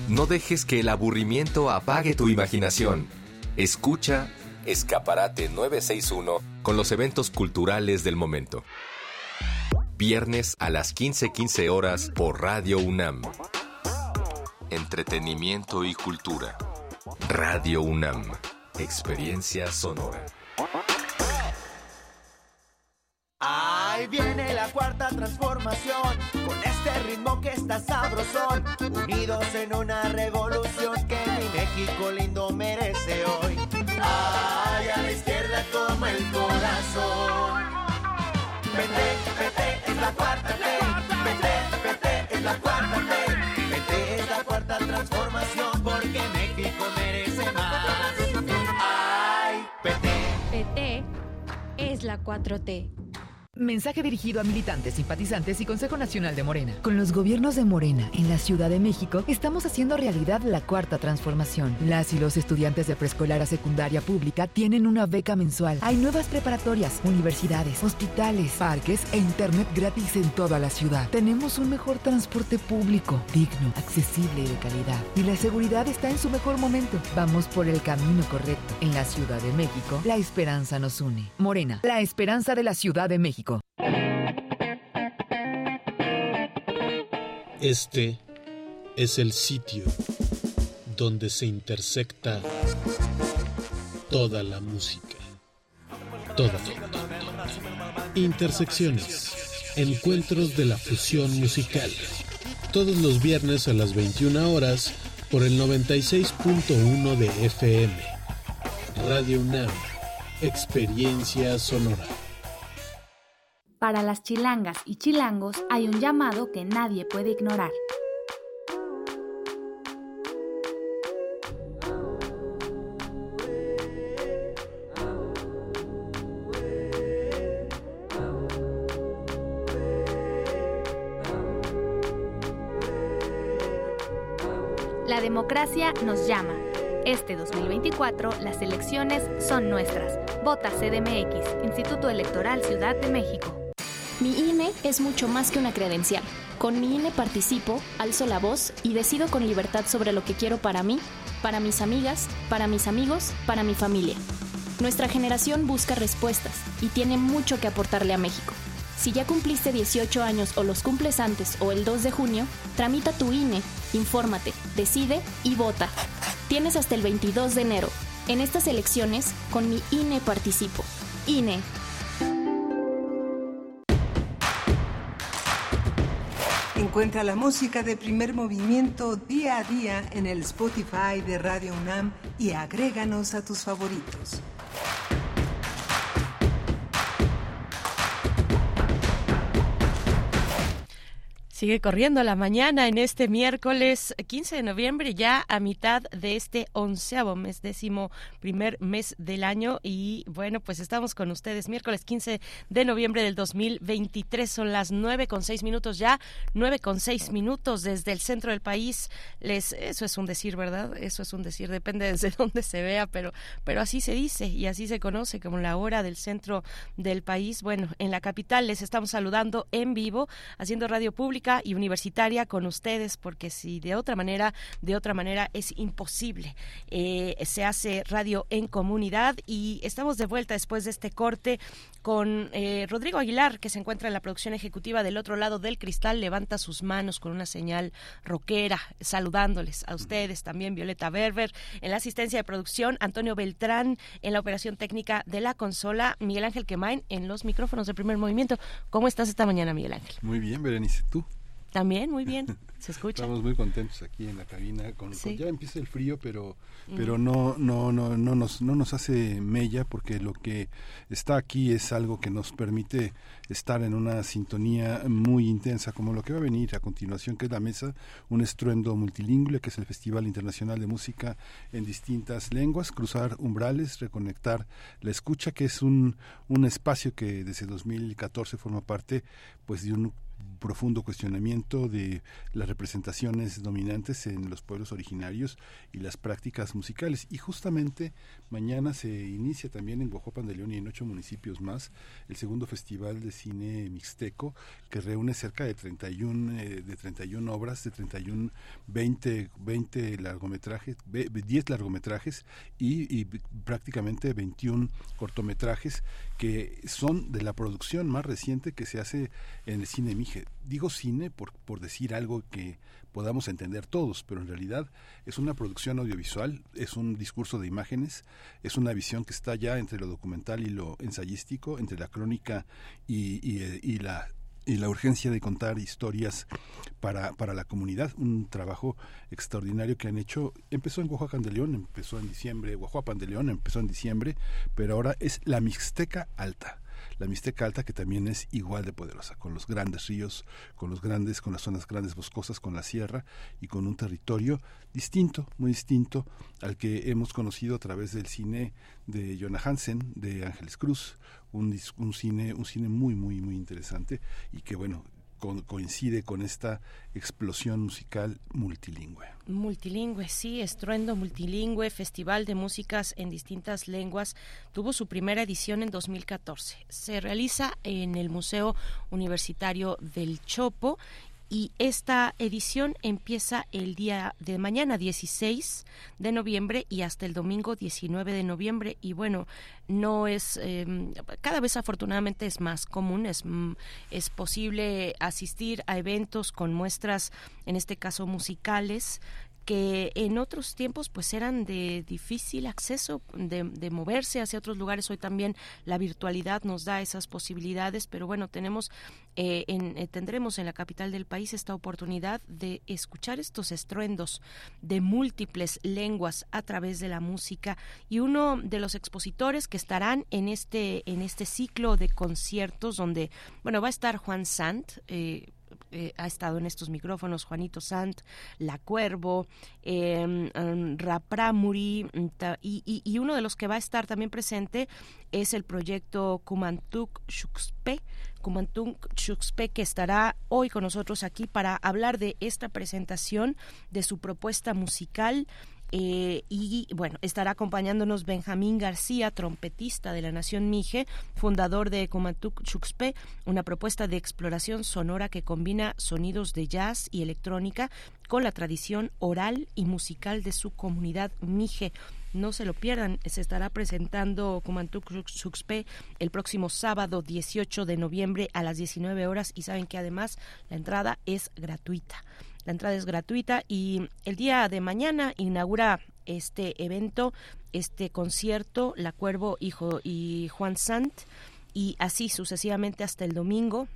No dejes que el aburrimiento apague tu imaginación. Escucha Escaparate 961 con los eventos culturales del momento. Viernes a las 15:15 horas por Radio UNAM. Entretenimiento y cultura. Radio UNAM. Experiencia sonora. Ahí viene la cuarta transformación, con este ritmo que está sabrosón, unidos en una revolución la 4T. Mensaje dirigido a militantes, simpatizantes y Consejo Nacional de Morena. Con los gobiernos de Morena en la Ciudad de México, estamos haciendo realidad la cuarta transformación. Las y los estudiantes de preescolar a secundaria pública tienen una beca mensual. Hay nuevas preparatorias, universidades, hospitales, parques e internet gratis en toda la ciudad. Tenemos un mejor transporte público, digno, accesible y de calidad. Y la seguridad está en su mejor momento. Vamos por el camino correcto. En la Ciudad de México, la esperanza nos une. Morena, la esperanza de la Ciudad de México. Este es el sitio donde se intersecta toda la música. Toda. Intersecciones. Encuentros de la fusión musical. Todos los viernes a las 21 horas por el 96.1 de FM. Radio UNAM. Experiencia sonora. Para las chilangas y chilangos hay un llamado que nadie puede ignorar. La democracia nos llama. Este 2024 las elecciones son nuestras. Vota CDMX, Instituto Electoral Ciudad de México. Mi INE es mucho más que una credencial. Con mi INE participo, alzo la voz y decido con libertad sobre lo que quiero para mí, para mis amigas, para mis amigos, para mi familia. Nuestra generación busca respuestas y tiene mucho que aportarle a México. Si ya cumpliste 18 años o los cumples antes o el 2 de junio, tramita tu INE, infórmate, decide y vota. Tienes hasta el 22 de enero. En estas elecciones, con mi INE participo. INE. Encuentra la música de primer movimiento día a día en el Spotify de Radio UNAM y agréganos a tus favoritos. Sigue corriendo la mañana en este miércoles 15 de noviembre, ya a mitad de este onceavo mes, décimo primer mes del año. Y bueno, pues estamos con ustedes miércoles 15 de noviembre del 2023. Son las nueve con seis minutos ya, nueve con seis minutos desde el centro del país. Les, eso es un decir, ¿verdad? Eso es un decir, depende desde (laughs) dónde se vea, pero, pero así se dice y así se conoce como la hora del centro del país. Bueno, en la capital les estamos saludando en vivo, haciendo radio pública y universitaria con ustedes, porque si de otra manera, de otra manera es imposible. Eh, se hace radio en comunidad y estamos de vuelta después de este corte con eh, Rodrigo Aguilar, que se encuentra en la producción ejecutiva del otro lado del cristal, levanta sus manos con una señal rockera, saludándoles a ustedes también, Violeta Berber, en la asistencia de producción, Antonio Beltrán, en la operación técnica de la consola, Miguel Ángel Quemain, en los micrófonos de primer movimiento. ¿Cómo estás esta mañana, Miguel Ángel? Muy bien, Berenice, ¿tú? También, muy bien. Se escucha. Estamos muy contentos aquí en la cabina. Con, ya empieza el frío, pero pero no no no no nos no nos hace mella porque lo que está aquí es algo que nos permite estar en una sintonía muy intensa como lo que va a venir a continuación que es la mesa un estruendo multilingüe que es el Festival Internacional de Música en distintas lenguas cruzar umbrales reconectar la escucha que es un un espacio que desde 2014 forma parte pues de un profundo cuestionamiento de las representaciones dominantes en los pueblos originarios y las prácticas musicales. Y justamente mañana se inicia también en Guajuapan de León y en ocho municipios más el segundo Festival de Cine Mixteco que reúne cerca de 31, eh, de 31 obras, de 31, 20, 20 largometrajes, 10 largometrajes y, prácticamente 21 cortometrajes que son de la producción más reciente que se hace en el cine. Digo cine por, por decir algo que podamos entender todos, pero en realidad es una producción audiovisual, es un discurso de imágenes, es una visión que está ya entre lo documental y lo ensayístico, entre la crónica y, y la y la urgencia de contar historias para, para la comunidad, un trabajo extraordinario que han hecho, empezó en Oaxaca de León, empezó en diciembre, Oaxaca de León empezó en diciembre, pero ahora es la Mixteca Alta la Mixteca Alta que también es igual de poderosa, con los grandes ríos, con los grandes, con las zonas grandes boscosas, con la sierra y con un territorio distinto, muy distinto al que hemos conocido a través del cine de Jonah Hansen, de Ángeles Cruz, un, un cine, un cine muy, muy, muy interesante y que bueno, coincide con esta explosión musical multilingüe. Multilingüe, sí, estruendo multilingüe, Festival de Músicas en distintas lenguas, tuvo su primera edición en 2014. Se realiza en el Museo Universitario del Chopo y esta edición empieza el día de mañana 16 de noviembre y hasta el domingo 19 de noviembre. Y bueno no es em, cada vez afortunadamente es más común es mm, es posible asistir a eventos con muestras en este caso musicales que en otros tiempos pues eran de difícil acceso, de, moverse hacia otros lugares. Hoy también la virtualidad nos da esas posibilidades, pero bueno, tenemos, eh, en, eh, tendremos en la capital del país esta oportunidad de escuchar estos estruendos de múltiples lenguas a través de la música y uno de los expositores que estarán en este, en este ciclo de conciertos donde, bueno, va a estar Juan Sant, eh, eh, ha estado en estos micrófonos Juanito Sant, La Cuervo, eh, Rapramuri y, y, uno de los que va a estar también presente es el proyecto Kumantuk Shukspe, Kumantuk Shukspe que estará hoy con nosotros aquí para hablar de esta presentación, de su propuesta musical eh, y bueno, estará acompañándonos Benjamín García, trompetista de la Nación Mije, fundador de Comantuc Chuxpe, una propuesta de exploración sonora que combina sonidos de jazz y electrónica con la tradición oral y musical de su comunidad Mije. No se lo pierdan, se estará presentando Comantuc Chuxpe el próximo sábado 18 de noviembre a las 19 horas y saben que además la entrada es gratuita. La entrada es gratuita y el día de mañana inaugura este evento, este concierto, La Cuervo Hijo y Juan Sant y así sucesivamente hasta el domingo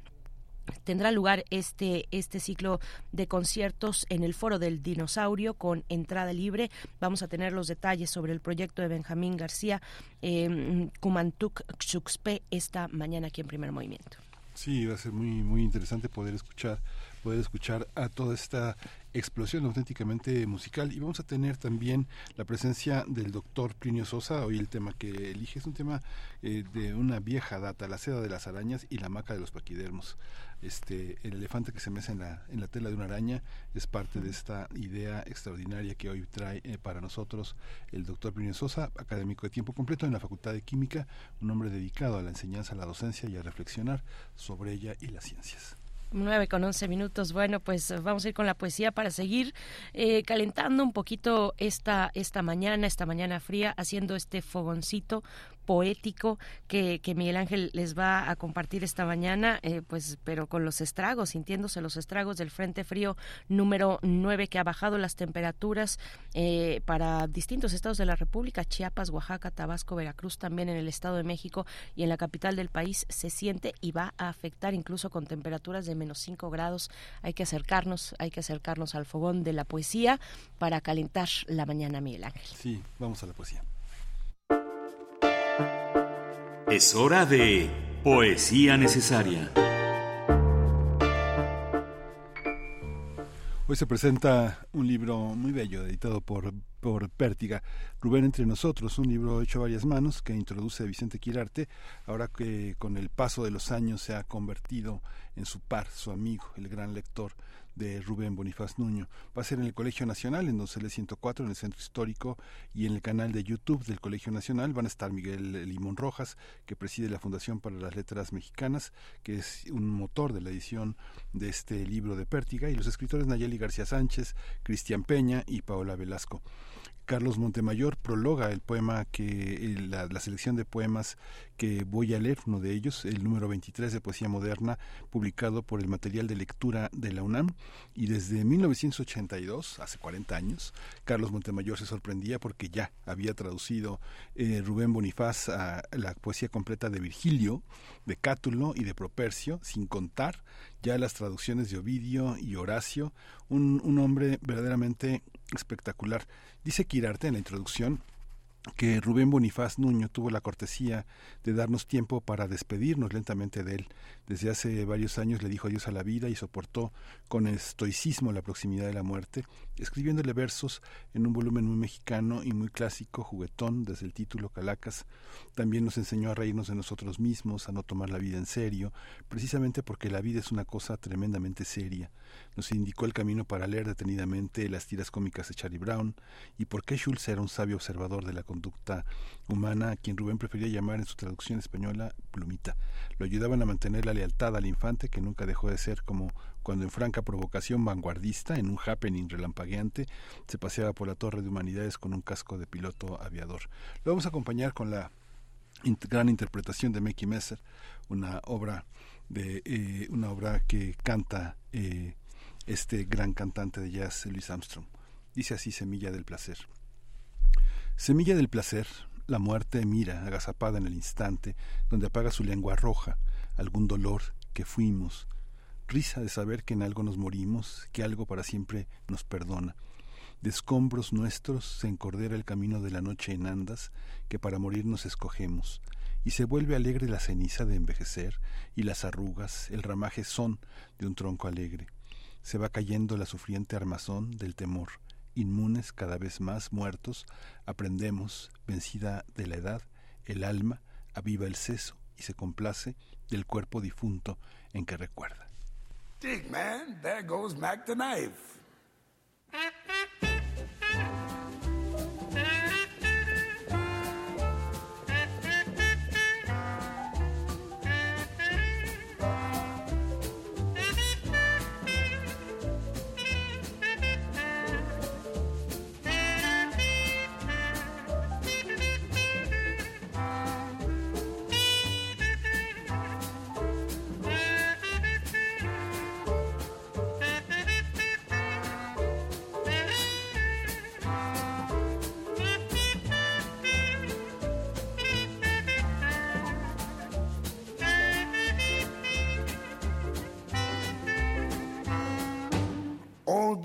tendrá lugar este este ciclo de conciertos en el Foro del Dinosaurio con entrada libre. Vamos a tener los detalles sobre el proyecto de Benjamín García eh, Kumantuk Xuxpe esta mañana aquí en Primer Movimiento. Sí, va a ser muy muy interesante poder escuchar poder escuchar a toda esta explosión auténticamente musical. Y vamos a tener también la presencia del doctor Plinio Sosa. Hoy el tema que elige es un tema eh, de una vieja data la seda de las arañas y la maca de los paquidermos. Este el elefante que se mece en la, en la tela de una araña es parte de esta idea extraordinaria que hoy trae eh, para nosotros el doctor Plinio Sosa académico de tiempo completo en la Facultad de Química un hombre dedicado a la enseñanza a la docencia y a reflexionar sobre ella y las ciencias 9 con 11 minutos. Bueno, pues vamos a ir con la poesía para seguir eh, calentando un poquito esta, esta mañana, esta mañana fría, haciendo este fogoncito poético que, que Miguel Ángel les va a compartir esta mañana, eh, pues pero con los estragos, sintiéndose los estragos del Frente Frío número 9 que ha bajado las temperaturas eh, para distintos estados de la República, Chiapas, Oaxaca, Tabasco, Veracruz, también en el Estado de México y en la capital del país se siente y va a afectar incluso con temperaturas de menos 5 grados. Hay que acercarnos, hay que acercarnos al fogón de la poesía para calentar la mañana, Miguel Ángel. Sí, vamos a la poesía. Es hora de Poesía Necesaria. Hoy se presenta un libro muy bello, editado por, por Pértiga, Rubén entre nosotros, un libro hecho a varias manos que introduce a Vicente Quirarte, ahora que con el paso de los años se ha convertido en su par, su amigo, el gran lector de Rubén Bonifaz Nuño. Va a ser en el Colegio Nacional, en Doncel 104, en el Centro Histórico y en el canal de YouTube del Colegio Nacional. Van a estar Miguel Limón Rojas, que preside la Fundación para las Letras Mexicanas, que es un motor de la edición de este libro de Pértiga, y los escritores Nayeli García Sánchez, Cristian Peña y Paola Velasco. Carlos Montemayor prologa el poema que la, selección de poemas que voy a leer, uno de ellos, el número 23 de Poesía Moderna, publicado por el material de lectura de la UNAM. Y desde 1982, hace 40 años, Carlos Montemayor se sorprendía porque ya había traducido eh, Rubén Bonifaz a la poesía completa de Virgilio, de Cátulo y de Propercio, sin contar ya las traducciones de Ovidio y Horacio, un, un hombre verdaderamente espectacular. Dice Quirarte en la introducción que Rubén Bonifaz Nuño tuvo la cortesía de darnos tiempo para despedirnos lentamente de él. Desde hace varios años le dijo adiós a la vida y soportó con estoicismo la proximidad de la muerte, escribiéndole versos en un volumen muy mexicano y muy clásico, juguetón, desde el título Calacas. También nos enseñó a reírnos de nosotros mismos, a no tomar la vida en serio, precisamente porque la vida es una cosa tremendamente seria. Nos indicó el camino para leer detenidamente las tiras cómicas de Charlie Brown y por qué Schulz era un sabio observador de la conducta humana, a quien Rubén prefería llamar en su traducción española plumita. Lo ayudaban a mantener la lealtad al infante, que nunca dejó de ser como cuando en franca provocación vanguardista, en un happening relampagueante, se paseaba por la Torre de Humanidades con un casco de piloto aviador. Lo vamos a acompañar con la gran interpretación de Mickey Messer, una obra de eh, una obra que canta eh, este gran cantante de jazz Louis Armstrong. Dice así Semilla del placer. Semilla del placer, la muerte mira, agazapada en el instante, donde apaga su lengua roja, algún dolor que fuimos, risa de saber que en algo nos morimos, que algo para siempre nos perdona. De escombros nuestros se encordera el camino de la noche en andas, que para morir nos escogemos, y se vuelve alegre la ceniza de envejecer, y las arrugas, el ramaje son de un tronco alegre. Se va cayendo la sufriente armazón del temor, inmunes cada vez más muertos, aprendemos, vencida de la edad, el alma aviva el seso y se complace del cuerpo difunto en que recuerda. Dig, man, there goes Mac the knife.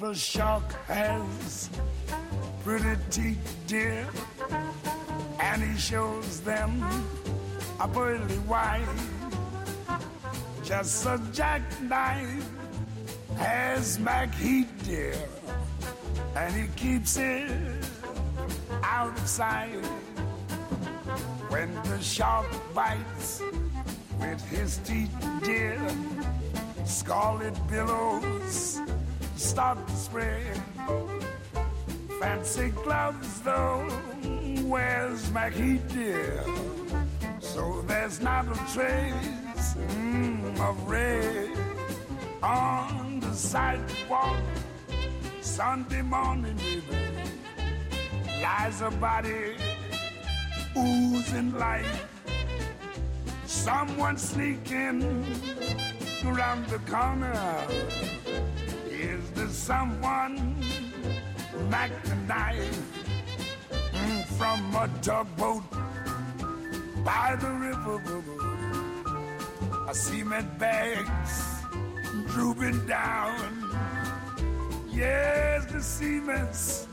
The shark has pretty teeth, dear, and he shows them a pearly white. Just a jackknife has Mac Heat, dear, and he keeps it out of sight. When the shark bites with his teeth, dear, scarlet billows start to spread. Fancy gloves, though, where's Mackie dear? So there's not a trace mm, of red on the sidewalk. Sunday morning, baby, lies a body oozing life. Someone sneaking around the corner. Someone Mac the knife mm, from a tugboat by the river? I cement bags drooping down. Yes, the cement's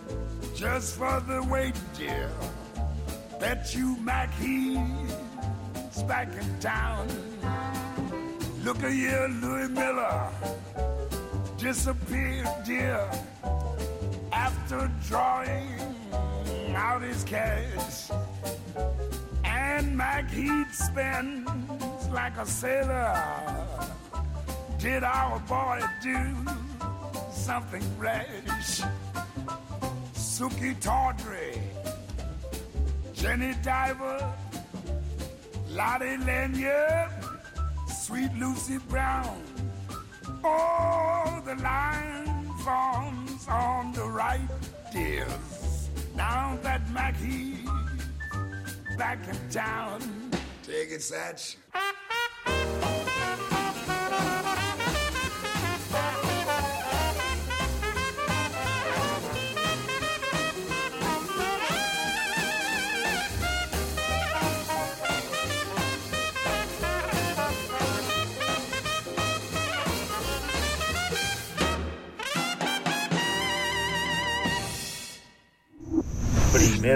just for the weight, dear. Bet you Mac he's back in town. Look a here, Louis Miller disappeared, dear, after drawing out his cash. And Mac Heat spends like a sailor. Did our boy do something rash? Suki Tawdry, Jenny Diver, Lottie Lanyard, Sweet Lucy Brown. Oh, the line forms on the right, dears. Now that Mackie's back in town. Take it, Satch.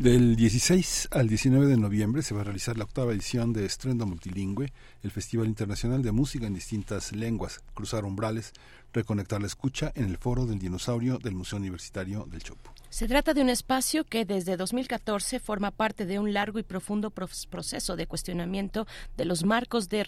Del 16 al 19 de noviembre se va a realizar la octava edición de Estrendo Multilingüe, el Festival Internacional de Música en distintas lenguas, cruzar umbrales, reconectar la escucha en el foro del dinosaurio del Museo Universitario del Chopo. Se trata de un espacio que desde 2014 forma parte de un largo y profundo proceso de cuestionamiento de los marcos de,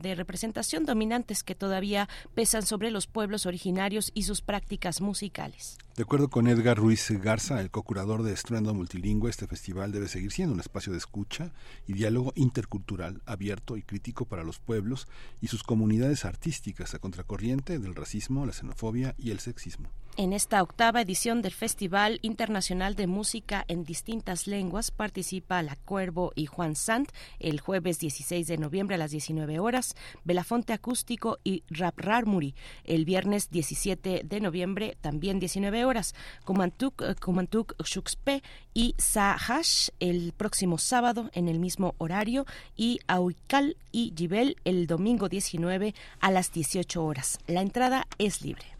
de, representación dominantes que todavía pesan sobre los pueblos originarios y sus prácticas musicales. De acuerdo con Edgar Ruiz Garza, el co-curador de Estruendo Multilingüe, este festival debe seguir siendo un espacio de escucha y diálogo intercultural, abierto y crítico para los pueblos y sus comunidades artísticas a contracorriente del racismo, la xenofobia y el sexismo. En esta octava edición del Festival Internacional de Música en distintas lenguas participa La Cuervo y Juan Sant el jueves 16 de noviembre a las 19 horas, Belafonte Acústico y Rap Rarmuri el viernes 17 de noviembre también 19 horas, Kumantuk, Kumantuk Shuxpe y Sahash el próximo sábado en el mismo horario y Auikal y Gibel el domingo 19 a las 18 horas. La entrada es libre.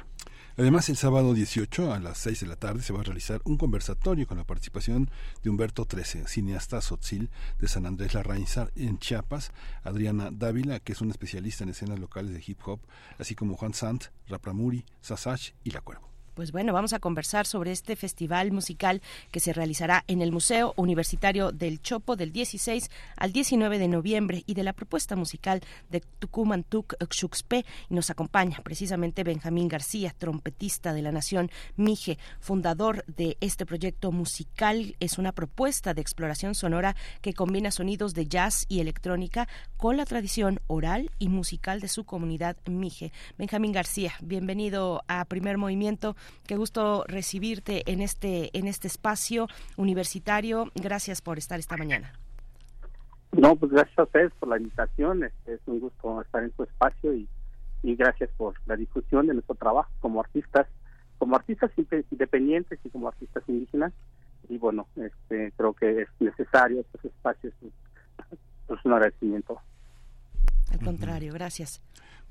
Además, el sábado 18 a las 6 de la tarde se va a realizar un conversatorio con la participación de Humberto XIII, cineasta sotzil de San Andrés Larrainzar en Chiapas, Adriana Dávila, que es una especialista en escenas locales de hip hop, así como Juan Sant, Rapramuri, Sasach y La Cuervo. Pues bueno, vamos a conversar sobre este festival musical que se realizará en el Museo Universitario del Chopo del 16 al 19 de noviembre y de la propuesta musical de Tucumán Tuk Xuxpe. Y nos acompaña precisamente Benjamín García, trompetista de la Nación Mije, fundador de este proyecto musical. Es una propuesta de exploración sonora que combina sonidos de jazz y electrónica con la tradición oral y musical de su comunidad Mije. Benjamín García, bienvenido a Primer Movimiento. Qué gusto recibirte en este, en este espacio universitario. Gracias por estar esta mañana. No, pues gracias a ustedes por la invitación. Es, un gusto estar en su espacio y, y gracias por la difusión de nuestro trabajo como artistas, como artistas independientes y como artistas indígenas. Y bueno, este, creo que es necesario estos espacios. Es un agradecimiento. Al contrario, gracias.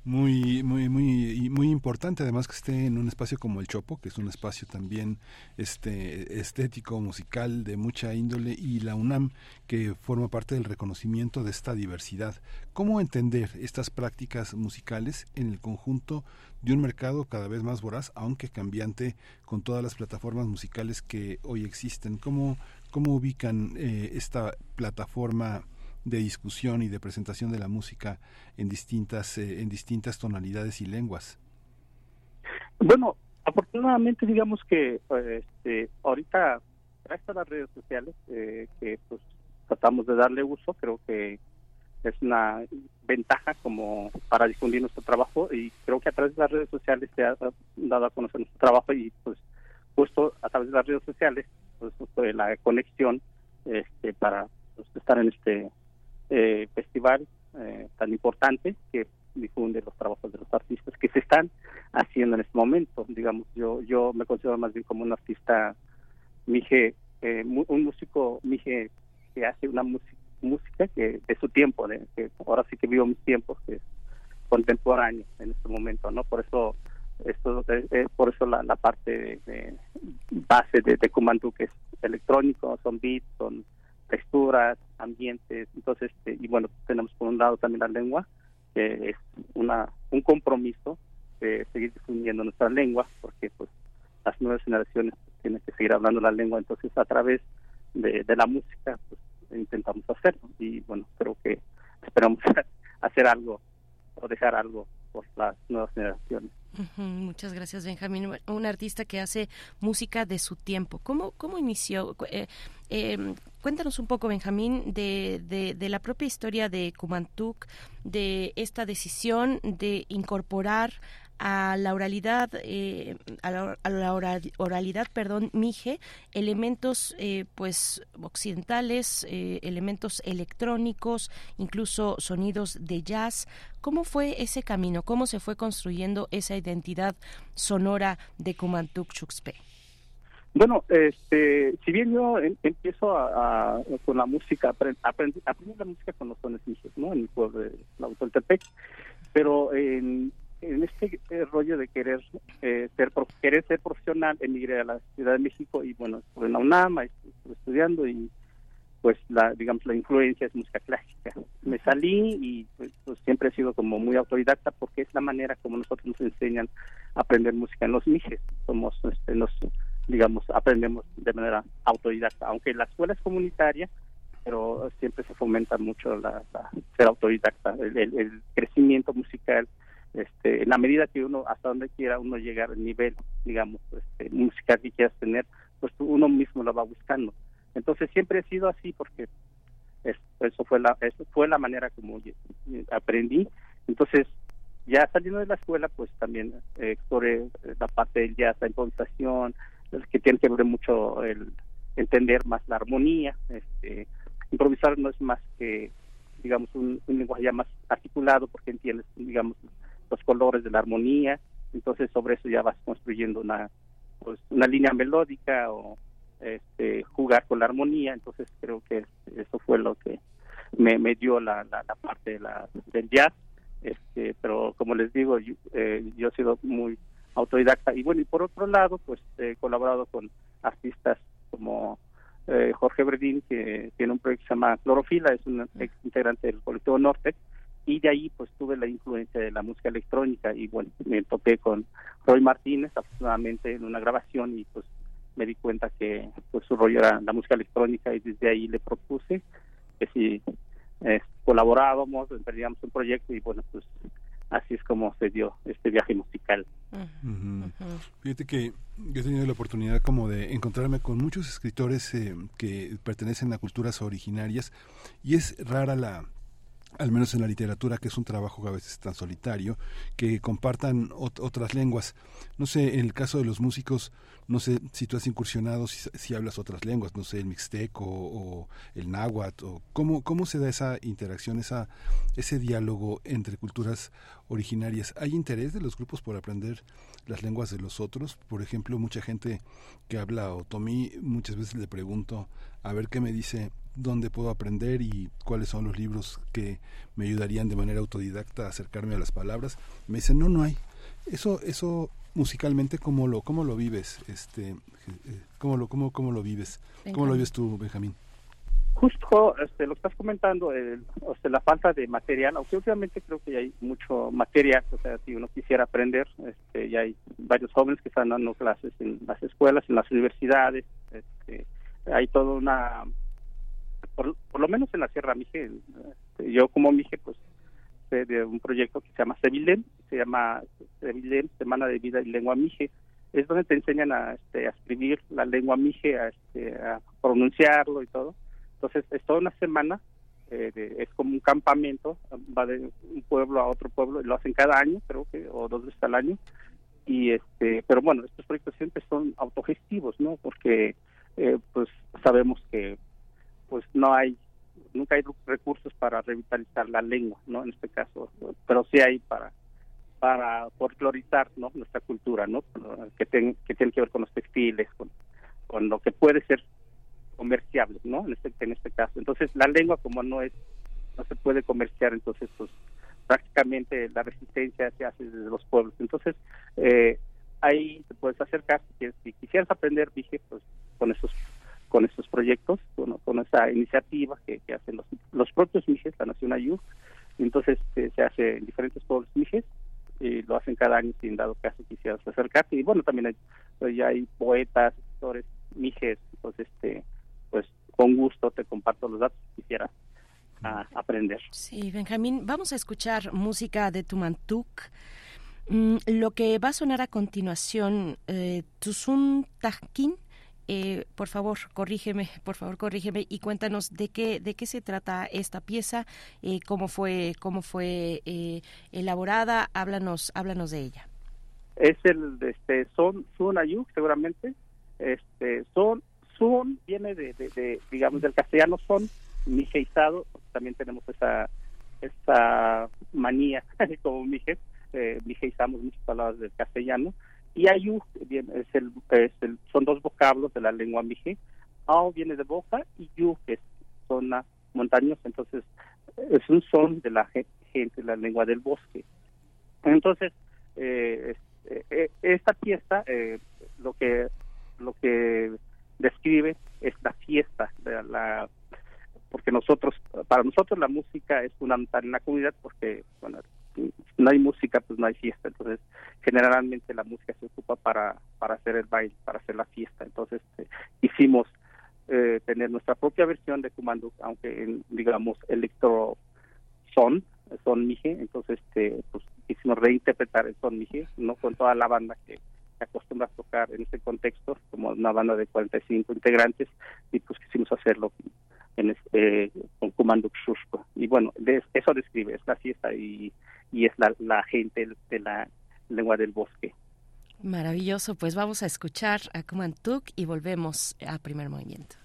Muy muy muy muy importante además que esté en un espacio como el Chopo que es un espacio también este estético musical de mucha índole y la UNAM que forma parte del reconocimiento de esta diversidad. Cómo entender estas prácticas musicales en el conjunto de un mercado cada vez más voraz aunque cambiante con todas las plataformas musicales que hoy existen cómo cómo ubican eh, esta plataforma de discusión y de presentación de la música en distintas eh, en distintas tonalidades y lenguas bueno afortunadamente digamos que este, ahorita gracias a las redes sociales eh, que pues tratamos de darle uso. Creo que es una ventaja como para difundir nuestro trabajo y creo que a través de las redes sociales se ha dado a conocer nuestro trabajo y pues justo a través de las redes sociales pues la conexión este para pues, estar en este eh, festival eh, tan importante que difunde los trabajos de los artistas que se están haciendo en este momento. Digamos, yo yo me considero más bien como un artista mije, eh, un músico mije que hace una música que de su tiempo, de, que ahora sí que vivo mis tiempos, que es contemporáneo en este momento, ¿no? Por eso esto por eso la, la parte de, base de, de que es electrónico, son beats, son texturas, ambientes, entonces, este, y bueno, tenemos por un lado también la lengua, que es una un compromiso de seguir difundiendo nuestra lengua, porque pues las nuevas generaciones tienen que seguir hablando la lengua, entonces a través de, de la música pues intentamos hacerlo y bueno, creo que esperamos (laughs) hacer algo o dejar algo por las nuevas generaciones. Muchas gracias, Benjamín. Un artista que hace música de su tiempo. ¿Cómo, cómo inició? Eh, eh, cuéntanos un poco, Benjamín, de, de, de, la propia historia de Kumantuk, de esta decisión de incorporar a la oralidad, eh, a, la, oralidad, perdón, mije, elementos eh, pues occidentales, eh, elementos electrónicos, incluso sonidos de jazz. ¿Cómo fue ese camino? ¿Cómo se fue construyendo esa identidad sonora de Kumantuk Chuxpe? Bueno, este, si bien yo em, empiezo con la música, aprendí, la música con los sones mijes, ¿no? En el pueblo de la pero en en este eh, rollo de querer eh, ser querer ser profesional emigré a la Ciudad de México y bueno estuve en la UNAM estuve estudiando y pues la digamos la influencia es música clásica. Me salí y pues, pues, siempre he sido como muy autodidacta porque es la manera como nosotros nos enseñan a aprender música en los mijes. Somos este, nos digamos aprendemos de manera autodidacta aunque la escuela es comunitaria pero siempre se fomenta mucho la, ser autodidacta el, el crecimiento musical este, la medida que uno, hasta donde quiera uno llegar al nivel, digamos, este, musical que quieras tener, pues uno mismo lo va buscando. Entonces siempre he sido así porque eso fue la eso fue la manera como aprendí. Entonces ya saliendo de la escuela, pues también eh, exploré la parte del jazz, la improvisación, que tiene que ver mucho el entender más la armonía. Este, improvisar no es más que digamos un, un lenguaje ya más articulado porque entiendes digamos los colores de la armonía, entonces sobre eso ya vas construyendo una pues, una línea melódica o este, jugar con la armonía, entonces creo que eso fue lo que me, me dio la, la, parte de la, del jazz, este, pero como les digo, yo, eh, yo he sido muy autodidacta y bueno, y por otro lado, pues he colaborado con artistas como eh, Jorge Bredín, que tiene un proyecto que se llama Clorofila, es un ex integrante del colectivo Norte, y de ahí pues tuve la influencia de la música electrónica y bueno, me toqué con Roy Martínez afortunadamente en una grabación y pues me di cuenta que pues su rollo era la música electrónica y desde ahí le propuse que si eh, colaborábamos, emprendíamos un proyecto y bueno, pues así es como se dio este viaje musical. Fíjate que yo he tenido la oportunidad como de encontrarme con muchos escritores eh, que pertenecen a culturas originarias y es rara la al menos en la literatura, que es un trabajo que a veces tan solitario, que compartan otras lenguas. No sé, en el caso de los músicos, no sé si tú has incursionado, si, hablas otras lenguas, no sé, el mixteco o, el náhuatl, o cómo, cómo se da esa interacción, esa, ese diálogo entre culturas originarias. ¿Hay interés de los grupos por aprender las lenguas de los otros? Por ejemplo, mucha gente que habla otomí, muchas veces le pregunto a ver qué me dice dónde puedo aprender y cuáles son los libros que me ayudarían de manera autodidacta a acercarme a las palabras. Me dicen, no, no hay. Eso, eso musicalmente, ¿cómo lo, cómo lo vives? Este, eh, ¿cómo, lo, cómo, ¿Cómo lo vives? ¿Cómo lo vives tú, Benjamín? Justo este, lo estás comentando, el, o sea, la falta de material, aunque últimamente creo que ya hay mucho material, o sea, si uno quisiera aprender, este, ya hay varios jóvenes que están dando clases en las escuelas, en las universidades, este, hay toda una, por, lo menos en la Sierra Mije, este, yo como Mije, pues de un proyecto que se llama Sevilem, se llama Sevilem, Semana de Vida y Lengua Mije, es donde te enseñan a, este, a escribir la lengua Mije, a, este, a pronunciarlo y todo entonces, es toda una semana, eh, es como un campamento, va de un pueblo a otro pueblo, y lo hacen cada año, creo que, o dos veces al año. Y este, pero bueno, estos proyectos siempre son autogestivos, ¿no? Porque, eh, pues, sabemos que, pues, no hay, nunca hay recursos para revitalizar la lengua, ¿no? En este caso, pero sí hay para para folclorizar ¿no? nuestra cultura, ¿no? que, que tiene que ver con los textiles, con, con lo que puede ser comerciables, ¿no? En este, en este caso. Entonces, la lengua como no es, no se puede comerciar, entonces, pues, prácticamente la resistencia se hace desde los pueblos. Entonces, eh, ahí te puedes acercar, si, si quisieras aprender, dije, pues, con esos con estos proyectos, con, con esa iniciativa que, hacen los, los propios Mijes, la Nación Ayú, entonces eh, se hace en diferentes pueblos Mijes, y lo hacen cada año sin dado caso quisieras acercarte y bueno también hay ya hay poetas escritores mijes pues este pues con gusto te comparto los datos si quisiera aprender. Sí, Benjamín, vamos a escuchar música de Tumantuk. Mm, lo que va a sonar a continuación, eh, Tajkin, eh, por favor, corrígeme, por favor, corrígeme y cuéntanos de qué de qué se trata esta pieza, eh, cómo fue cómo fue eh, elaborada, háblanos háblanos de ella. Es el este son Sun Ayuk seguramente, este son son viene de, digamos, del castellano son, mijeizado, también tenemos esa esa manía (laughs) como mijes, eh, mijeizamos muchas palabras del castellano, y bien, es el, es el, son dos vocablos de la lengua mije, ao viene de boca y yu que es zona montañosa, entonces es un son de la gente, la lengua del bosque. Entonces, eh, eh, esta fiesta, eh, lo que lo que describe es la fiesta de la porque nosotros para nosotros la música es fundamental en la comunidad porque bueno no hay música pues no hay fiesta. Entonces generalmente la música se ocupa para para hacer el baile para hacer la fiesta. Entonces eh, hicimos eh, tener nuestra propia versión de Kumanduk aunque en, digamos electro son son mije. Entonces este pues quisimos reinterpretar el son mije no con toda la banda que acostumbra a tocar en este contexto, como una banda de 45 integrantes, y pues quisimos hacerlo en este, con Kumanduk Shushko. Y bueno, eso describe, es la fiesta y, y es la, la gente de la lengua del bosque. Maravilloso, pues vamos a escuchar a Kumanduk y volvemos a primer movimiento.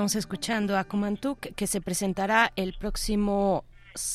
Estamos escuchando a Kumantuk que se presentará el próximo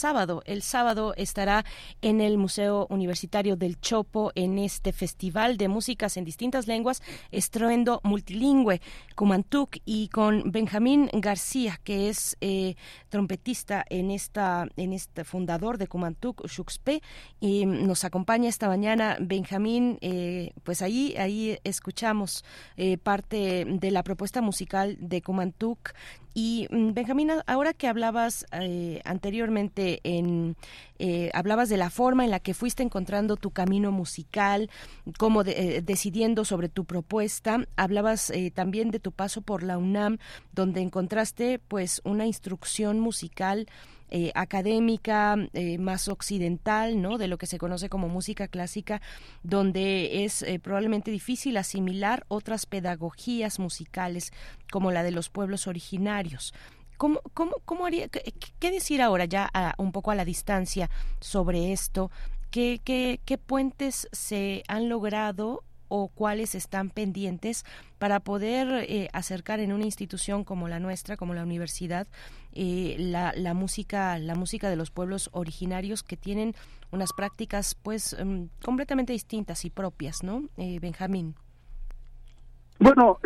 sábado. El sábado estará en el Museo Universitario del Chopo en este festival de músicas en distintas lenguas, estruendo multilingüe, Kumantuk, y con Benjamín García, que es eh, trompetista en esta, en este fundador de Kumantuk, Shuxpe, y nos acompaña esta mañana Benjamín, eh, pues ahí, ahí escuchamos eh, parte de la propuesta musical de Kumantuk y mm, Benjamín, ahora que hablabas eh, anteriormente, en, eh, hablabas de la forma en la que fuiste encontrando tu camino musical, como eh, decidiendo sobre tu propuesta, hablabas también de tu paso por la UNAM, donde encontraste pues una instrucción musical eh, académica eh, más occidental, ¿no? De lo que se conoce como música clásica, donde es eh, probablemente difícil asimilar otras pedagogías musicales como la de los pueblos originarios. ¿Cómo, cómo, cómo haría, qué, decir ahora ya un poco a la distancia sobre esto? ¿Qué, qué, qué puentes se han logrado o cuáles están pendientes para poder eh, acercar en una institución como la nuestra, como la universidad, eh, la, la, música, la música de los pueblos originarios que tienen unas prácticas pues em, completamente distintas y propias, ¿no? Eh, Benjamín. Bueno,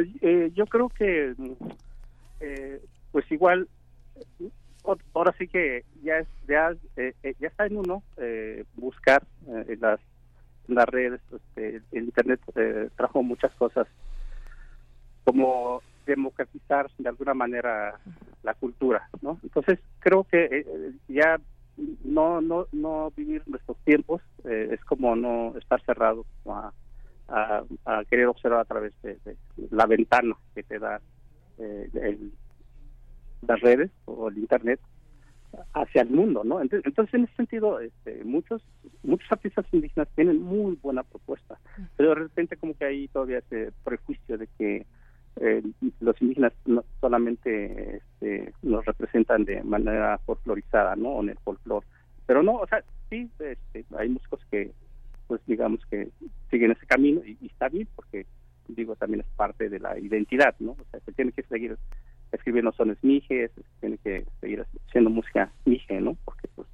yo creo que pues igual ahora sí que ya ya, ya está en uno buscar las las redes, este, el Internet eh, trajo muchas cosas, como democratizar de alguna manera la cultura, ¿no? Entonces creo que eh, ya no no no vivir nuestros tiempos eh, es como no estar cerrado a, a, querer observar a través de, la ventana que te da las redes o el internet hacia el mundo, ¿no? Entonces, en ese sentido, este, muchos muchos artistas indígenas tienen muy buena propuesta, pero de repente como que hay todavía ese prejuicio de que eh, los indígenas no solamente este, nos representan de manera folclorizada, ¿no? O en el folclore, pero no, o sea, sí, este, hay músicos que, pues digamos que siguen ese camino y, está bien porque digo también es parte de la identidad, ¿no? O sea, se tiene que seguir escribiendo sones mijes, tiene que seguir haciendo música mije, ¿no? Porque pues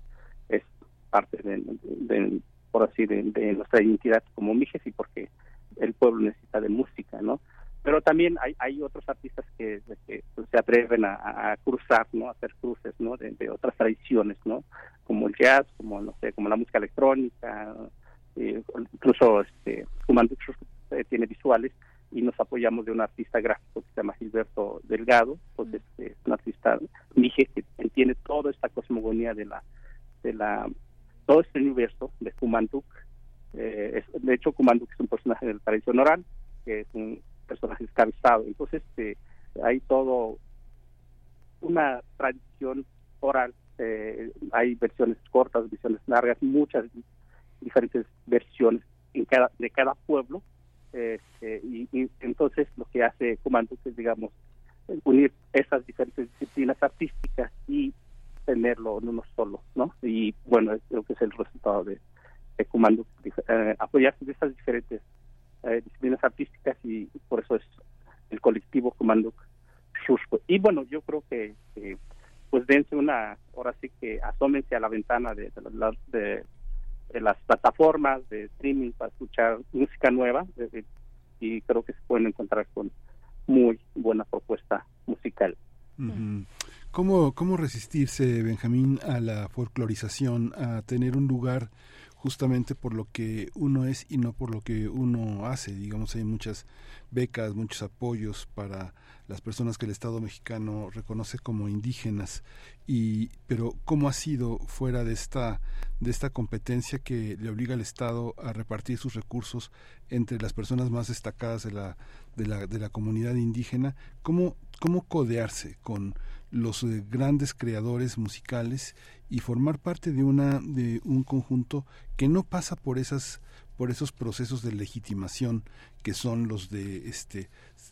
es parte de, por así, de, nuestra identidad como mijes y porque el pueblo necesita de música, ¿no? Pero también hay, hay otros artistas que, pues, se atreven a, cruzar, ¿no? A hacer cruces, ¿no? De, otras tradiciones, ¿no? Como el jazz, como, no sé, como la música electrónica, eh, incluso este, eh, tiene visuales y nos apoyamos de un artista gráfico que se llama Gilberto Delgado, pues este, es un artista mije que entiende toda esta cosmogonía de la, de la, todo este universo de Kumanduk. Eh, de hecho, Kumanduk es un personaje de la tradición oral, que es un personaje esclavizado. Entonces, este, hay todo una tradición oral. Eh, hay versiones cortas, versiones largas, muchas diferentes versiones en cada, de cada pueblo este, y, entonces lo que hace Comando es, digamos, unir esas diferentes disciplinas artísticas y tenerlo en uno solo, ¿no? Y bueno, creo que es el resultado de, de Comando, eh, apoyarse de esas diferentes eh, disciplinas artísticas y por eso es el colectivo Comando Y bueno, yo creo que, pues dense una, ahora sí que asómense a la ventana de, de, de las plataformas de streaming para escuchar música nueva y creo que se pueden encontrar con muy buena propuesta musical. ¿Cómo, ¿Cómo resistirse, Benjamín, a la folclorización, a tener un lugar justamente por lo que uno es y no por lo que uno hace? Digamos, hay muchas becas, muchos apoyos para las personas que el Estado mexicano reconoce como indígenas y pero cómo ha sido fuera de esta de esta competencia que le obliga al Estado a repartir sus recursos entre las personas más destacadas de la de la, de la comunidad indígena cómo cómo codearse con los eh, grandes creadores musicales y formar parte de una de un conjunto que no pasa por esas por esos procesos de legitimación que son los de este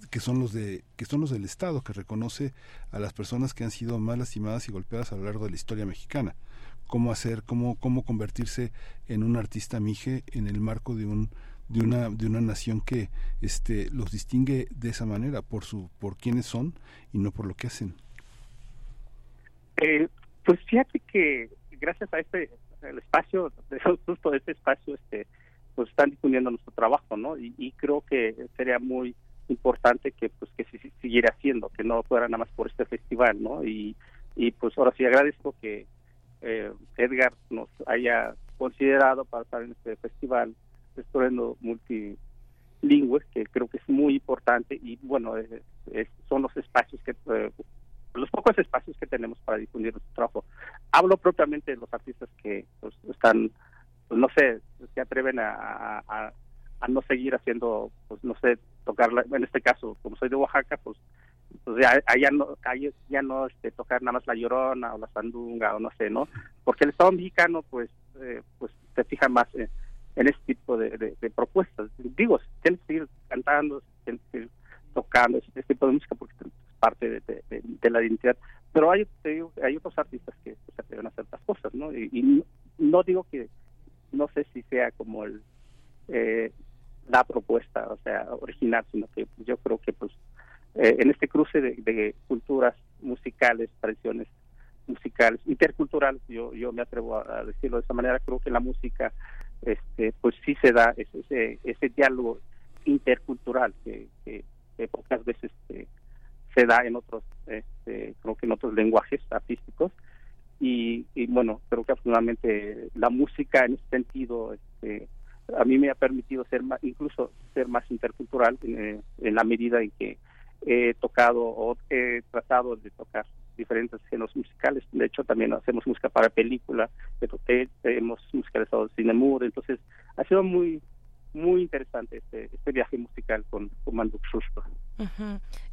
que son los de que son los del Estado que reconoce a las personas que han sido más lastimadas y golpeadas a lo largo de la historia mexicana. Cómo hacer cómo cómo convertirse en un artista mije en el marco de un de una de una nación que este los distingue de esa manera por su por quiénes son y no por lo que hacen. Eh, pues fíjate que gracias a este el espacio justo este espacio este pues están difundiendo nuestro trabajo, ¿no? Y, creo que sería muy importante que pues que se siguiera haciendo, que no fuera nada más por este festival, ¿no? Y, y pues ahora sí agradezco que eh, Edgar nos haya considerado para estar en este festival explorando multilingüe, que creo que es muy importante y bueno, son los espacios que eh, los pocos espacios que tenemos para difundir nuestro trabajo. Hablo propiamente de los artistas que pues, están pues no sé, se atreven a, no seguir haciendo, pues no sé, tocar, en este caso, como soy de Oaxaca, pues, pues ya, allá no, ya no este, tocar nada más la llorona o la sandunga o no sé, ¿no? Porque el Estado mexicano, pues, eh, pues se fija más en, este tipo de, de, propuestas. Digo, tienen que seguir cantando, tienen que seguir tocando este tipo de música porque parte de, de, la identidad. Pero hay, hay otros artistas que se atreven a hacer otras cosas, ¿no? y no digo que no sé si sea como el eh, la propuesta, o sea, original, sino que yo creo que pues eh, en este cruce de, culturas musicales, tradiciones musicales, interculturales, yo yo me atrevo a, decirlo de esa manera, creo que la música este pues sí se da ese ese, diálogo intercultural que, que, pocas veces este, se da en otros este, creo que en otros lenguajes artísticos. Y, bueno, creo que afortunadamente la música en ese sentido este, a mí me ha permitido ser más, incluso ser más intercultural eh, en la medida en que he tocado o he tratado de tocar diferentes géneros musicales. De hecho, también hacemos música para película, pero hemos musicalizado cine mudo, entonces ha sido muy muy interesante este, este viaje musical con, con Manduk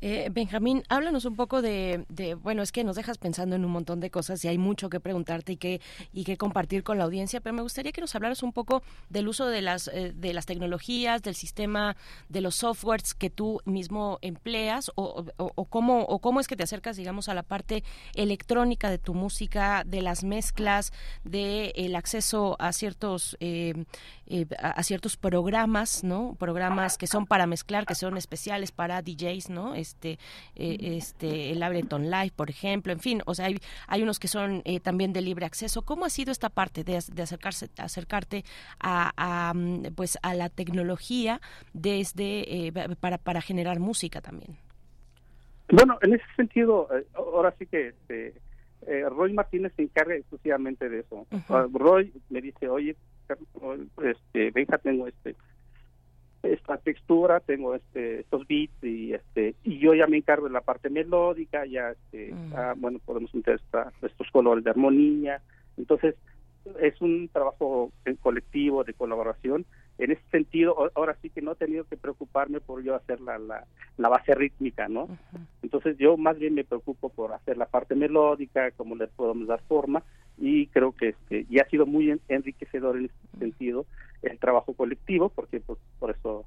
eh, Benjamín, háblanos un poco de, bueno, es que nos dejas pensando en un montón de cosas y hay mucho que preguntarte y que, y que compartir con la audiencia, pero me gustaría que nos hablaras un poco del uso de las, eh, de las tecnologías, del sistema, de los softwares que tú mismo empleas o, o, cómo, o cómo es que te acercas, digamos, a la parte electrónica de tu música, de las mezclas, del el acceso a ciertos, eh, a ciertos programas, ¿no? Programas que son para mezclar, que son especiales para DJs, ¿no? Este, eh, este, el Ableton Live, por ejemplo, en fin, o sea, hay, hay unos que son eh, también de libre acceso. ¿Cómo ha sido esta parte de, de acercarse, acercarte a, mm, pues, a la tecnología desde, eh, para, para generar música también? Bueno, en ese sentido, ahora sí que este, Roy Martínez se encarga exclusivamente de eso. Ah, Roy me dice, oye, este, venga, tengo este esta textura, tengo este estos beats y este y yo ya me encargo de la parte melódica, ya este mm. ah, bueno, podemos meter estos colores de armonía. Entonces, es un trabajo en colectivo de colaboración. En ese sentido, ahora sí que no he tenido que preocuparme por yo hacer la, la, base rítmica, ¿no? Entonces yo más bien me preocupo por hacer la parte melódica, cómo le podemos dar forma y creo que este, ya ha sido muy enriquecedor en ese sentido el trabajo colectivo, porque pues, por eso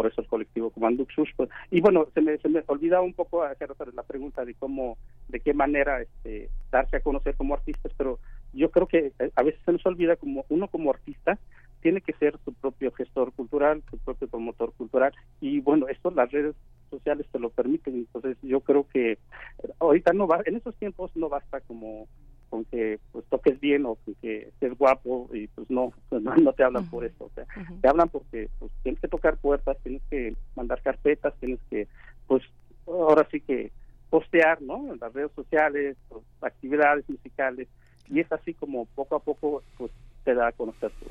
por eso el colectivo Comando pues, y bueno, se me, se me olvidaba un poco hacer la pregunta de cómo, de qué manera este, darse a conocer como artistas, pero yo creo que eh, a veces se nos olvida como uno como artista tiene que ser su propio gestor cultural, su propio promotor cultural, y bueno, esto las redes sociales te lo permiten, entonces yo creo que ahorita no va, en esos tiempos no basta como con que pues toques bien o con que estés guapo y pues no pues, no, te hablan por eso o sea, te hablan porque pues tienes que tocar puertas tienes que mandar carpetas tienes que pues ahora sí que postear no en las redes sociales pues, actividades musicales y es así como poco a poco pues te da a conocer tu,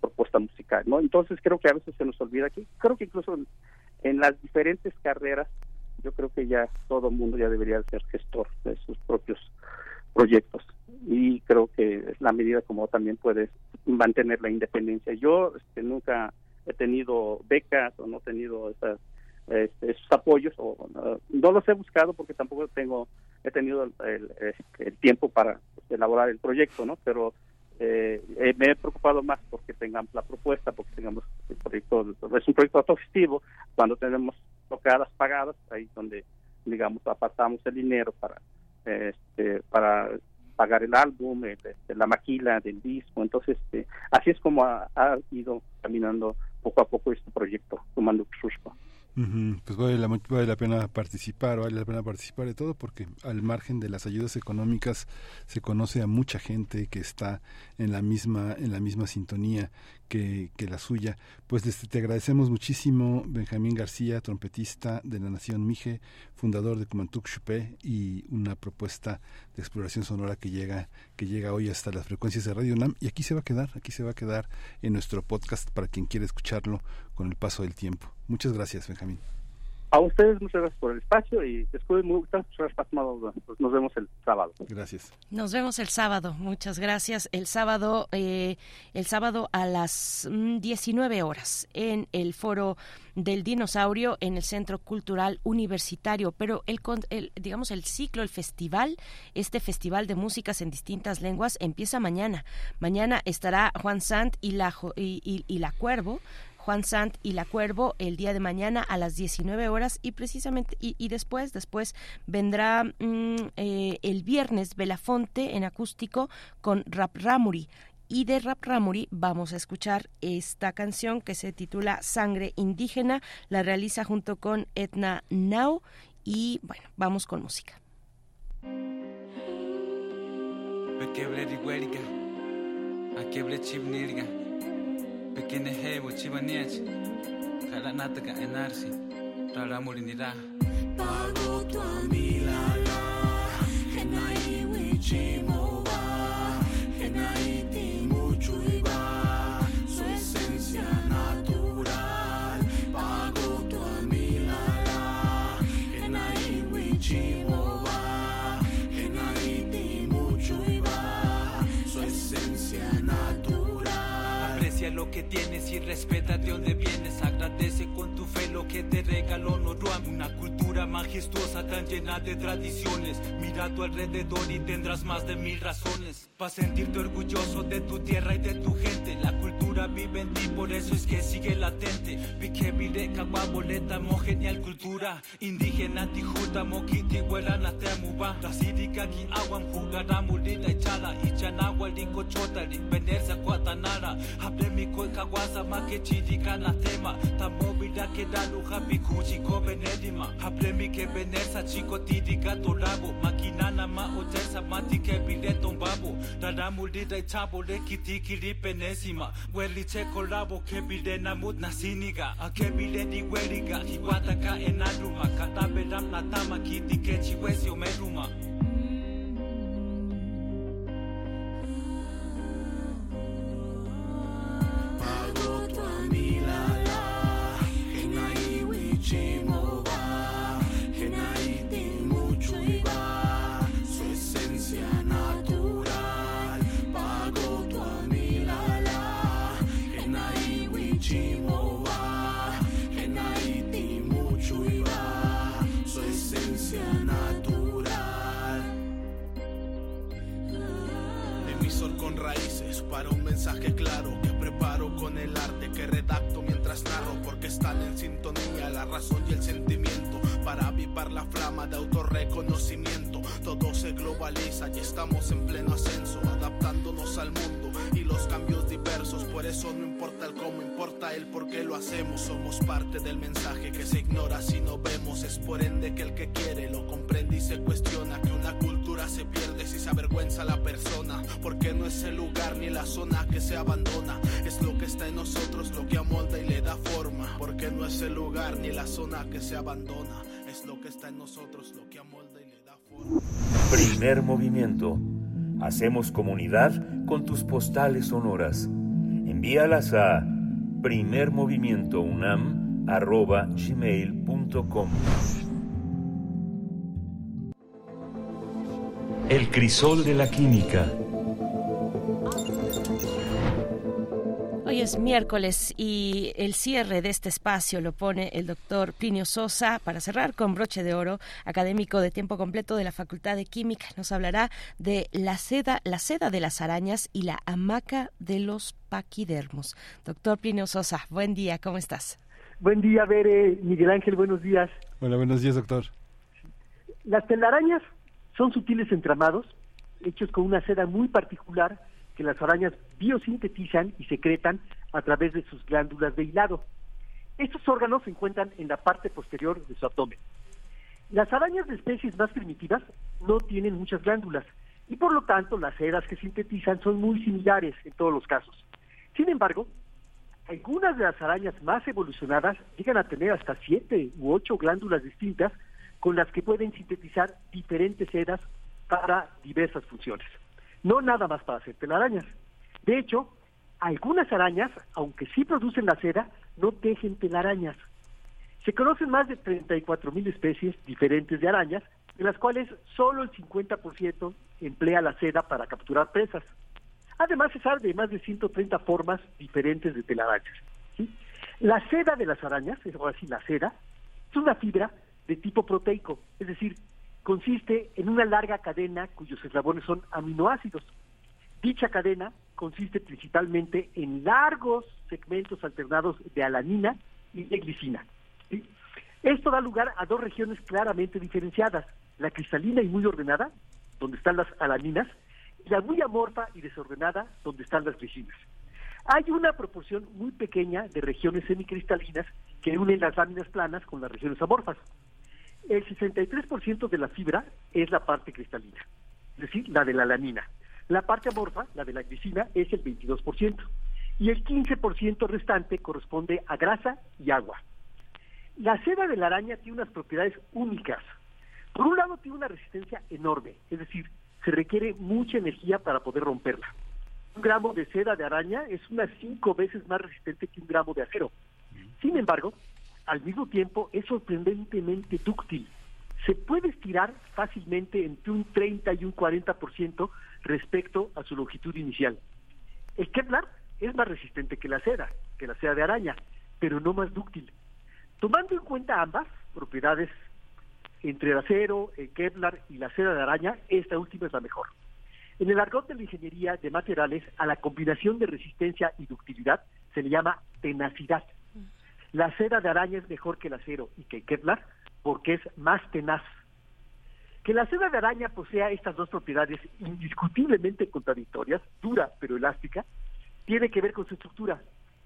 propuesta musical no entonces creo que a veces se nos olvida que creo que incluso en, en las diferentes carreras yo creo que ya todo el mundo ya debería ser gestor de sus propios proyectos y creo que es la medida como también puedes mantener la independencia. Yo este, nunca he tenido becas o no he tenido esas, este, esos apoyos o no, los he buscado porque tampoco tengo he tenido el, el, tiempo para elaborar el proyecto, ¿no? Pero eh, me he preocupado más porque tengamos la propuesta, porque tengamos el proyecto, es un proyecto autogestivo, cuando tenemos tocadas pagadas, ahí donde, digamos, apartamos el dinero para este, para pagar el álbum, este, la maquila del disco. Entonces, este, así es como ha, ido caminando poco a poco este proyecto, tomando Xuxpa. Pues vale la, vale la pena participar, vale la pena participar de todo porque al margen de las ayudas económicas se conoce a mucha gente que está en la misma en la misma sintonía que, la suya. Pues te agradecemos muchísimo, Benjamín García, trompetista de la Nación Mije, fundador de Kumantuk Chupé y una propuesta de exploración sonora que llega, que llega hoy hasta las frecuencias de Radio NAM y aquí se va a quedar, aquí se va a quedar en nuestro podcast para quien quiera escucharlo con el paso del tiempo. Muchas gracias, Benjamín. A ustedes muchas gracias por el espacio y después muchas gracias. Nos vemos el sábado. Gracias. Nos vemos el sábado. Muchas gracias. El sábado, eh, el sábado a las 19 mm, horas en el foro del dinosaurio en el Centro Cultural Universitario. Pero el, el, digamos el ciclo, el festival, este festival de músicas en distintas lenguas empieza mañana. Mañana estará Juan Sant y la y, y la Cuervo Juan Sant y La Cuervo el día de mañana a las 19 horas y precisamente y, después después vendrá mm, eh, el viernes Belafonte en acústico con Rap Ramuri. Y de Rap Ramuri vamos a escuchar esta canción que se titula Sangre Indígena, la realiza junto con Etna Now y bueno, vamos con música. Pekine hewo chibaniachi Kala nataka enarsi. Rara mulinira Pago tu amilala que tienes y respeta de dónde vienes. Agradece con tu fe lo que te regaló Noruam. Una cultura majestuosa tan llena de tradiciones. Mira a tu alrededor y tendrás más de mil razones. Para sentirte orgulloso de tu tierra y de tu gente. La cultura vive en ti, por eso es que sigue latente. Pique vireca, boleta, genial cultura. Indígena, tijuta, moquiti, huela, natemuba. Rasirika, ki aguam, jugara, mulina, ichala. Ichanagua, lincochota, venerza, cuatanara. Hable mi cueca, guasa, ma que chirica, na tema. mobidakhe daluga bikuji kobenedima haplemigebenesa chikotidiga tolabo makinana maotensa matikebidetombabo dadamulidaitabo lekitikilipenesima welichekolabo kebidenamut nasiniga akebidediweliga kiwataka enaluma. Katabelamnatama kitikechiwesiomeluma mensaje claro que preparo con el arte que redacto mientras narro porque están en sintonía la razón y el sentimiento para avivar la flama de autorreconocimiento. Todo se globaliza y estamos en pleno ascenso, adaptándonos al mundo y los cambios diversos. Por eso no importa el cómo, importa el por qué lo hacemos. Somos parte del mensaje que se ignora si no vemos. Es por ende que el que quiere lo comprende y se cuestiona que una cultura se pierde si se avergüenza la persona. Porque no es el lugar ni la zona que se abandona. Es lo que está en nosotros lo que amolda y le da forma. Porque no es el lugar ni la zona que se abandona. Es lo que está en nosotros lo que amolda y le da forma. Primer movimiento. Hacemos comunidad con tus postales sonoras. Envíalas a primermovimientounam.gmail.com El crisol de la química. Hoy es miércoles y el cierre de este espacio lo pone el doctor Plinio Sosa para cerrar con broche de oro, académico de tiempo completo de la Facultad de Química. Nos hablará de la seda, la seda de las arañas y la hamaca de los paquidermos. Doctor Plinio Sosa, buen día, ¿cómo estás? Buen día, Bere, Miguel Ángel, buenos días. Hola, buenos días, doctor. Las telarañas son sutiles entramados hechos con una seda muy particular que las arañas biosintetizan y secretan a través de sus glándulas de hilado. Estos órganos se encuentran en la parte posterior de su abdomen. Las arañas de especies más primitivas no tienen muchas glándulas y por lo tanto las sedas que sintetizan son muy similares en todos los casos. Sin embargo, algunas de las arañas más evolucionadas llegan a tener hasta siete u ocho glándulas distintas con las que pueden sintetizar diferentes sedas para diversas funciones. No nada más para hacer telarañas. De hecho, algunas arañas, aunque sí producen la seda, no tejen telarañas. Se conocen más de 34 mil especies diferentes de arañas, de las cuales solo el 50% emplea la seda para capturar presas. Además, se sabe de más de 130 formas diferentes de telarañas. ¿sí? La seda de las arañas, es así, la seda, es una fibra de tipo proteico, es decir, consiste en una larga cadena cuyos eslabones son aminoácidos. Dicha cadena consiste principalmente en largos segmentos alternados de alanina y de glicina. Esto da lugar a dos regiones claramente diferenciadas, la cristalina y muy ordenada, donde están las alaninas, y la muy amorfa y desordenada, donde están las glicinas. Hay una proporción muy pequeña de regiones semicristalinas que unen las láminas planas con las regiones amorfas. El 63% de la fibra es la parte cristalina, es decir, la de la alanina. La parte amorfa, la de la glicina, es el 22%. Y el 15% restante corresponde a grasa y agua. La seda de la araña tiene unas propiedades únicas. Por un lado, tiene una resistencia enorme, es decir, se requiere mucha energía para poder romperla. Un gramo de seda de araña es unas cinco veces más resistente que un gramo de acero. Sin embargo, al mismo tiempo es sorprendentemente dúctil. Se puede estirar fácilmente entre un 30 y un 40% respecto a su longitud inicial. El Kevlar es más resistente que la seda, que la seda de araña, pero no más dúctil. Tomando en cuenta ambas propiedades, entre el acero, el Kevlar y la seda de araña, esta última es la mejor. En el argot de la ingeniería de materiales, a la combinación de resistencia y ductilidad se le llama tenacidad. La seda de araña es mejor que el acero y que el Kevlar porque es más tenaz. Que la seda de araña posea estas dos propiedades indiscutiblemente contradictorias, dura pero elástica, tiene que ver con su estructura.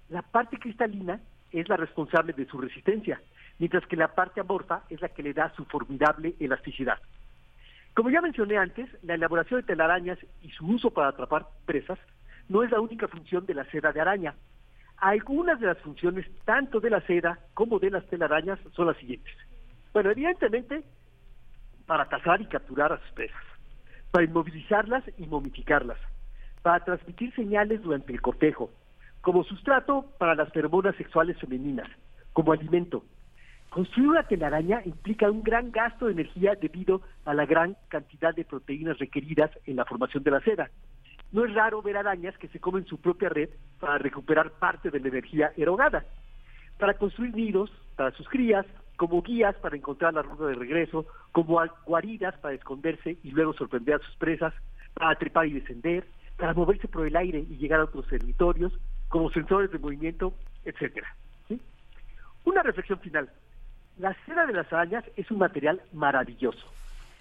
La parte cristalina es la responsable de su resistencia, mientras que la parte amorfa es la que le da su formidable elasticidad. Como ya mencioné antes, la elaboración de telarañas y su uso para atrapar presas no es la única función de la seda de araña. Algunas de las funciones, tanto de la seda como de las telarañas, son las siguientes. Bueno, evidentemente, para cazar y capturar a sus presas, para inmovilizarlas y momificarlas, para transmitir señales durante el cortejo, como sustrato para las feromonas sexuales femeninas, como alimento. Construir una telaraña implica un gran gasto de energía debido a la gran cantidad de proteínas requeridas en la formación de la seda. No es raro ver arañas que se comen su propia red para recuperar parte de la energía erogada. Para construir nidos para sus crías, como guías para encontrar la ruta de regreso, como guaridas para esconderse y luego sorprender a sus presas, para trepar y descender, para moverse por el aire y llegar a otros territorios, como sensores de movimiento, etcétera. Una reflexión final. La seda de las arañas es un material maravilloso.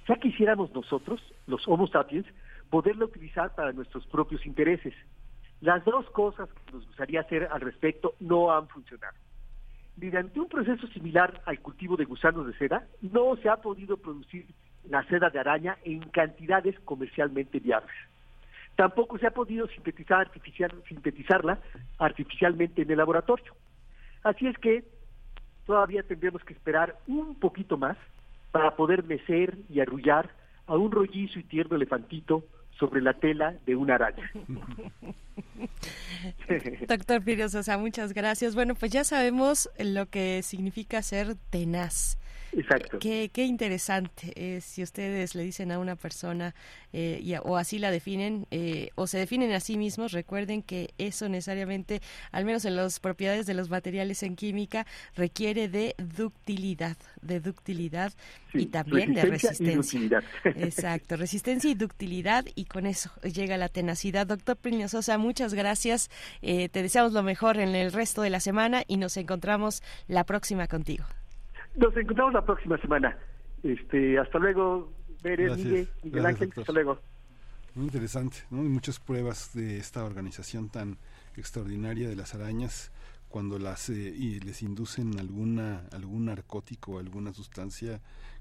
Ya quisiéramos nosotros, los Homo sapiens, poderlo utilizar para nuestros propios intereses. Las dos cosas que nos gustaría hacer al respecto no han funcionado. Mediante un proceso similar al cultivo de gusanos de seda, no se ha podido producir la seda de araña en cantidades comercialmente viables. Tampoco se ha podido sintetizar artificial, sintetizarla artificialmente en el laboratorio. Así es que todavía tendremos que esperar un poquito más para poder mecer y arrullar a un rollizo y tierno elefantito sobre la tela de una araña. (laughs) Doctor Pirio Sosa, muchas gracias. Bueno, pues ya sabemos lo que significa ser tenaz. Exacto. Qué, qué interesante. Eh, si ustedes le dicen a una persona eh, y, o así la definen eh, o se definen a sí mismos, recuerden que eso necesariamente, al menos en las propiedades de los materiales en química, requiere de ductilidad, de ductilidad y también de resistencia. (laughs) Exacto, resistencia y ductilidad y con eso llega la tenacidad. Doctor Plinio Sosa, muchas gracias. te deseamos lo mejor en el resto de la semana y nos encontramos la próxima contigo. Nos encontramos la próxima semana. Este, hasta luego, Miguel, Ángel, hasta luego. Muy interesante, ¿no? Hay muchas pruebas de esta organización tan extraordinaria de las arañas cuando las eh, y les inducen alguna algún narcótico o alguna sustancia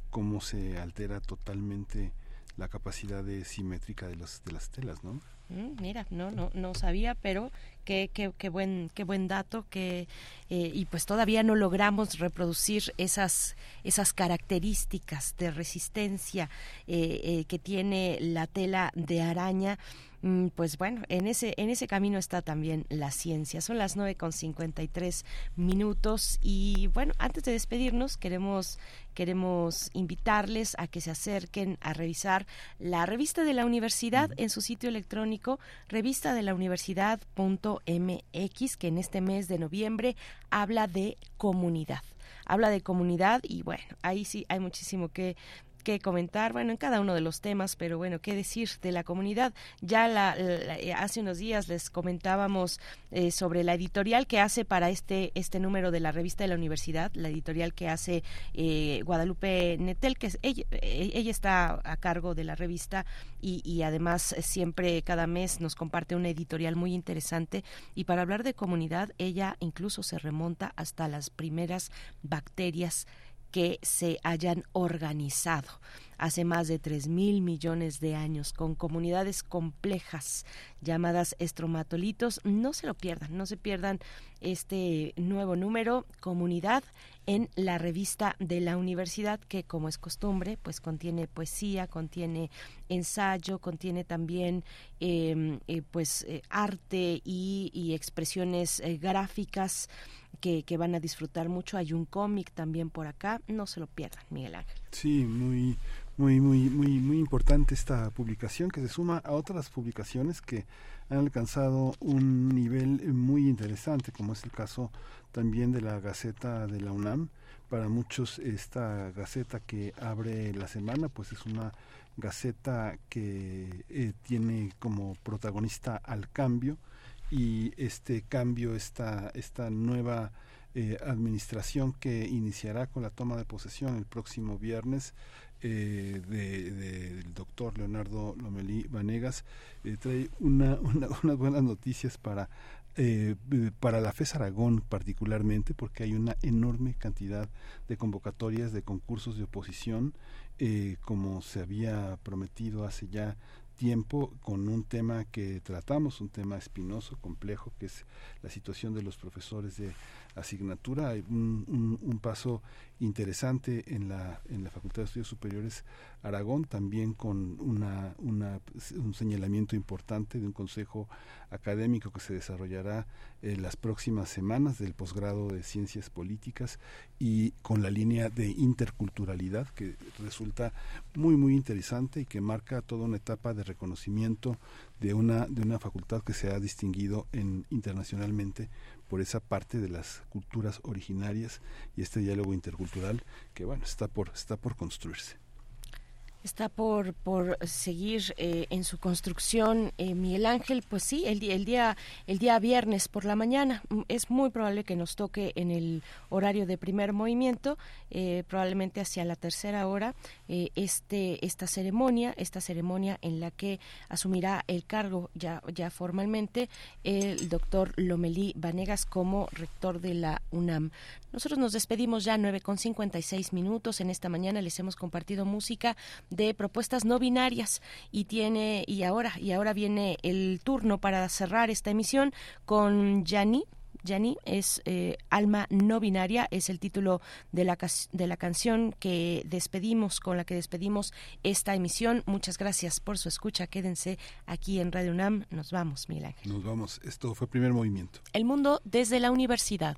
cómo se altera totalmente la capacidad de simétrica de los de las telas, ¿no? Mm, mira, no, no, no sabía, pero qué, qué, qué buen, qué buen dato, que eh, y pues todavía no logramos reproducir esas, esas características de resistencia eh, eh, que tiene la tela de araña pues bueno, en ese, en ese camino está también la ciencia. Son las nueve con tres minutos y bueno, antes de despedirnos queremos, queremos invitarles a que se acerquen a revisar la revista de la universidad en su sitio electrónico revista de la universidad.mx que en este mes de noviembre habla de comunidad habla de comunidad y bueno, ahí sí hay muchísimo que que comentar, bueno, en cada uno de los temas, pero bueno, qué decir de la comunidad. Ya la, eh, hace unos días les comentábamos eh, sobre la editorial que hace para este este número de la revista de la universidad, la editorial que hace eh, Guadalupe Netel, que es, ella, ella, está a cargo de la revista y, y además siempre cada mes nos comparte una editorial muy interesante y para hablar de comunidad ella incluso se remonta hasta las primeras bacterias que se hayan organizado hace más de tres mil millones de años con comunidades complejas llamadas estromatolitos. No se lo pierdan, no se pierdan este nuevo número, comunidad, en la revista de la universidad que como es costumbre pues contiene poesía, contiene ensayo, contiene también em, eh, pues eh, arte y, expresiones eh, gráficas que, que, van a disfrutar mucho. Hay un cómic también por acá, no se lo pierdan, Miguel Ángel. Sí, muy, muy, muy, muy, muy importante esta publicación que se suma a otras publicaciones que han alcanzado un nivel muy interesante, como es el caso también de la Gaceta de la UNAM. Para muchos esta Gaceta que abre la semana, pues es una Gaceta que eh, tiene como protagonista al cambio y este cambio, esta, esta nueva eh, administración que iniciará con la toma de posesión el próximo viernes eh, del doctor Leonardo Lomelí Vanegas. Eh, trae (laughs) una, unas buenas noticias para eh, para la FES Aragón particularmente, porque hay una enorme cantidad de convocatorias de concursos de oposición, eh, como se había prometido hace ya tiempo con un tema que tratamos, un tema espinoso, complejo, que es la situación de los profesores de asignatura. Hay un, paso interesante en la, en la Facultad de Estudios Superiores Aragón, también con una, una, un señalamiento importante de un consejo académico que se desarrollará en las próximas semanas del posgrado de Ciencias Políticas y con la línea de interculturalidad que resulta muy muy interesante y que marca toda una etapa de reconocimiento de una de una facultad que se ha distinguido en internacionalmente por esa parte de las culturas originarias y este diálogo intercultural que bueno está por está por construirse está por, por seguir eh, en su construcción eh, Miguel Ángel pues sí el, el día el día viernes por la mañana mm, es muy probable que nos toque en el horario de primer movimiento eh, probablemente hacia la tercera hora este esta ceremonia esta ceremonia en la que asumirá el cargo ya ya formalmente el doctor Lomelí Vanegas como rector de la UNAM nosotros nos despedimos ya 9 con 56 minutos en esta mañana les hemos compartido música de propuestas no binarias y tiene y ahora y ahora viene el turno para cerrar esta emisión con Yani Yani es eh, Alma no binaria, es el título de la, de la canción que despedimos, con la que despedimos esta emisión. Muchas gracias por su escucha. Quédense aquí en Radio UNAM. Nos vamos, Miguel Nos vamos. Esto fue primer movimiento. El mundo desde la universidad.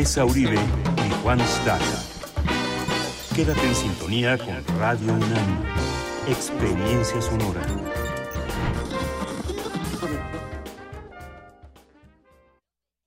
Tessa Uribe y Juan Staca. Quédate en sintonía con Radio UNAM. Experiencia sonora.